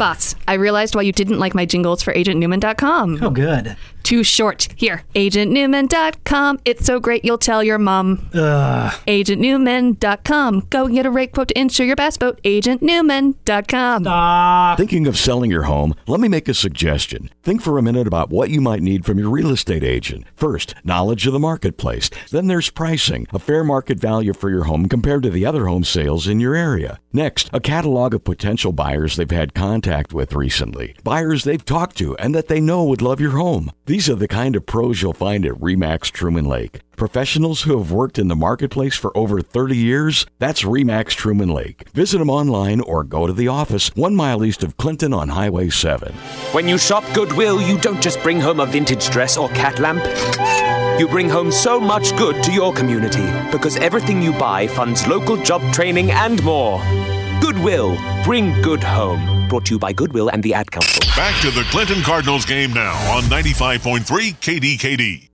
Boss, I realized why you didn't like my jingles for agentnewman.com. Oh, good. Too short. Here, agentnewman.com. It's so great you'll tell your mom. Ugh. Agentnewman.com. Go and get a rate quote to insure your bass boat. Agentnewman.com. Stop. Thinking of selling your home? Let me make a suggestion. Think for a minute about what you might need from your real estate agent. First, knowledge of the marketplace. Then there's pricing, a fair market value for your home compared to the other home sales in your area. Next, a catalog of potential buyers they've had contact with recently, buyers they've talked to and that they know would love your home. These are the kind of pros you'll find at REMAX Truman Lake. Professionals who have worked in the marketplace for over 30 years? That's REMAX Truman Lake. Visit them online or go to the office one mile east of Clinton on Highway 7. When you shop Goodwill, you don't just bring home a vintage dress or cat lamp. You bring home so much good to your community because everything you buy funds local job training and more. Goodwill, bring good home. Brought to you by Goodwill and the Ad Council. Back to the Clinton Cardinals game now on 95.3 KDKD.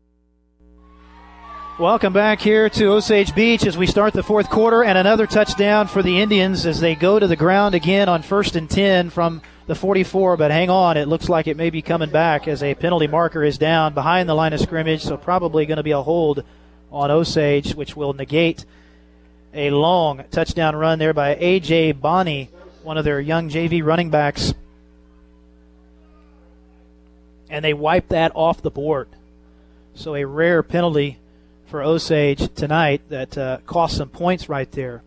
Welcome back here to Osage Beach as we start the fourth quarter and another touchdown for the Indians as they go to the ground again on first and 10 from the 44. But hang on, it looks like it may be coming back as a penalty marker is down behind the line of scrimmage, so probably going to be a hold on Osage, which will negate a long touchdown run there by A.J. Bonney, one of their young JV running backs. And they wipe that off the board. So a rare penalty for Osage tonight that uh, cost some points right there.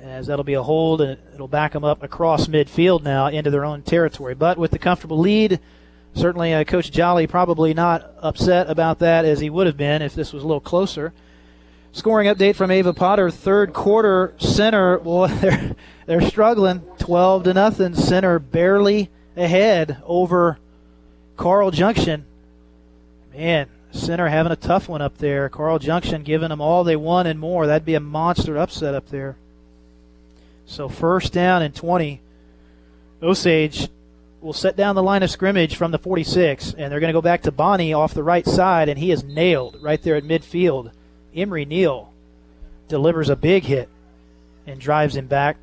As that'll be a hold, and it'll back them up across midfield now into their own territory. But with the comfortable lead, certainly uh, Coach Jolly probably not upset about that as he would have been if this was a little closer. Scoring update from Ava Potter. Third quarter, center. Well, (laughs) they're they're struggling. Twelve to nothing. Center barely ahead over Carl Junction. Man, Center having a tough one up there. Carl Junction giving them all they want and more. That'd be a monster upset up there. So first down and 20. Osage will set down the line of scrimmage from the 46, and they're going to go back to Bonnie off the right side, and he is nailed right there at midfield. Emery Neal delivers a big hit and drives him back.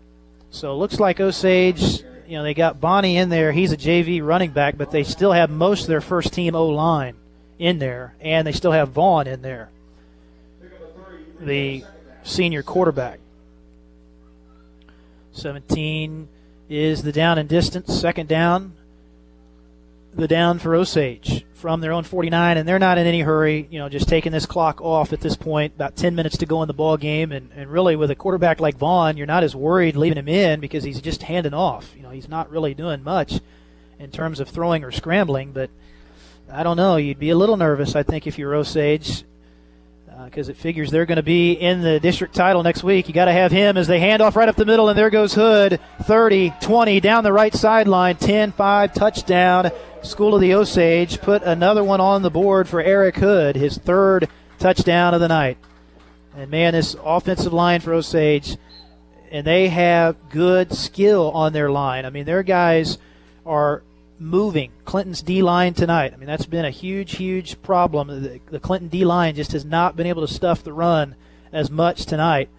So it looks like Osage, you know, they got Bonnie in there. He's a JV running back, but they still have most of their first team O line in there, and they still have Vaughn in there, the senior quarterback. 17 is the down and distance, second down. The down for Osage from their own 49, and they're not in any hurry. You know, just taking this clock off at this point. About 10 minutes to go in the ball game, and, and really with a quarterback like Vaughn, you're not as worried leaving him in because he's just handing off. You know, he's not really doing much in terms of throwing or scrambling, but I don't know. You'd be a little nervous, I think, if you're Osage, because uh, it figures they're going to be in the district title next week. You got to have him as they hand off right up the middle, and there goes Hood. 30, 20 down the right sideline, 10 5 touchdown. School of the Osage put another one on the board for Eric Hood, his third touchdown of the night. And man, this offensive line for Osage, and they have good skill on their line. I mean, their guys are moving. Clinton's D line tonight. I mean, that's been a huge, huge problem. The, Clinton D line just has not been able to stuff the run as much tonight.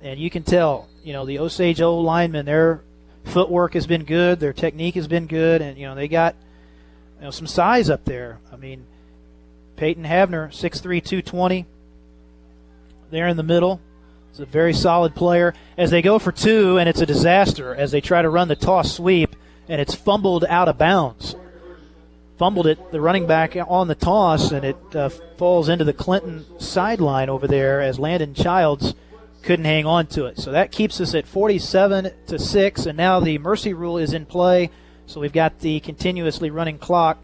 And you can tell, you know, the Osage O linemen, their footwork has been good, their technique has been good, and, you know, they got, know, some size up there. I mean, Peyton Havner, 6'3, 220, there in the middle. He's a very solid player. As they go for two, and it's a disaster as they try to run the toss sweep and it's fumbled out of bounds. Fumbled it, the running back on the toss, and it uh, falls into the Clinton sideline over there as Landon Childs couldn't hang on to it. So that keeps us at 47 to 6, and now the mercy rule is in play. So we've got the continuously running clock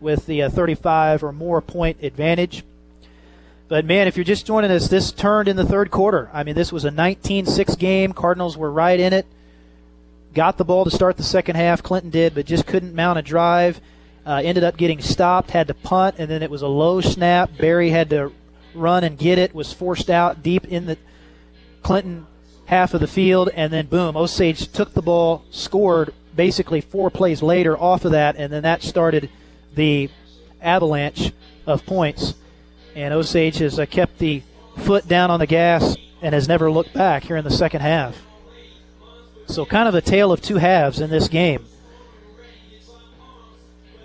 with the uh, 35 or more point advantage. But man, if you're just joining us, this turned in the third quarter. I mean, this was a 19-6 game. Cardinals were right in it. Got the ball to start the second half. Clinton did, but just couldn't mount a drive. Uh, ended up getting stopped, had to punt, and then it was a low snap. Berry had to run and get it. Was forced out deep in the Clinton half of the field, and then boom, Osage took the ball, scored basically four plays later off of that, and then that started the avalanche of points. And Osage has uh, kept the foot down on the gas and has never looked back here in the second half. So, kind of a tale of two halves in this game.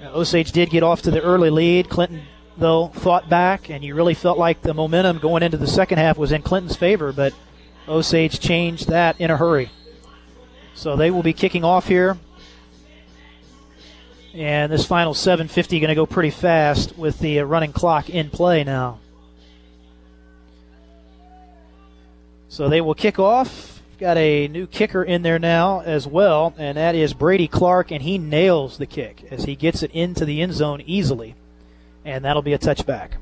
Osage did get off to the early lead. Clinton, though, fought back, and you really felt like the momentum going into the second half was in Clinton's favor, but Osage changed that in a hurry. So they will be kicking off here. And this final 750 going to go pretty fast with the running clock in play now. So they will kick off. Got a new kicker in there now as well, and that is Brady Clark, and he nails the kick as he gets it into the end zone easily, and that'll be a touchback.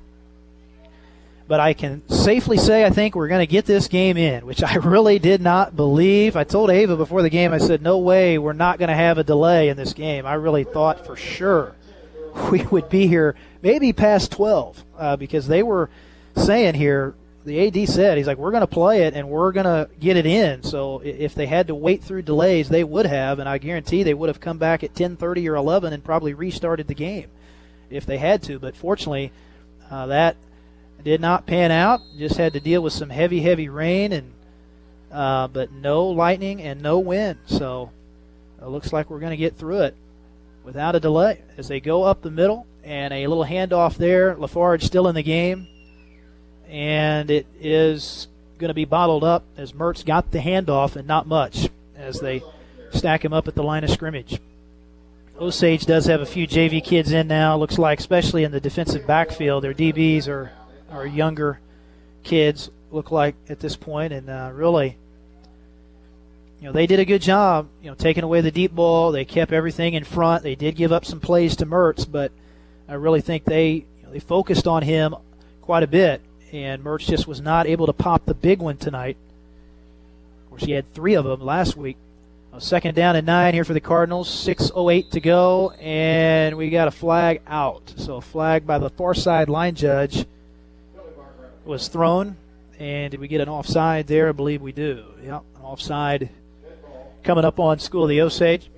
But I can safely say I think we're going to get this game in, which I really did not believe. I told Ava before the game, I said, no way, we're not going to have a delay in this game. I really thought for sure (laughs) we would be here maybe past 12 uh, because they were saying here the AD said he's like we're going to play it and we're going to get it in. So if they had to wait through delays, they would have, and I guarantee they would have come back at 10:30 or 11 and probably restarted the game if they had to. But fortunately, uh, that did not pan out. Just had to deal with some heavy, heavy rain and uh, but no lightning and no wind. So it looks like we're going to get through it without a delay as they go up the middle and a little handoff there. Lafarge still in the game and it is going to be bottled up as Mertz got the handoff and not much as they stack him up at the line of scrimmage. Osage does have a few JV kids in now. Looks like, especially in the defensive backfield, their DBs are are younger kids. Look like at this point, and uh, really, you know, they did a good job. You know, taking away the deep ball. They kept everything in front. They did give up some plays to Mertz, but I really think they you know, they focused on him quite a bit and Mertz just was not able to pop the big one tonight. Of course, he had three of them last week. second down and nine here for the Cardinals. 6.08 to go, and we got a flag out. So a flag by the far side line judge was thrown. And did we get an offside there? I believe we do. Yep, an offside coming up on School of the Osage.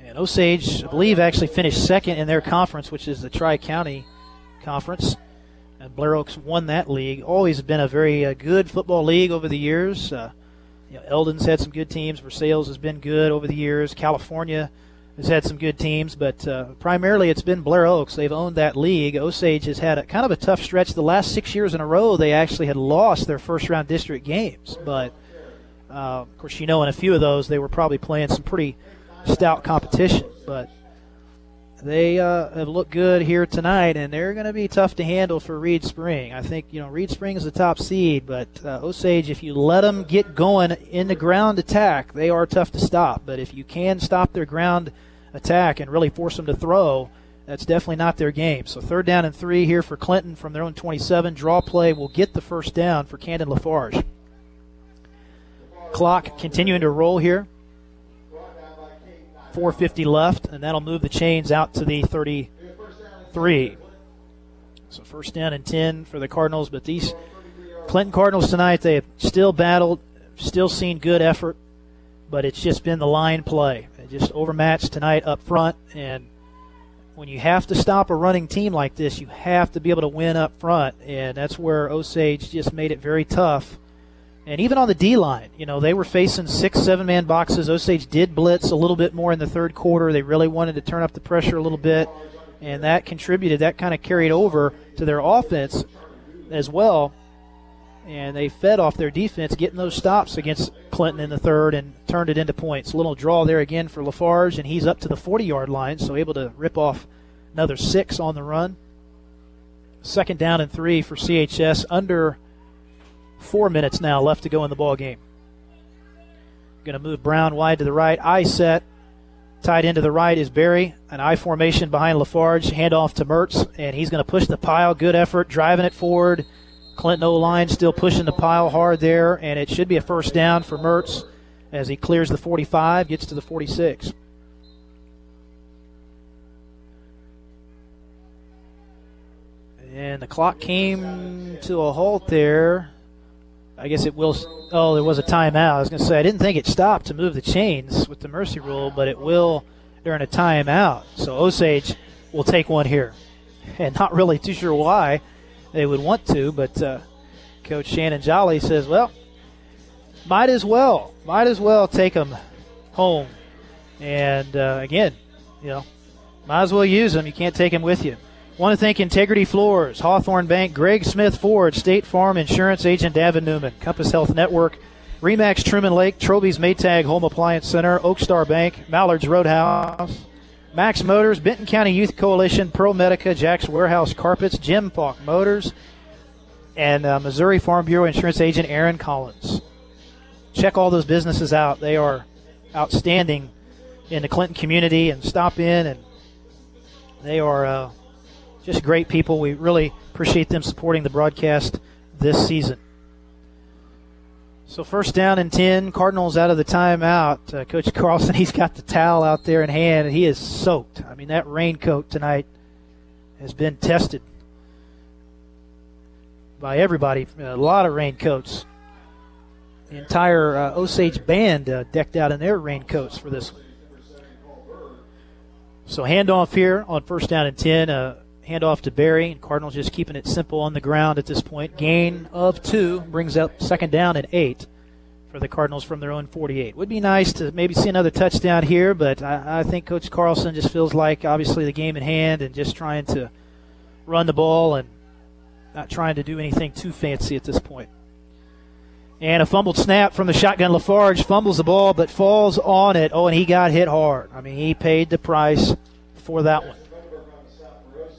And Osage, I believe, actually finished second in their conference, which is the Tri County Conference. And Blair Oaks won that league. Always been a very uh, good football league over the years. Uh, you know, Eldon's had some good teams. Versailles has been good over the years. California has had some good teams, but uh, primarily it's been Blair Oaks. They've owned that league. Osage has had a kind of a tough stretch. The last six years in a row, they actually had lost their first round district games. But uh, of course, you know, in a few of those, they were probably playing some pretty stout competition. But they uh, have looked good here tonight, and they're going to be tough to handle for Reeds Spring. I think you know Reeds Spring is the top seed, but uh, Osage, if you let them get going in the ground attack, they are tough to stop. But if you can stop their ground attack and really force them to throw, that's definitely not their game. So third down and three here for Clinton from their own 27. Draw play will get the first down for Camden Lafarge. Clock continuing to roll here. 450 left, and that'll move the chains out to the 33. So first down and 10 for the Cardinals, but these Clinton Cardinals tonight, they have still battled, still seen good effort, but it's just been the line play. Just overmatched tonight up front, and when you have to stop a running team like this, you have to be able to win up front, and that's where Osage just made it very tough and even on the D line, you know, they were facing six, seven man boxes. Osage did blitz a little bit more in the third quarter. They really wanted to turn up the pressure a little bit, and that contributed, that kind of carried over to their offense as well. And they fed off their defense, getting those stops against Clinton in the third and turned it into points. A little draw there again for Lafarge, and he's up to the 40 yard line, so able to rip off another six on the run. Second down and three for CHS under Four minutes now left to go in the ball game. Going to move Brown wide to the right. I set. Tied into the right is Berry, an I formation behind Lafarge, handoff to Mertz, and he's going to push the pile. Good effort, driving it forward. Clinton O line still pushing the pile hard there, and it should be a first down for Mertz as he clears the 45, gets to the 46. And the clock came to a halt there. I guess it will. Oh, there was a timeout. I was going to say I didn't think it stopped to move the chains with the mercy rule, but it will during a timeout. So Osage will take one here, (laughs) and not really too sure why they would want to, but uh, Coach Shannon Jolly says, well, might as well, might as well take them home. And uh, again, you know, might as well use them. You can't take them with you. Want to thank Integrity Floors, Hawthorne Bank, Greg Smith Ford, State Farm Insurance Agent Davin Newman, Compass Health Network, Remax Truman Lake, Troby's Maytag Home Appliance Center, Oakstar Bank, Mallard's Roadhouse, Max Motors, Benton County Youth Coalition, ProMedica, Jack's Warehouse Carpets, Jim Falk Motors, and uh, Missouri Farm Bureau Insurance Agent Aaron Collins. Check all those businesses out. They are outstanding in the Clinton community and stop in and they are uh, just great people. We really appreciate them supporting the broadcast this season. So first down and 10, Cardinals out of the timeout. Uh, Coach Carlson, (laughs) he's got the towel out there in hand, and he is soaked. I mean, that raincoat tonight has been tested by everybody. A lot of raincoats. The entire uh, Osage band uh, decked out in their raincoats for this. So handoff here on first down and 10. Handoff to Berry. And Cardinals just keeping it simple on the ground at this point. Gain of two brings up second down and eight for the Cardinals from their own 48. Would be nice to maybe see another touchdown here, but I, I think Coach Carlson just feels like obviously the game in hand and just trying to run the ball and not trying to do anything too fancy at this point. And a fumbled snap from the shotgun. Lafarge fumbles the ball but falls on it. Oh, and he got hit hard. I mean, he paid the price for that one.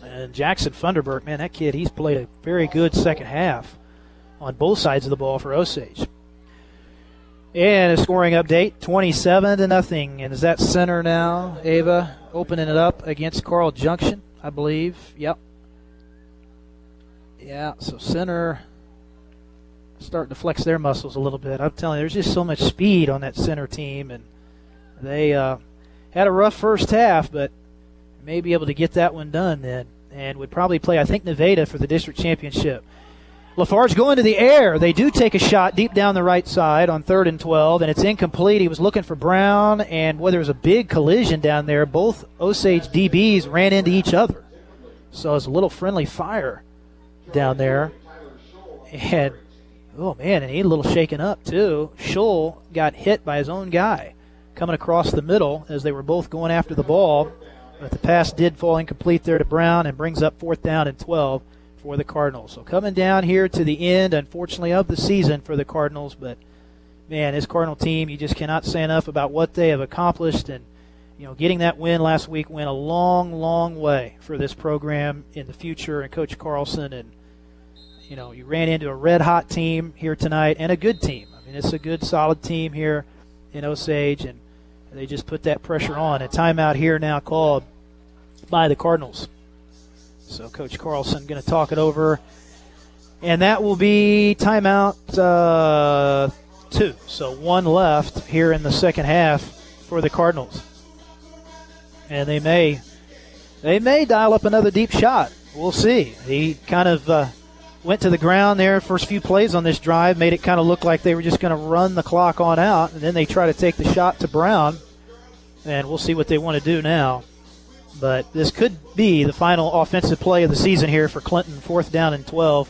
And Jackson Funderburk, man, that kid, he's played a very good second half on both sides of the ball for Osage. And a scoring update, 27 to nothing. And is that center now, Ava, opening it up against Carl Junction, I believe. Yep. Yeah, so center starting to flex their muscles a little bit. I'm telling you, there's just so much speed on that center team, and they uh, had a rough first half, but may be able to get that one done then, and would probably play, I think, Nevada for the district championship. Lafarge going to the air. They do take a shot deep down the right side on third and 12, and it's incomplete. He was looking for Brown, and boy, there was a big collision down there. Both Osage DBs ran into each other. So it's a little friendly fire down there. And, oh man, and he a little shaken up too. Schull got hit by his own guy coming across the middle as they were both going after the ball. But the pass did fall incomplete there to Brown and brings up fourth down and 12 for the Cardinals. So coming down here to the end, unfortunately, of the season for the Cardinals. But man, this Cardinal team, you just cannot say enough about what they have accomplished. And you know, getting that win last week went a long, long way for this program in the future. And Coach Carlson, and you know, you ran into a red hot team here tonight and a good team. I mean, it's a good, solid team here in Osage, and they just put that pressure on. A timeout here now called by the Cardinals. So Coach Carlson going to talk it over, and that will be timeout uh, two. So one left here in the second half for the Cardinals, and they may they may dial up another deep shot. We'll see. He kind of uh, went to the ground there first few plays on this drive, made it kind of look like they were just going to run the clock on out, and then they try to take the shot to Brown, and we'll see what they want to do now. But this could be the final offensive play of the season here for Clinton, fourth down and 12,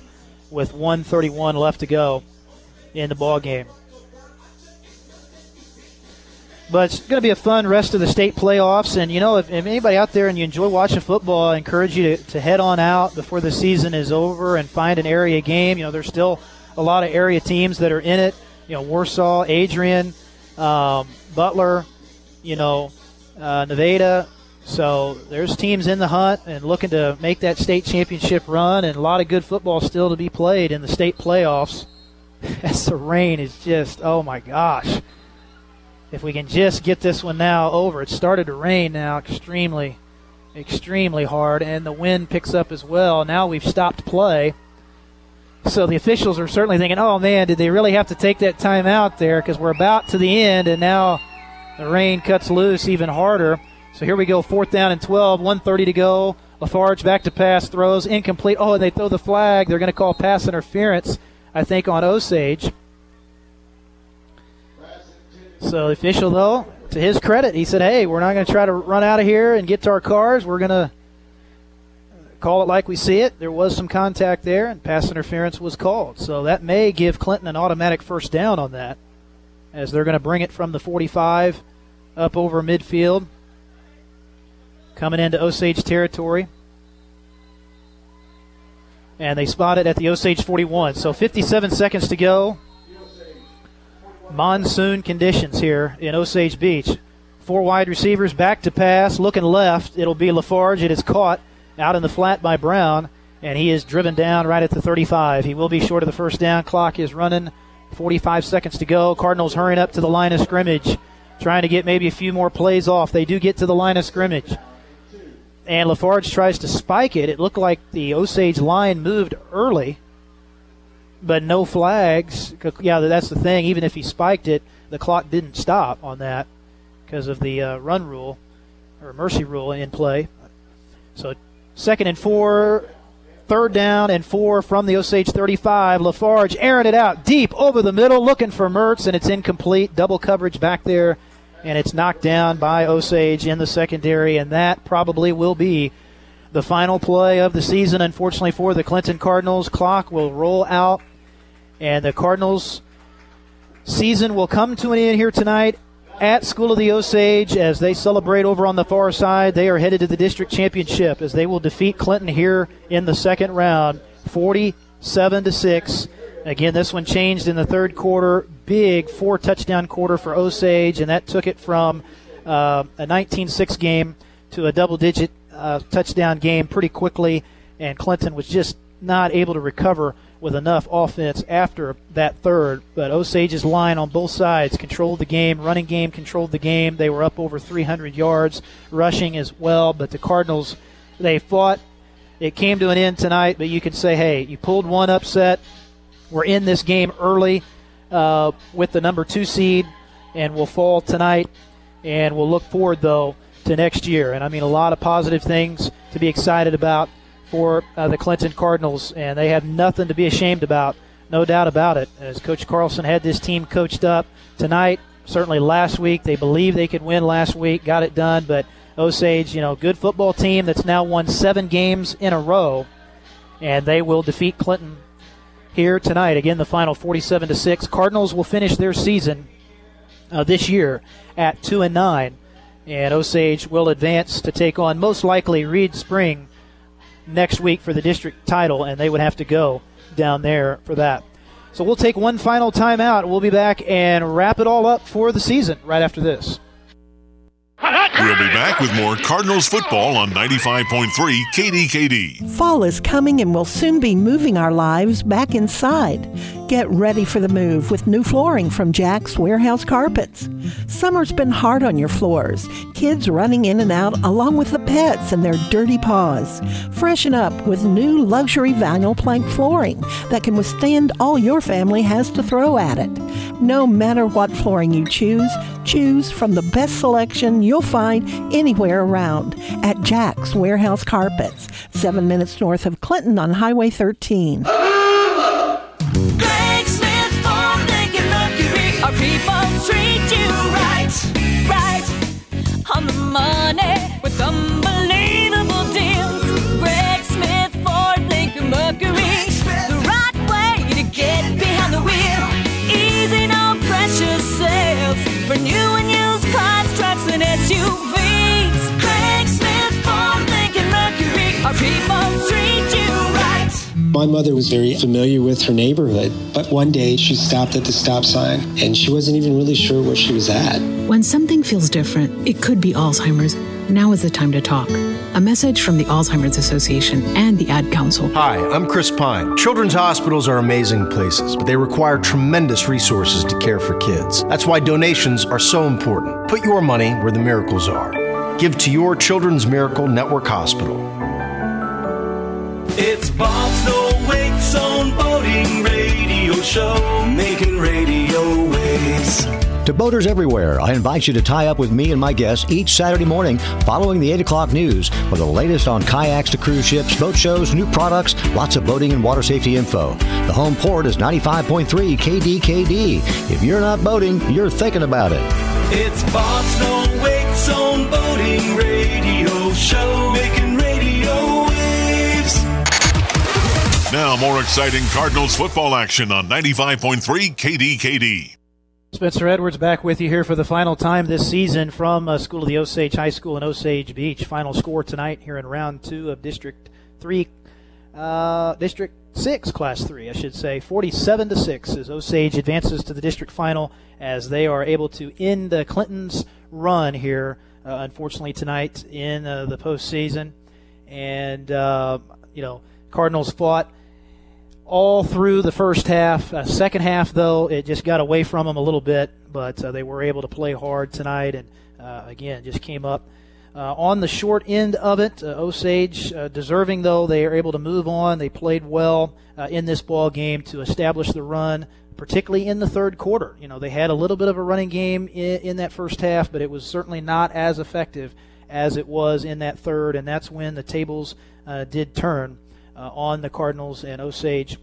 with 131 left to go in the ball game. But it's going to be a fun rest of the state playoffs. And, you know, if, if anybody out there and you enjoy watching football, I encourage you to, to head on out before the season is over and find an area game. You know, there's still a lot of area teams that are in it. You know, Warsaw, Adrian, um, Butler, you know, uh, Nevada. So there's teams in the hunt and looking to make that state championship run, and a lot of good football still to be played in the state playoffs. (laughs) As the rain is just, oh my gosh. If we can just get this one now over. It started to rain now extremely, extremely hard, and the wind picks up as well. Now we've stopped play. So the officials are certainly thinking, oh man, did they really have to take that time out there? Because we're about to the end, and now the rain cuts loose even harder. So here we go, fourth down and 12, 130 to go. Lafarge back to pass, throws, incomplete. Oh, and they throw the flag. They're going to call pass interference, I think, on Osage. So the official, though, to his credit, he said, hey, we're not going to try to run out of here and get to our cars. We're going to call it like we see it. There was some contact there, and pass interference was called. So that may give Clinton an automatic first down on that, as they're going to bring it from the 45 up over midfield, coming into Osage territory. And they spot it at the Osage 41. So 57 seconds to go. Monsoon conditions here in Osage Beach. Four wide receivers back to pass, looking left. It'll be Lafarge. It is caught out in the flat by Brown, and he is driven down right at the 35. He will be short of the first down. Clock is running. 45 seconds to go. Cardinals hurrying up to the line of scrimmage, trying to get maybe a few more plays off. They do get to the line of scrimmage. And Lafarge tries to spike it. It looked like the Osage line moved early, but no flags. Yeah, that's the thing. Even if he spiked it, the clock didn't stop on that because of the uh, run rule or mercy rule in play. So Second and four, third down and four from the Osage 35. Lafarge airing it out deep over the middle, looking for Mertz, and it's incomplete. Double coverage back there, and it's knocked down by Osage in the secondary, and that probably will be the final play of the season, unfortunately, for the Clinton Cardinals. Clock will roll out, and the Cardinals season will come to an end here tonight at School of the Osage as they celebrate over on the far side. They are headed to the district championship as they will defeat Clinton here in the second round, 47 to six. Again, this one changed in the third quarter. Big four touchdown quarter for Osage, and that took it from uh, a 19-6 game to a double-digit uh, touchdown game pretty quickly. And Clinton was just not able to recover with enough offense after that third. But Osage's line on both sides controlled the game. Running game controlled the game. They were up over 300 yards, rushing as well. But the Cardinals, they fought. It came to an end tonight, but you could say, hey, you pulled one upset. We're in this game early uh, with the number two seed, and we'll fall tonight. And we'll look forward, though, to next year. And I mean, a lot of positive things to be excited about for uh, the Clinton Cardinals, and they have nothing to be ashamed about, no doubt about it. As Coach Carlson had this team coached up tonight, certainly last week, they believed they could win last week, got it done, but Osage, you know, good football team that's now won seven games in a row, and they will defeat Clinton here tonight. Again, the final 47 to six. Cardinals will finish their season uh, this year at two and nine, and Osage will advance to take on most likely Reeds Spring next week for the district title, and they would have to go down there for that. So we'll take one final timeout. We'll be back and wrap it all up for the season right after this. We'll be back with more Cardinals football on 95.3 KDKD. Fall is coming and we'll soon be moving our lives back inside. Get ready for the move with new flooring from Jack's Warehouse Carpets. Summer's been hard on your floors, kids running in and out along with the pets and their dirty paws. Freshen up with new luxury vinyl plank flooring that can withstand all your family has to throw at it. No matter what flooring you choose, choose from the best selection you'll find anywhere around at Jack's Warehouse Carpets, seven minutes north of Clinton on Highway 13. My mother was very familiar with her neighborhood, but one day she stopped at the stop sign and she wasn't even really sure where she was at. When something feels different, it could be Alzheimer's. Now is the time to talk. A message from the Alzheimer's Association and the Ad Council. Hi, I'm Chris Pine. Children's hospitals are amazing places, but they require tremendous resources to care for kids. That's why donations are so important. Put your money where the miracles are. Give to your Children's Miracle Network Hospital. It's Bob's Radio Show, making radio waves. To boaters everywhere, I invite you to tie up with me and my guests each Saturday morning following the 8 o'clock news for the latest on kayaks to cruise ships, boat shows, new products, lots of boating and water safety info. The home port is 95.3 KDKD. If you're not boating, you're thinking about it. It's Bob's No Now, more exciting Cardinals football action on 95.3 KDKD. Spencer Edwards back with you here for the final time this season from uh, School of the Osage High School in Osage Beach. Final score tonight here in round two of District 3, uh, District 6, Class 3, I should say. 47 to 6 as Osage advances to the district final as they are able to end the Clinton's run here, uh, unfortunately, tonight in uh, the postseason. And, uh, you know, Cardinals fought all through the first half. Uh, second half, though, it just got away from them a little bit, but uh, they were able to play hard tonight, and uh, again, just came up uh, on the short end of it. Uh, Osage, uh, deserving though, they are able to move on. They played well in this ball game to establish the run. Particularly in the third quarter, you know they had a little bit of a running game in, in that first half, but it was certainly not as effective as it was in that third, and that's when the tables did turn uh, on the Cardinals and Osage,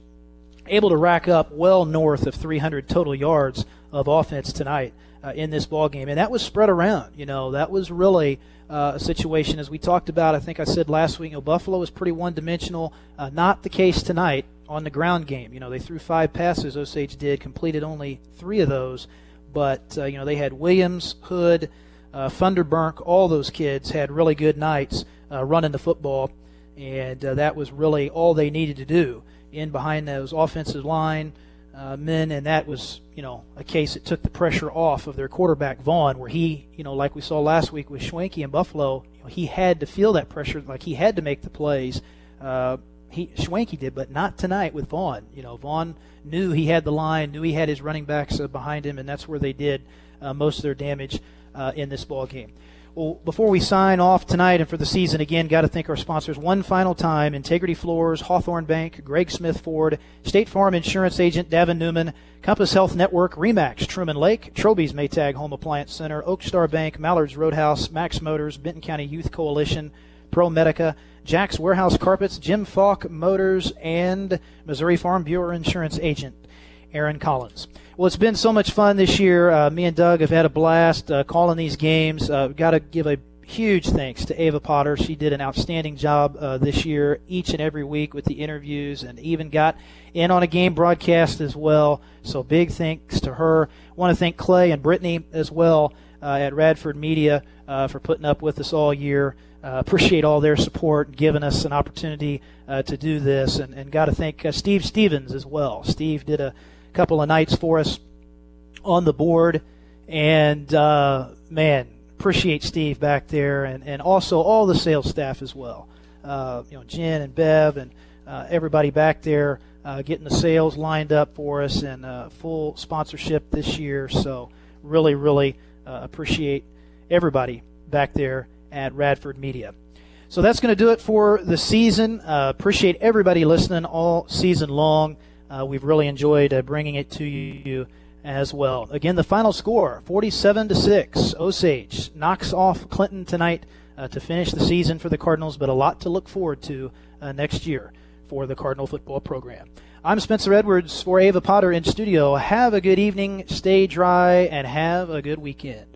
able to rack up well north of 300 total yards of offense tonight uh, in this ball game, and that was spread around. You know, that was really uh, a situation as we talked about. I think I said last week. You know, Buffalo was pretty one-dimensional. Uh, not the case tonight on the ground game. You know, they threw five passes. Osage did, completed only three of those, but uh, you know they had Williams, Hood. Uh, Funderburk, all those kids had really good nights running the football and uh, that was really all they needed to do in behind those offensive line uh, men, and that was you know a case that took the pressure off of their quarterback Vaughn, where he you know like we saw last week with Schwenke and Buffalo, you know, he had to feel that pressure, like he had to make the plays. Uh, he Schwenke did, but not tonight with Vaughn. You know, Vaughn knew he had the line, knew he had his running backs uh, behind him, and that's where they did uh, most of their damage uh, in this ball game. Well, before we sign off tonight and for the season, again, got to thank our sponsors one final time Integrity Floors, Hawthorne Bank, Greg Smith Ford, State Farm Insurance Agent Davin Newman, Compass Health Network, Remax, Truman Lake, Troby's Maytag Home Appliance Center, Oakstar Bank, Mallard's Roadhouse, Max Motors, Benton County Youth Coalition, ProMedica, Jack's Warehouse Carpets, Jim Falk Motors, and Missouri Farm Bureau Insurance Agent Aaron Collins. Well, it's been so much fun this year. Uh, me and Doug have had a blast uh, calling these games. Uh, Got to give a huge thanks to Ava Potter. She did an outstanding job uh, this year, each and every week with the interviews, and even got in on a game broadcast as well. So big thanks to her. Want to thank Clay and Brittany as well uh, at Radford Media uh, for putting up with us all year. appreciate all their support giving us an opportunity to do this, and, and got to thank Steve Stevens as well. Steve did a couple of nights for us on the board. And uh, man, appreciate Steve back there, and, and also all the sales staff as well. Uh, you know, Jen and Bev and uh, everybody back there uh, getting the sales lined up for us and uh, full sponsorship this year. So really, really uh, appreciate everybody back there at Radford Media. So that's going to do it for the season. appreciate everybody listening all season long. Uh, we've really enjoyed uh, bringing it to you as well. Again, the final score 47 to 6. Osage knocks off Clinton tonight uh, to finish the season for the Cardinals, but a lot to look forward to uh, next year for the Cardinal football program. I'm Spencer Edwards for Ava Potter in studio. Have a good evening, stay dry, and have a good weekend.